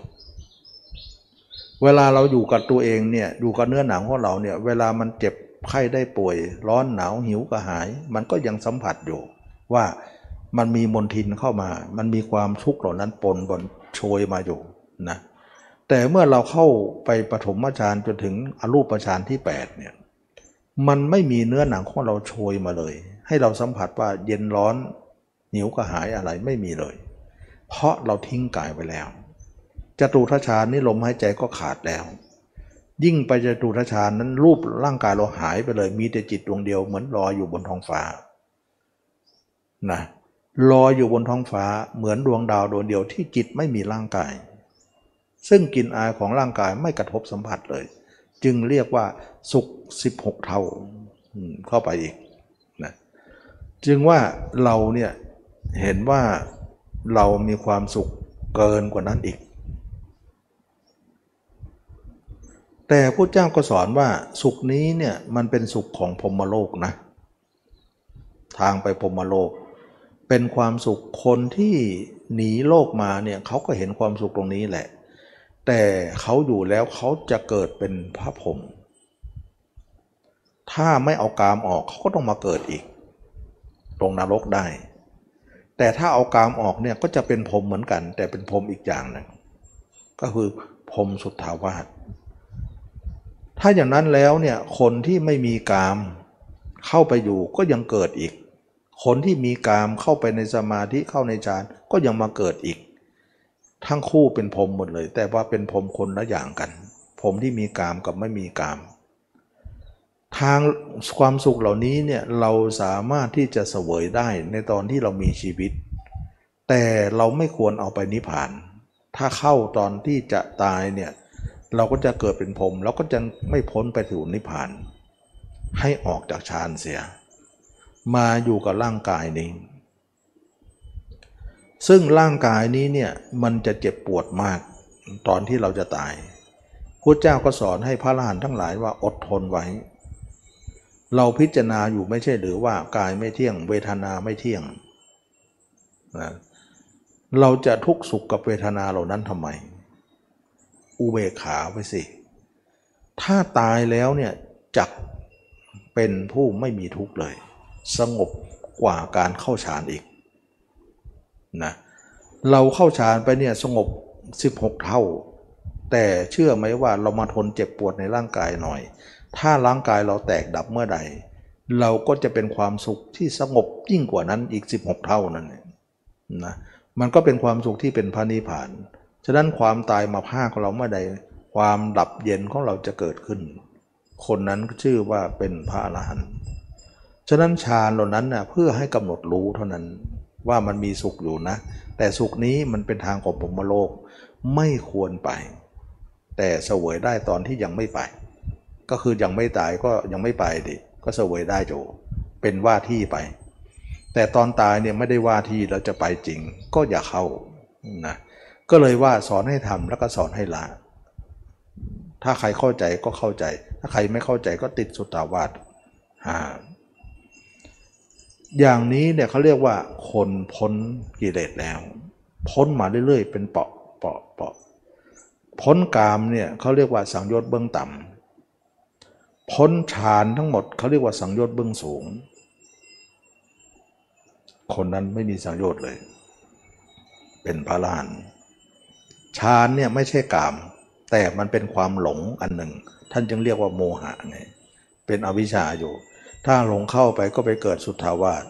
เวลาเราอยู่กับตัวเองเนี่ยอยู่กับเนื้อหนังของเราเนี่ยเวลามันเจ็บไข้ได้ป่วย ร้อนหนาวหิวกระหาย มันก็ยังสัมผัสอยู่ว่า มันมีมนทินเข้ามา มันมีความทุกข์เหล่านั้นปนบนโชยมาอยู่นะแต่เมื่อเราเข้าไปปฐมฌานจนถึงอรูปฌานที่8เนี่ยมันไม่มีเนื้อหนังของเราโชยมาเลย ให้เราสัมผัสว่าเย็นร้อนหิวกระหายอะไรไม่มีเลย เพราะเราทิ้งกายไปแล้วจตุทชานนี่ลมหายใจก็ขาดแล้ว ยิ่งไปจตุทชานนั้นรูปร่างกายเราหายไปเลย มีแต่จิตดวงเดียวเหมือนลอยอยู่บนท้องฟ้านะ ลอยอยู่บนท้องฟ้าเหมือนดวงดาวดวงเดียวที่จิตไม่มีร่างกาย ซึ่งกลิ่นอายของร่างกายไม่กระทบสัมผัสเลย จึงเรียกว่าสุข 16 เท่าเข้าไปอีกนะจึงว่าเราเนี่ยเห็นว่าเรามีความสุขเกินกว่านั้นอีก แต่พระเจ้าก็สอนว่าสุขนี้เนี่ยมันเป็นสุขของพรมโลกนะ ทางไปพรมโลก เป็นความสุขคนที่หนีโลกมาเนี่ยเขาก็เห็นความสุขตรงนี้แหละ แต่เขาอยู่แล้วเขาจะเกิดเป็นพระพรหมถ้าไม่เอากามออกเขาก็ต้องมาเกิดอีก ตรงนรกได้ แต่ถ้าเอากามออกเนี่ยก็จะเป็นพรหมเหมือนกัน แต่เป็นพรหมอีกอย่างหนึ่งก็คือพรหมสุทธาวาสถ้าอย่างนั้นแล้วเนี่ยคนที่ไม่มีกามเข้าไปอยู่ก็ยังเกิดอีก คนที่มีกามเข้าไปในสมาธิเข้าในฌานก็ยังมาเกิดอีก ทั้งคู่เป็นพรมหมดเลย แต่ว่าเป็นพรมคนละอย่างกันพรมที่มีกามกับไม่มีกาม ทางความสุขเหล่านี้เนี่ยเราสามารถที่จะเสวยได้ในตอนที่เรามีชีวิต แต่เราไม่ควรเอาไปนิพพาน ถ้าเข้าตอนที่จะตายเนี่ยเราก็จะเกิดเป็นพรมแล้วก็จะไม่พ้นไปถึงนิพพาน ให้ออกจากฌานเสีย มาอยู่กับร่างกายนี้ ซึ่งร่างกายนี้เนี่ยมันจะเจ็บปวดมากตอนที่เราจะตายพระเจ้าก็สอนให้พระอรหันต์ทั้งหลายว่าอดทนไว้ เราพิจารณาอยู่ไม่ใช่หรือว่ากายไม่เที่ยง เวทนาไม่เที่ยงนะเราจะทุกข์สุขกับเวทนาเหล่านั้นทำไม อุเบกขาไปสิ ถ้าตายแล้วเนี่ยจักเป็นผู้ไม่มีทุกข์เลย สงบกว่าการเข้าฌานอีกนะเราเข้าฌานไปเนี่ยสงบ 16 เท่า แต่เชื่อไหมว่าเรามาทนเจ็บปวดในร่างกายหน่อย ถ้าร่างกายเราแตกดับเมื่อใด เราก็จะเป็นความสุขที่สงบยิ่งกว่านั้นอีก 16 เท่านั่นเองนะมันก็เป็นความสุขที่เป็นพระนิพพาน ฉะนั้นความตายมาภาคของเราเมื่อใด ความดับเย็นของเราจะเกิดขึ้น คนนั้นชื่อว่าเป็นพระอรหันต์ ฉะนั้นฌานเหล่านั้นน่ะเพื่อให้กำหนดรู้เท่านั้นว่ามันมีสุขอยู่นะ แต่สุขนี้มันเป็นทางของพรหมโลกไม่ควรไป แต่เสวยได้ตอนที่ยังไม่ไป ก็คือยังไม่ตายก็ยังไม่ไปดิก็เสวยได้โจเป็นว่าที่ไป แต่ตอนตายเนี่ยไม่ได้ว่าที่เราจะไปจริง ก็อย่าเข้านะก็เลยว่าสอนให้ทำแล้วก็สอนให้ละถ้าใครเข้าใจก็เข้าใจ ถ้าใครไม่เข้าใจก็ติดสุตตาวาสอ่า อย่างนี้เนี่ยเขาเรียกว่า คนพ้นกิเลสแล้ว พ้นมาเรื่อยๆ เป็นเปาะเปาะเปาะพ้นกามเนี่ยเขาเรียกว่าสังโยชน์เบื้องต่ำพ้นฌานทั้งหมดเขาเรียกว่าสังโยชน์เบื้องสูง คนนั้นไม่มีสังโยชน์เลย เป็นพระลานฌานเนี่ยไม่ใช่กาม แต่มันเป็นความหลงอันหนึ่ง ท่านจึงเรียกว่าโมหะไงเป็นอวิชชาอยู่ ถ้าหลงเข้าไปก็ไปเกิดสุทธาวาส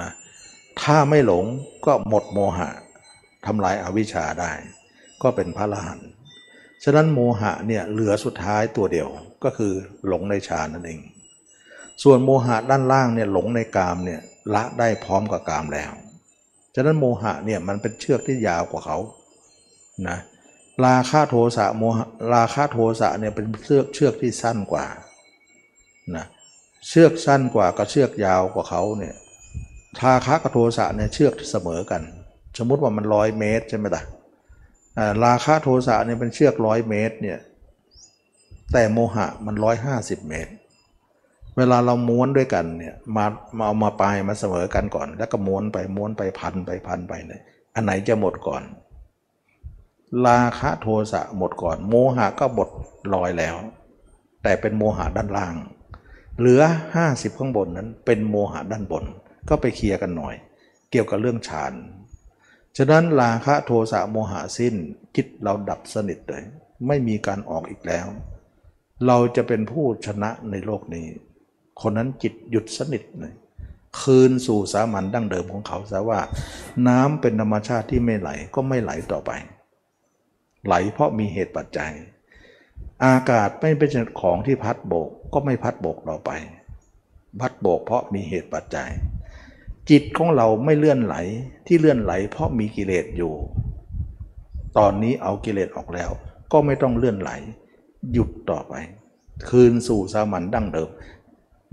นะถ้าไม่หลงก็หมดโมหะทำลายอาวิชชาได้ ก็เป็นพระอรหันต์ฉะนั้นโมหะเนี่ยเหลือสุดท้ายตัวเดียวก็คือหลงในฌานนั่นเอง ส่วนโมหะด้านล่างเนี่ยหลงในกามเนี่ยละได้พร้อมกับกามแล้ว ฉะนั้นโมหะเนี่ยมันเป็นเชือกที่ยาวกว่าเขานะราคะโทสะโมหะราคะโทสะเนี่ยเป็นเชือกเชือกที่สั้นกว่านะ เชือกสั้นกว่ากับเชือกยาวกว่าเขาเนี่ยราคะกับโทสะเนี่ยเชือกเสมอกัน สมมุติว่ามันร้อยเมตรใช่ไหมล่ะราคะโทสะเนี่ยเป็นเชือกร้อยเมตรเนี่ยแต่โมหะมันร้อยห้าสิบเมตร เวลาเราม้วนด้วยกันเนี่ยมามาเอามาปลายมาเสมอกันก่อน แล้วก็ม้วนไปม้วนไปพันไปพันไปเนี่ยอันไหนจะหมดก่อน ราคะโทสะหมดก่อน โมหะก็หมดลอยแล้ว แต่เป็นโมหะด้านล่าง เหลือ 50 ข้างบนนั้นเป็นโมหะด้านบน ก็ไปเคลียร์กันหน่อย เกี่ยวกับเรื่องฌานฉะนั้นราคะโทสะโมหะสิ้นจิตเราดับสนิทเลย ไม่มีการออกอีกแล้ว เราจะเป็นผู้ชนะในโลกนี้ คนนั้นจิตหยุดสนิทเลยคืนสู่สามัญดั้งเดิมของเขาซะว่า น้ำเป็นธรรมชาติที่ไม่ไหลก็ไม่ไหลต่อไป ไหลเพราะมีเหตุปัจจัย อากาศไม่เป็นของที่พัดโบก ก็ไม่พัดโบกต่อไป พัดโบกเพราะมีเหตุปัจจัย จิตของเราไม่เลื่อนไหลที่เลื่อนไหล เพราะมีกิเลสอยู่ ตอนนี้เอากิเลสออกแล้ว ก็ไม่ต้องเลื่อนไหล หยุดต่อไป คืนสู่สามัญดั้งเดิม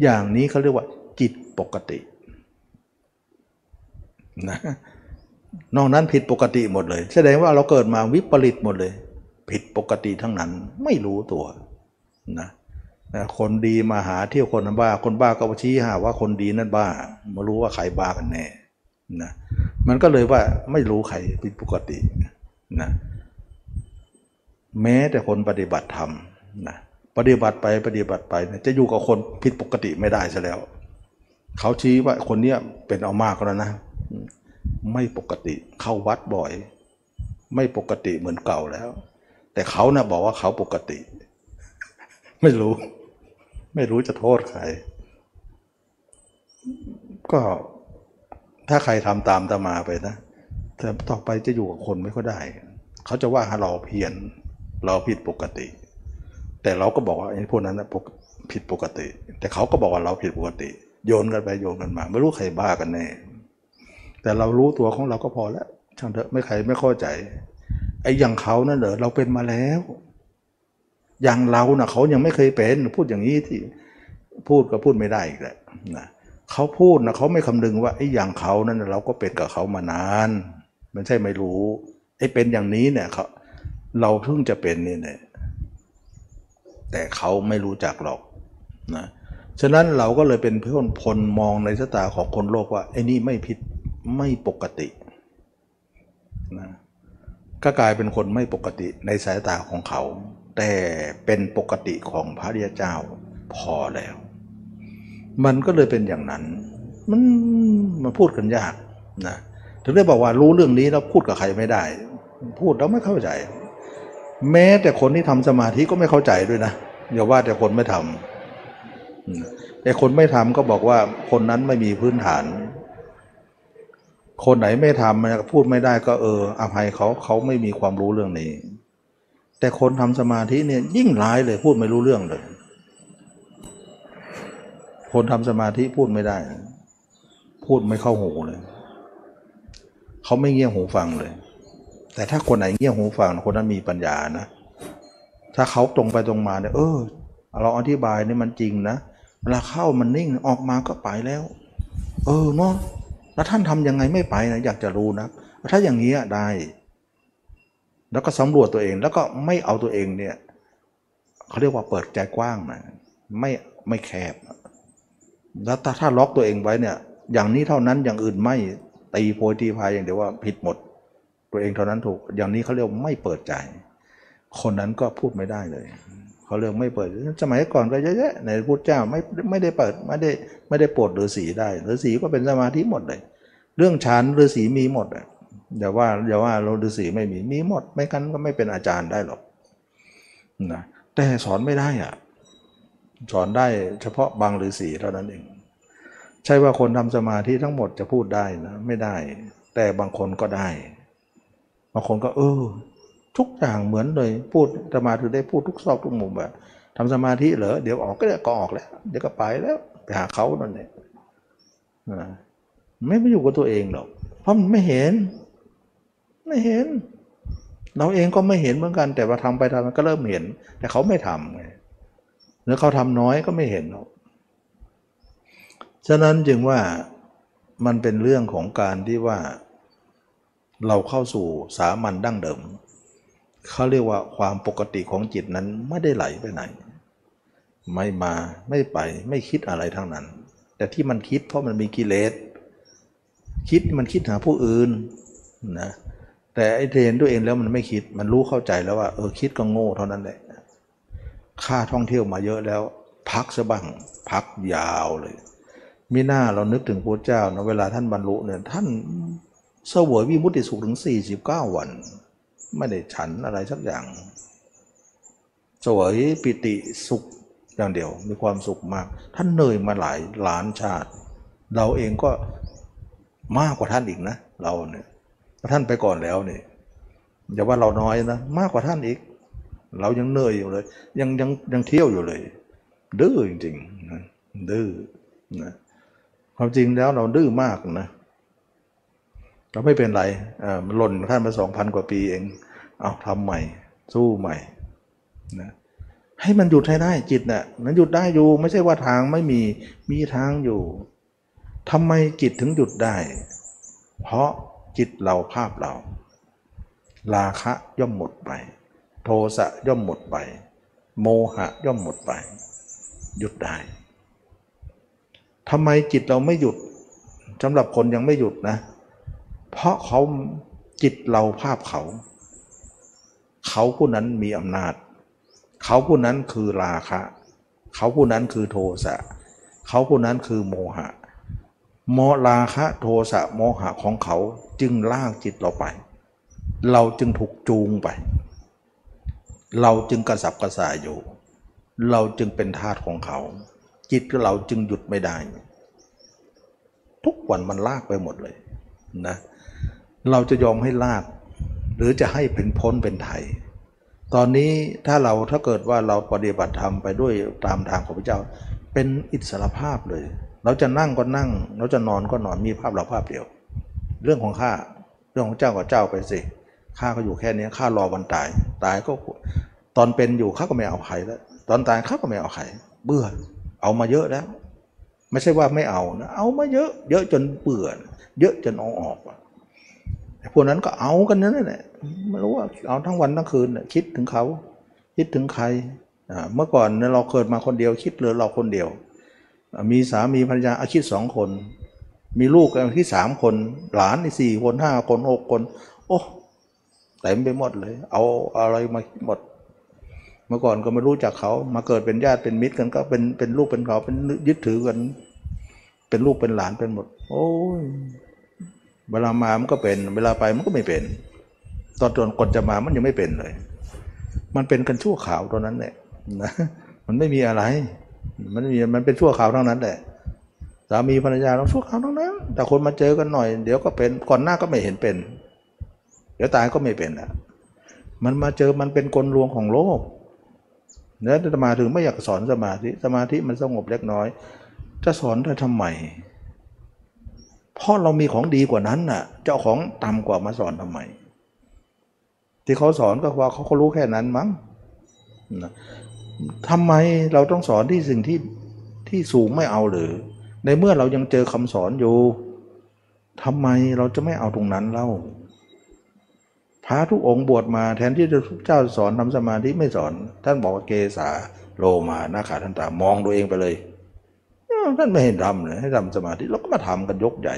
อย่างนี้เขาเรียกว่า จิตปกตินะนอกนั้นผิดปกติหมดเลย แสดงว่าเราเกิดมาวิปริตหมดเลย ผิดปกติทั้งนั้นไม่รู้ตัวนะ นะคนดีมาหาเที่ยวคนบ้า คนบ้าก็ชี้หาว่าคนดีนั่นบ้ามารู้ว่าใครบ้ากันแน่นะมันก็เลยว่าไม่รู้ใครผิดปกตินะแม้แต่คนปฏิบัติธรรมนะปฏิบัติไปปฏิบัติไปจะอยู่กับคนผิดปกติไม่ได้ซะแล้ว เขาชี้ว่าคนเนี้ยเป็นเอามากแล้วนะ ไม่ปกติเข้าวัดบ่อย ไม่ปกติเหมือนเก่าแล้ว แต่เขานะ่ะบอกว่าเขาปกติ ไม่รู้ ไม่รู้จะโทษใคร ก็ถ้าใครทำตามตามาไปนะแต่ต่อไปจะอยู่กับคนไม่ค่อยได้ เขาจะว่าเราเพี้ยน เราผิดปกติ แต่เราก็บอกว่าไอ้พวกนั้นนะผิดปกติ แต่เขาก็บอกว่าเราผิดปกติ โยนกันไปโยนกันมา ไม่รู้ใครบ้ากันแน่ แต่เรารู้ตัวของเราก็พอแล้วช่างเถอะไม่ใครไม่เข้าใจ ไอ้อย่างเขานั่นเหรอเราเป็นมาแล้ว อย่างเรานะ่ะเขายังไม่เคยเป็นพูดอย่างนี้ที่พูดก็พูดไม่ได้อีกแหละนะเขาพูดนะเขาไม่คำนึงว่าไอ้อย่างเขานั่นเราก็เป็นกับเขามานาน มันใช่ไม่รู้ไอ้เป็นอย่างนี้เนี่ยเขาเราเพิ่งจะเป็นนี่เนี่ยแต่เขาไม่รู้จักหรอกนะฉะนั้นเราก็เลยเป็นเพื่อนพลมองในสายตาของคนโลกว่าไอ้นี่ไม่ผิดไม่ปกตินะก็กลายเป็นคนไม่ปกติในสายตาของเขา แต่เป็นปกติของพระเดียเจ้าพอแล้ว มันก็เลยเป็นอย่างนั้น มันมันพูดกันยากนะถึงได้บอกว่ารู้เรื่องนี้แล้วพูดกับใครไม่ได้ พูดแล้วไม่เข้าใจ แม้แต่คนที่ทำสมาธิก็ไม่เข้าใจด้วยนะอย่าว่าแต่คนไม่ทำแต่คนไม่ทำก็บอกว่าคนนั้นไม่มีพื้นฐาน คนไหนไม่ทำพูดไม่ได้ก็เอออภัยเขาเขาไม่มีความรู้เรื่องนี้ แต่คนทำสมาธิเนี่ยยิ่งร้ายเลยพูดไม่รู้เรื่องเลย คนทำสมาธิพูดไม่ได้ พูดไม่เข้าหูเลย เขาไม่เงี่ยหูฟังเลย แต่ถ้าคนไหนเงี่ยหูฟังคนนั้นมีปัญญานะ ถ้าเขาตรงไปตรงมาเนี่ยเออ เราอธิบายนี่มันจริงนะเวลาเข้ามันนิ่งออกมาก็ไปแล้ว เออเนาะแล้วท่านทํำยังไงไม่ไปนะอยากจะรู้นะ ถ้าอย่างนี้ได้ แล้วก็สำรวจตัวเอง แล้วก็ไม่เอาตัวเองเนี่ยเขาเรียกว่าเปิดใจกว้างนะไม่ไม่แคบ แล้วถ้าถ้าล็อกตัวเองไว้เนี่ย อย่างนี้เท่านั้นอย่างอื่นไม่ตีโพยตีพายอย่างเดียวว่าผิดหมด ตัวเองเท่านั้นถูก อย่างนี้เขาเรียกไม่เปิดใจ คนนั้นก็พูดไม่ได้เลยเขาเรียกไม่เปิดสมัยก่อนก็เยอะๆในพุทธเจ้าไม่ไม่ได้เปิดไม่ได้ไม่ได้โปรดฤาษีได้ฤาษีก็เป็นสมาธิหมดเลย เรื่องฌานฤาษีมีหมดอะ อย่าว่าอย่าว่าเราฤาษีไม่มีมีหมดไม่กันก็ไม่เป็นอาจารย์ได้หรอกนะแต่สอนไม่ได้อะสอนได้เฉพาะบางฤาษีเท่านั้นเอง ใช่ว่าคนทำสมาธิทั้งหมดจะพูดได้นะไม่ได้ แต่บางคนก็ได้ บางคนก็ เออ ทุกอย่างเหมือนเลยพูดสมาธิได้พูดทุกซอกทุกมุมแบบทำสมาธิเหรอเดี๋ยวออกก็เดี๋ยวก็ออกแล้วเดี๋ยวก็ไปแล้วไปหาเขานั่นเองไม่ไปอยู่กับตัวเองหรอก เพราะมันไม่เห็น ไม่เห็น เราเองก็ไม่เห็นเหมือนกัน แต่ว่าทำไปทำมันก็เริ่มเห็น แต่เขาไม่ทำไงหรือเขาทำน้อยก็ไม่เห็นหรอกฉะนั้นจึงว่ามันเป็นเรื่องของการที่ว่า เราเข้าสู่สามัญดั้งเดิมเขาเรียกว่าความปกติของจิตนั้นไม่ได้ไหลไปไหน ไม่มาไม่ไปไม่คิดอะไรทั้งนั้น แต่ที่มันคิดเพราะมันมีกิเลสคิดมันคิดหาผู้อื่นนะ แต่ไอ้เทนตัวเองแล้วมันไม่คิด มันรู้เข้าใจแล้วว่า เออคิดก็โง่เท่านั้นแหละค่าท่องเที่ยวมาเยอะแล้ว พักซะบ้างพักยาวเลยมิหน้าเรานึกถึงพระเจ้านะเวลาท่านบรรลุเนี่ยท่านเสวยวิมุตติสุขถึง 49 วัน ไม่ได้ฉันอะไรสักอย่างสวยปิติสุขอย่างเดียวมีความสุขมาก ท่านเหนื่อยมาหลายล้านชาติ เราเองก็มากกว่าท่านอีกนะ เราเนี่ย ท่านไปก่อนแล้วเนี่ยอย่าว่าเราน้อยนะมากกว่าท่านอีก เรายังเหนื่อยอยู่เลย ยังยังยังเที่ยวอยู่เลย ดื้อจริงๆนะดื้อนะความจริงแล้วเราดื้อมากนะเราไม่เป็นไรเออหล่นขั้นมาสองพันกว่าปีเอง เอาทำใหม่ สู้ใหม่นะให้มันหยุดให้ได้จิตนะ่ะมันหยุดได้อยู่ ไม่ใช่ว่าทางไม่มีมีทางอยู่ทำไมจิตถึงหยุดได้ เพราะ จิตเราภาพเรา ราคะย่อมหมดไป โทสะย่อมหมดไป โมหะย่อมหมดไป หยุดได้ทำไมจิตเราไม่หยุดสำหรับคนยังไม่หยุดนะ เพราะเขาจิตเราภาพเขา เขาผู้นั้นมีอำนาจ เขาผู้นั้นคือราคะ เขาผู้นั้นคือโทสะ เขาผู้นั้นคือโมหะโมราคะโทสะโมหะของเขา จึงลากจิตเราไป เราจึงถูกจูงไป เราจึงกระสับกระส่ายอยู่ เราจึงเป็นทาสของเขา จิตเราจึงหยุดไม่ได้ ทุกวันมันลากไปหมดเลยนะเราจะยอมให้ลาก หรือจะให้เป็นพ้นเป็นไทยตอนนี้ถ้าเราถ้าเกิดว่าเราปฏิบัติธรรมไปด้วยตามทางของพระเจ้า เป็นอิสรภาพเลย เราจะนั่งก็นั่ง เราจะนอนก็นอนมีภาพเราภาพเดียว เรื่องของข้าเรื่องของเจ้าก็เจ้าไปสิข้าก็อยู่แค่นี้ข้ารอวันตาย ตายก็ตอนเป็นอยู่ข้าก็ไม่เอาใครแล้ว ตอนตายข้าก็ไม่เอาใครเบื่อ เอามาเยอะแล้ว ไม่ใช่ว่าไม่เอานะเอามาเยอะ เยอะจนเบื่อเยอะจนเอาออกพวกนั้นก็เอากันนั่นแหละไม่รู้ว่าเอาทั้งวันทั้งคืนคิดถึงเขาคิดถึงใครเมื่อก่อนเราเกิดมาคนเดียวคิดเหลือเราคนเดียว มีสามีภรรยาอาชีพสองคน มีลูกอาชีพสามคน หลานอีสี่คนห้าคนหกคน โอ้เต็มไปหมดเลย เอาอะไรมาหมด เมื่อก่อนก็ไม่รู้จักเขา มาเกิดเป็นญาติเป็นมิตรกันก็เป็นเป็นลูกเป็นเขาเป็นยึดถือกัน เป็นลูกเป็นหลานเป็นหมด โอ้ยเวลามามันก็เป็น เวลาไปมันก็ไม่เป็น ตอนตอนก่อนจะมามันยังไม่เป็นเลย มันเป็นกันชั่วข่าวตอนนั้นแหละนะมันไม่มีอะไร มันมีมันเป็นชั่วคราวทั้งนั้นแหละามีภรรยาเราชั่วคราวทั้งนั้นแต่คนมาเจอกันหน่อย เดี๋ยวก็เป็นก่อนหน้าก็ไม่เห็นเป็น เดี๋ยวตายก็ไม่เป็นอะมันมาเจอมันเป็นกลลวงของโลกแล้วจะมาถึงไม่อยากสอนสมาธิสมาธิมันสงบเล็กน้อย จะสอนได้ทำไมเพราะเรามีของดีกว่านั้นน่ะ เจ้าของต่ำกว่ามาสอนทำไม ที่เขาสอนก็ว่าเขาเขารู้แค่นั้นมั้งทำไมเราต้องสอนที่สิ่งที่ที่สูงไม่เอาหรือ ในเมื่อเรายังเจอคำสอนอยู่ทำไมเราจะไม่เอาตรงนั้นเล่าพระทุกองค์บวชมาแทนที่จะทุกเจ้าสอนทำสมาธิไม่สอน ท่านบอกว่าเกษาโลมาหน้าขาท่านตามองตัวเองไปเลยท่านไม่เห็นทำเลยให้ทำสมาธิเราก็มาทำกันยกใหญ่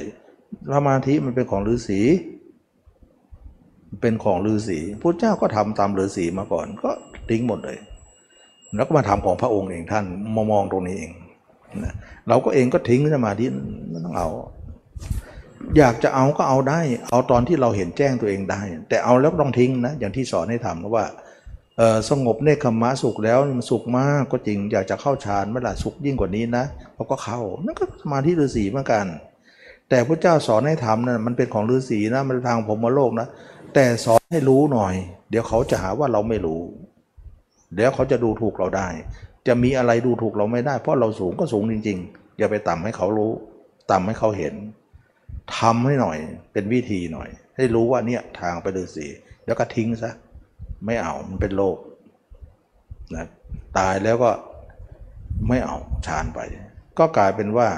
สมาธิมันเป็นของฤาษีเป็นของฤาษีพระเจ้าก็ทำตามฤาษีมาก่อนก็ทิ้งหมดเลย แล้วก็มาทำของพระองค์เองท่านมามองตรงนี้เอง เราก็เองก็ทิ้งสมาธิไม่ต้องเอา อยากจะเอาก็เอาได้ เอาตอนที่เราเห็นแจ้งตัวเองได้ แต่เอาแล้วต้องทิ้งนะอย่างที่สอนให้ทำว่าสงบเนคขมะสุขแล้วมันสุขมากก็จริง อยากจะเข้าฌานเมื่อไหร่สุขยิ่งกว่านี้นะเขาก็เข้านั่นก็สมาธิฤาษีเหมือนกัน แต่พระเจ้าสอนให้ทำนะั่นมันเป็นของฤาษีนะมันทางผมมาโลกนะแต่สอนให้รู้หน่อย เดี๋ยวเขาจะหาว่าเราไม่รู้ เดี๋ยวเขาจะดูถูกเราได้ จะมีอะไรดูถูกเราไม่ได้ เพราะเราสูงก็สูงจริง ๆ อย่าไปต่ำให้เขารู้ ต่ำให้เขาเห็นทำให้หน่อยเป็นวิธีหน่อย ให้รู้ว่าเนี่ยทางไปฤาษีแล้วก็ทิ้งซะไม่เอามันเป็นโลกนะตายแล้วก็ไม่เอาฌานไป ก็กลายเป็นว่า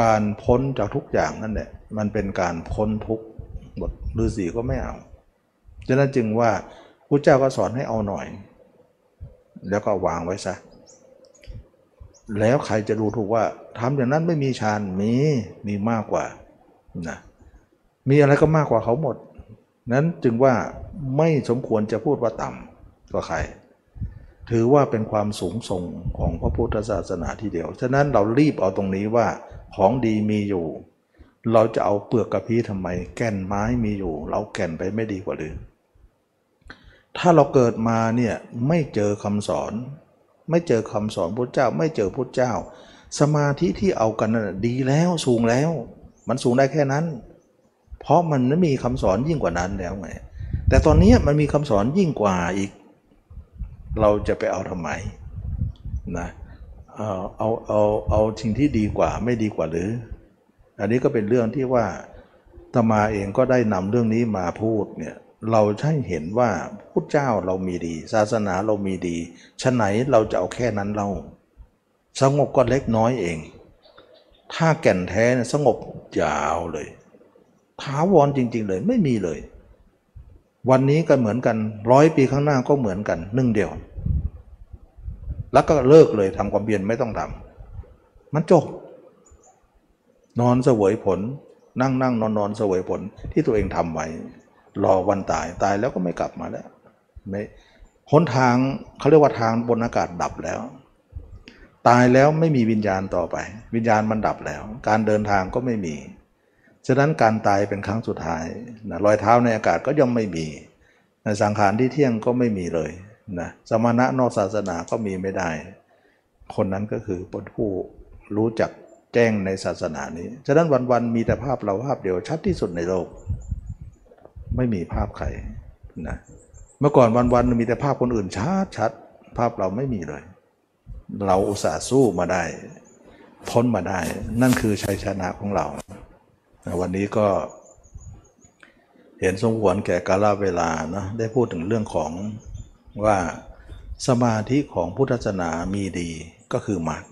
การพ้นจากทุกอย่างนั่นแหละมันเป็นการพ้นทุกบทฤาษีก็ไม่เอาฉะนั้นจึงว่าพระเจ้าก็สอนให้เอาหน่อย แล้วก็วางไว้ซะ แล้วใครจะรู้ถูกว่าทำอย่างนั้นไม่มีฌานมีมีมากกว่านะมีอะไรก็มากกว่าเขาหมด นั้นจึงว่าไม่สมควรจะพูดว่าต่ำกว่าใคร ถือว่าเป็นความสูงส่งของพระพุทธศาสนาทีเดียว ฉะนั้นเรารีบเอาตรงนี้ว่าของดีมีอยู่ เราจะเอาเปลือกกระพี้ทำไม แก่นไม้มีอยู่ เราแก่นไปไม่ดีกว่าหรือถ้าเราเกิดมาเนี่ยไม่เจอคำสอน ไม่เจอคำสอนพุทธเจ้า ไม่เจอพุทธเจ้า สมาธิที่เอากันนั้นดีแล้วสูงแล้ว มันสูงได้แค่นั้น เพราะมันไม่มีคำสอนยิ่งกว่านั้นแล้วไงแต่ตอนนี้มันมีคำสอนยิ่งกว่าอีก เราจะไปเอาทำไมนะเอาเอาเอาเอาสิ่งที่ดีกว่าไม่ดีกว่าหรือ อันนี้ก็เป็นเรื่องที่ว่าตมาเองก็ได้นำเรื่องนี้มาพูดเนี่ย เราใช่เห็นว่าพุทธเจ้าเรามีดี ศาสนาเรามีดีฉะไหนเราจะเอาแค่นั้นเราสงบก็เล็กน้อยเอง ถ้าแก่นแท้สงบยาวเลยถาวรจริง ๆ เลยไม่มีเลย วันนี้ก็เหมือนกันร้อยปีข้างหน้าก็เหมือนกันหนึ่งเดียว แล้วก็เลิกเลยทำความเพียรไม่ต้องทำมันจบ นอนเสวยผล นั่งนั่งนอนนอนเสวยผลที่ตัวเองทำไว้ รอวันตายตายแล้วก็ไม่กลับมาแล้วไม่หนทางเขาเรียกว่าทางบนอากาศดับแล้ว ตายแล้วไม่มีวิญญาณต่อไป วิญญาณมันดับแล้ว การเดินทางก็ไม่มี ฉะนั้นการตายเป็นครั้งสุดท้ายนะรอยเท้าในอากาศก็ย่อมไม่มีในสังขารที่เที่ยงก็ไม่มีเลยนะสมณะนอกศาสนาก็มีไม่ได้ คนนั้นก็คือผู้รู้จักแจ้งในศาสนานี้ ฉะนั้นวันๆมีแต่ภาพเราภาพเดียวชัดที่สุดในโลก ไม่มีภาพใครนะเมื่อก่อนวันๆมีแต่ภาพคนอื่นชัดชัดภาพเราไม่มีเลย เราอุตส่าห์สู้มาได้ พ้นมาได้ นั่นคือชัยชนะของเรา วันนี้ก็เห็นสมควรแก่กาลเวลานะได้พูดถึงเรื่องของว่าสมาธิของพุทธศาสนามีดีก็คือมรรค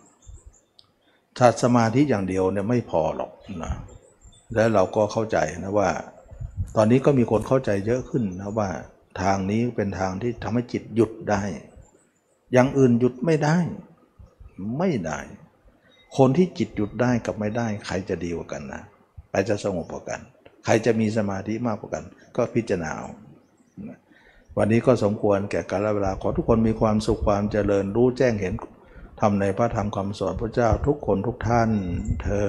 ถ้าสมาธิอย่างเดียวเนี่ยไม่พอหรอกนะและเราก็เข้าใจนะว่า ตอนนี้ก็มีคนเข้าใจเยอะขึ้นนะว่าทางนี้เป็นทางที่ทำให้จิตหยุดได้ อย่างอื่นหยุดไม่ได้ ไม่ได้ คนที่จิตหยุดได้กับไม่ได้ ใครจะดีกว่ากันนะใครจะสงบกว่ากัน ใครจะมีสมาธิมากกว่ากัน ก็พิจารณาเอาวันนี้ก็สมควรแก่กาลเวลาขอทุกคนมีความสุขความเจริญรู้แจ้งเห็นทำในพระธรรมคำสอนพระเจ้าทุกคนทุกท่านเทอ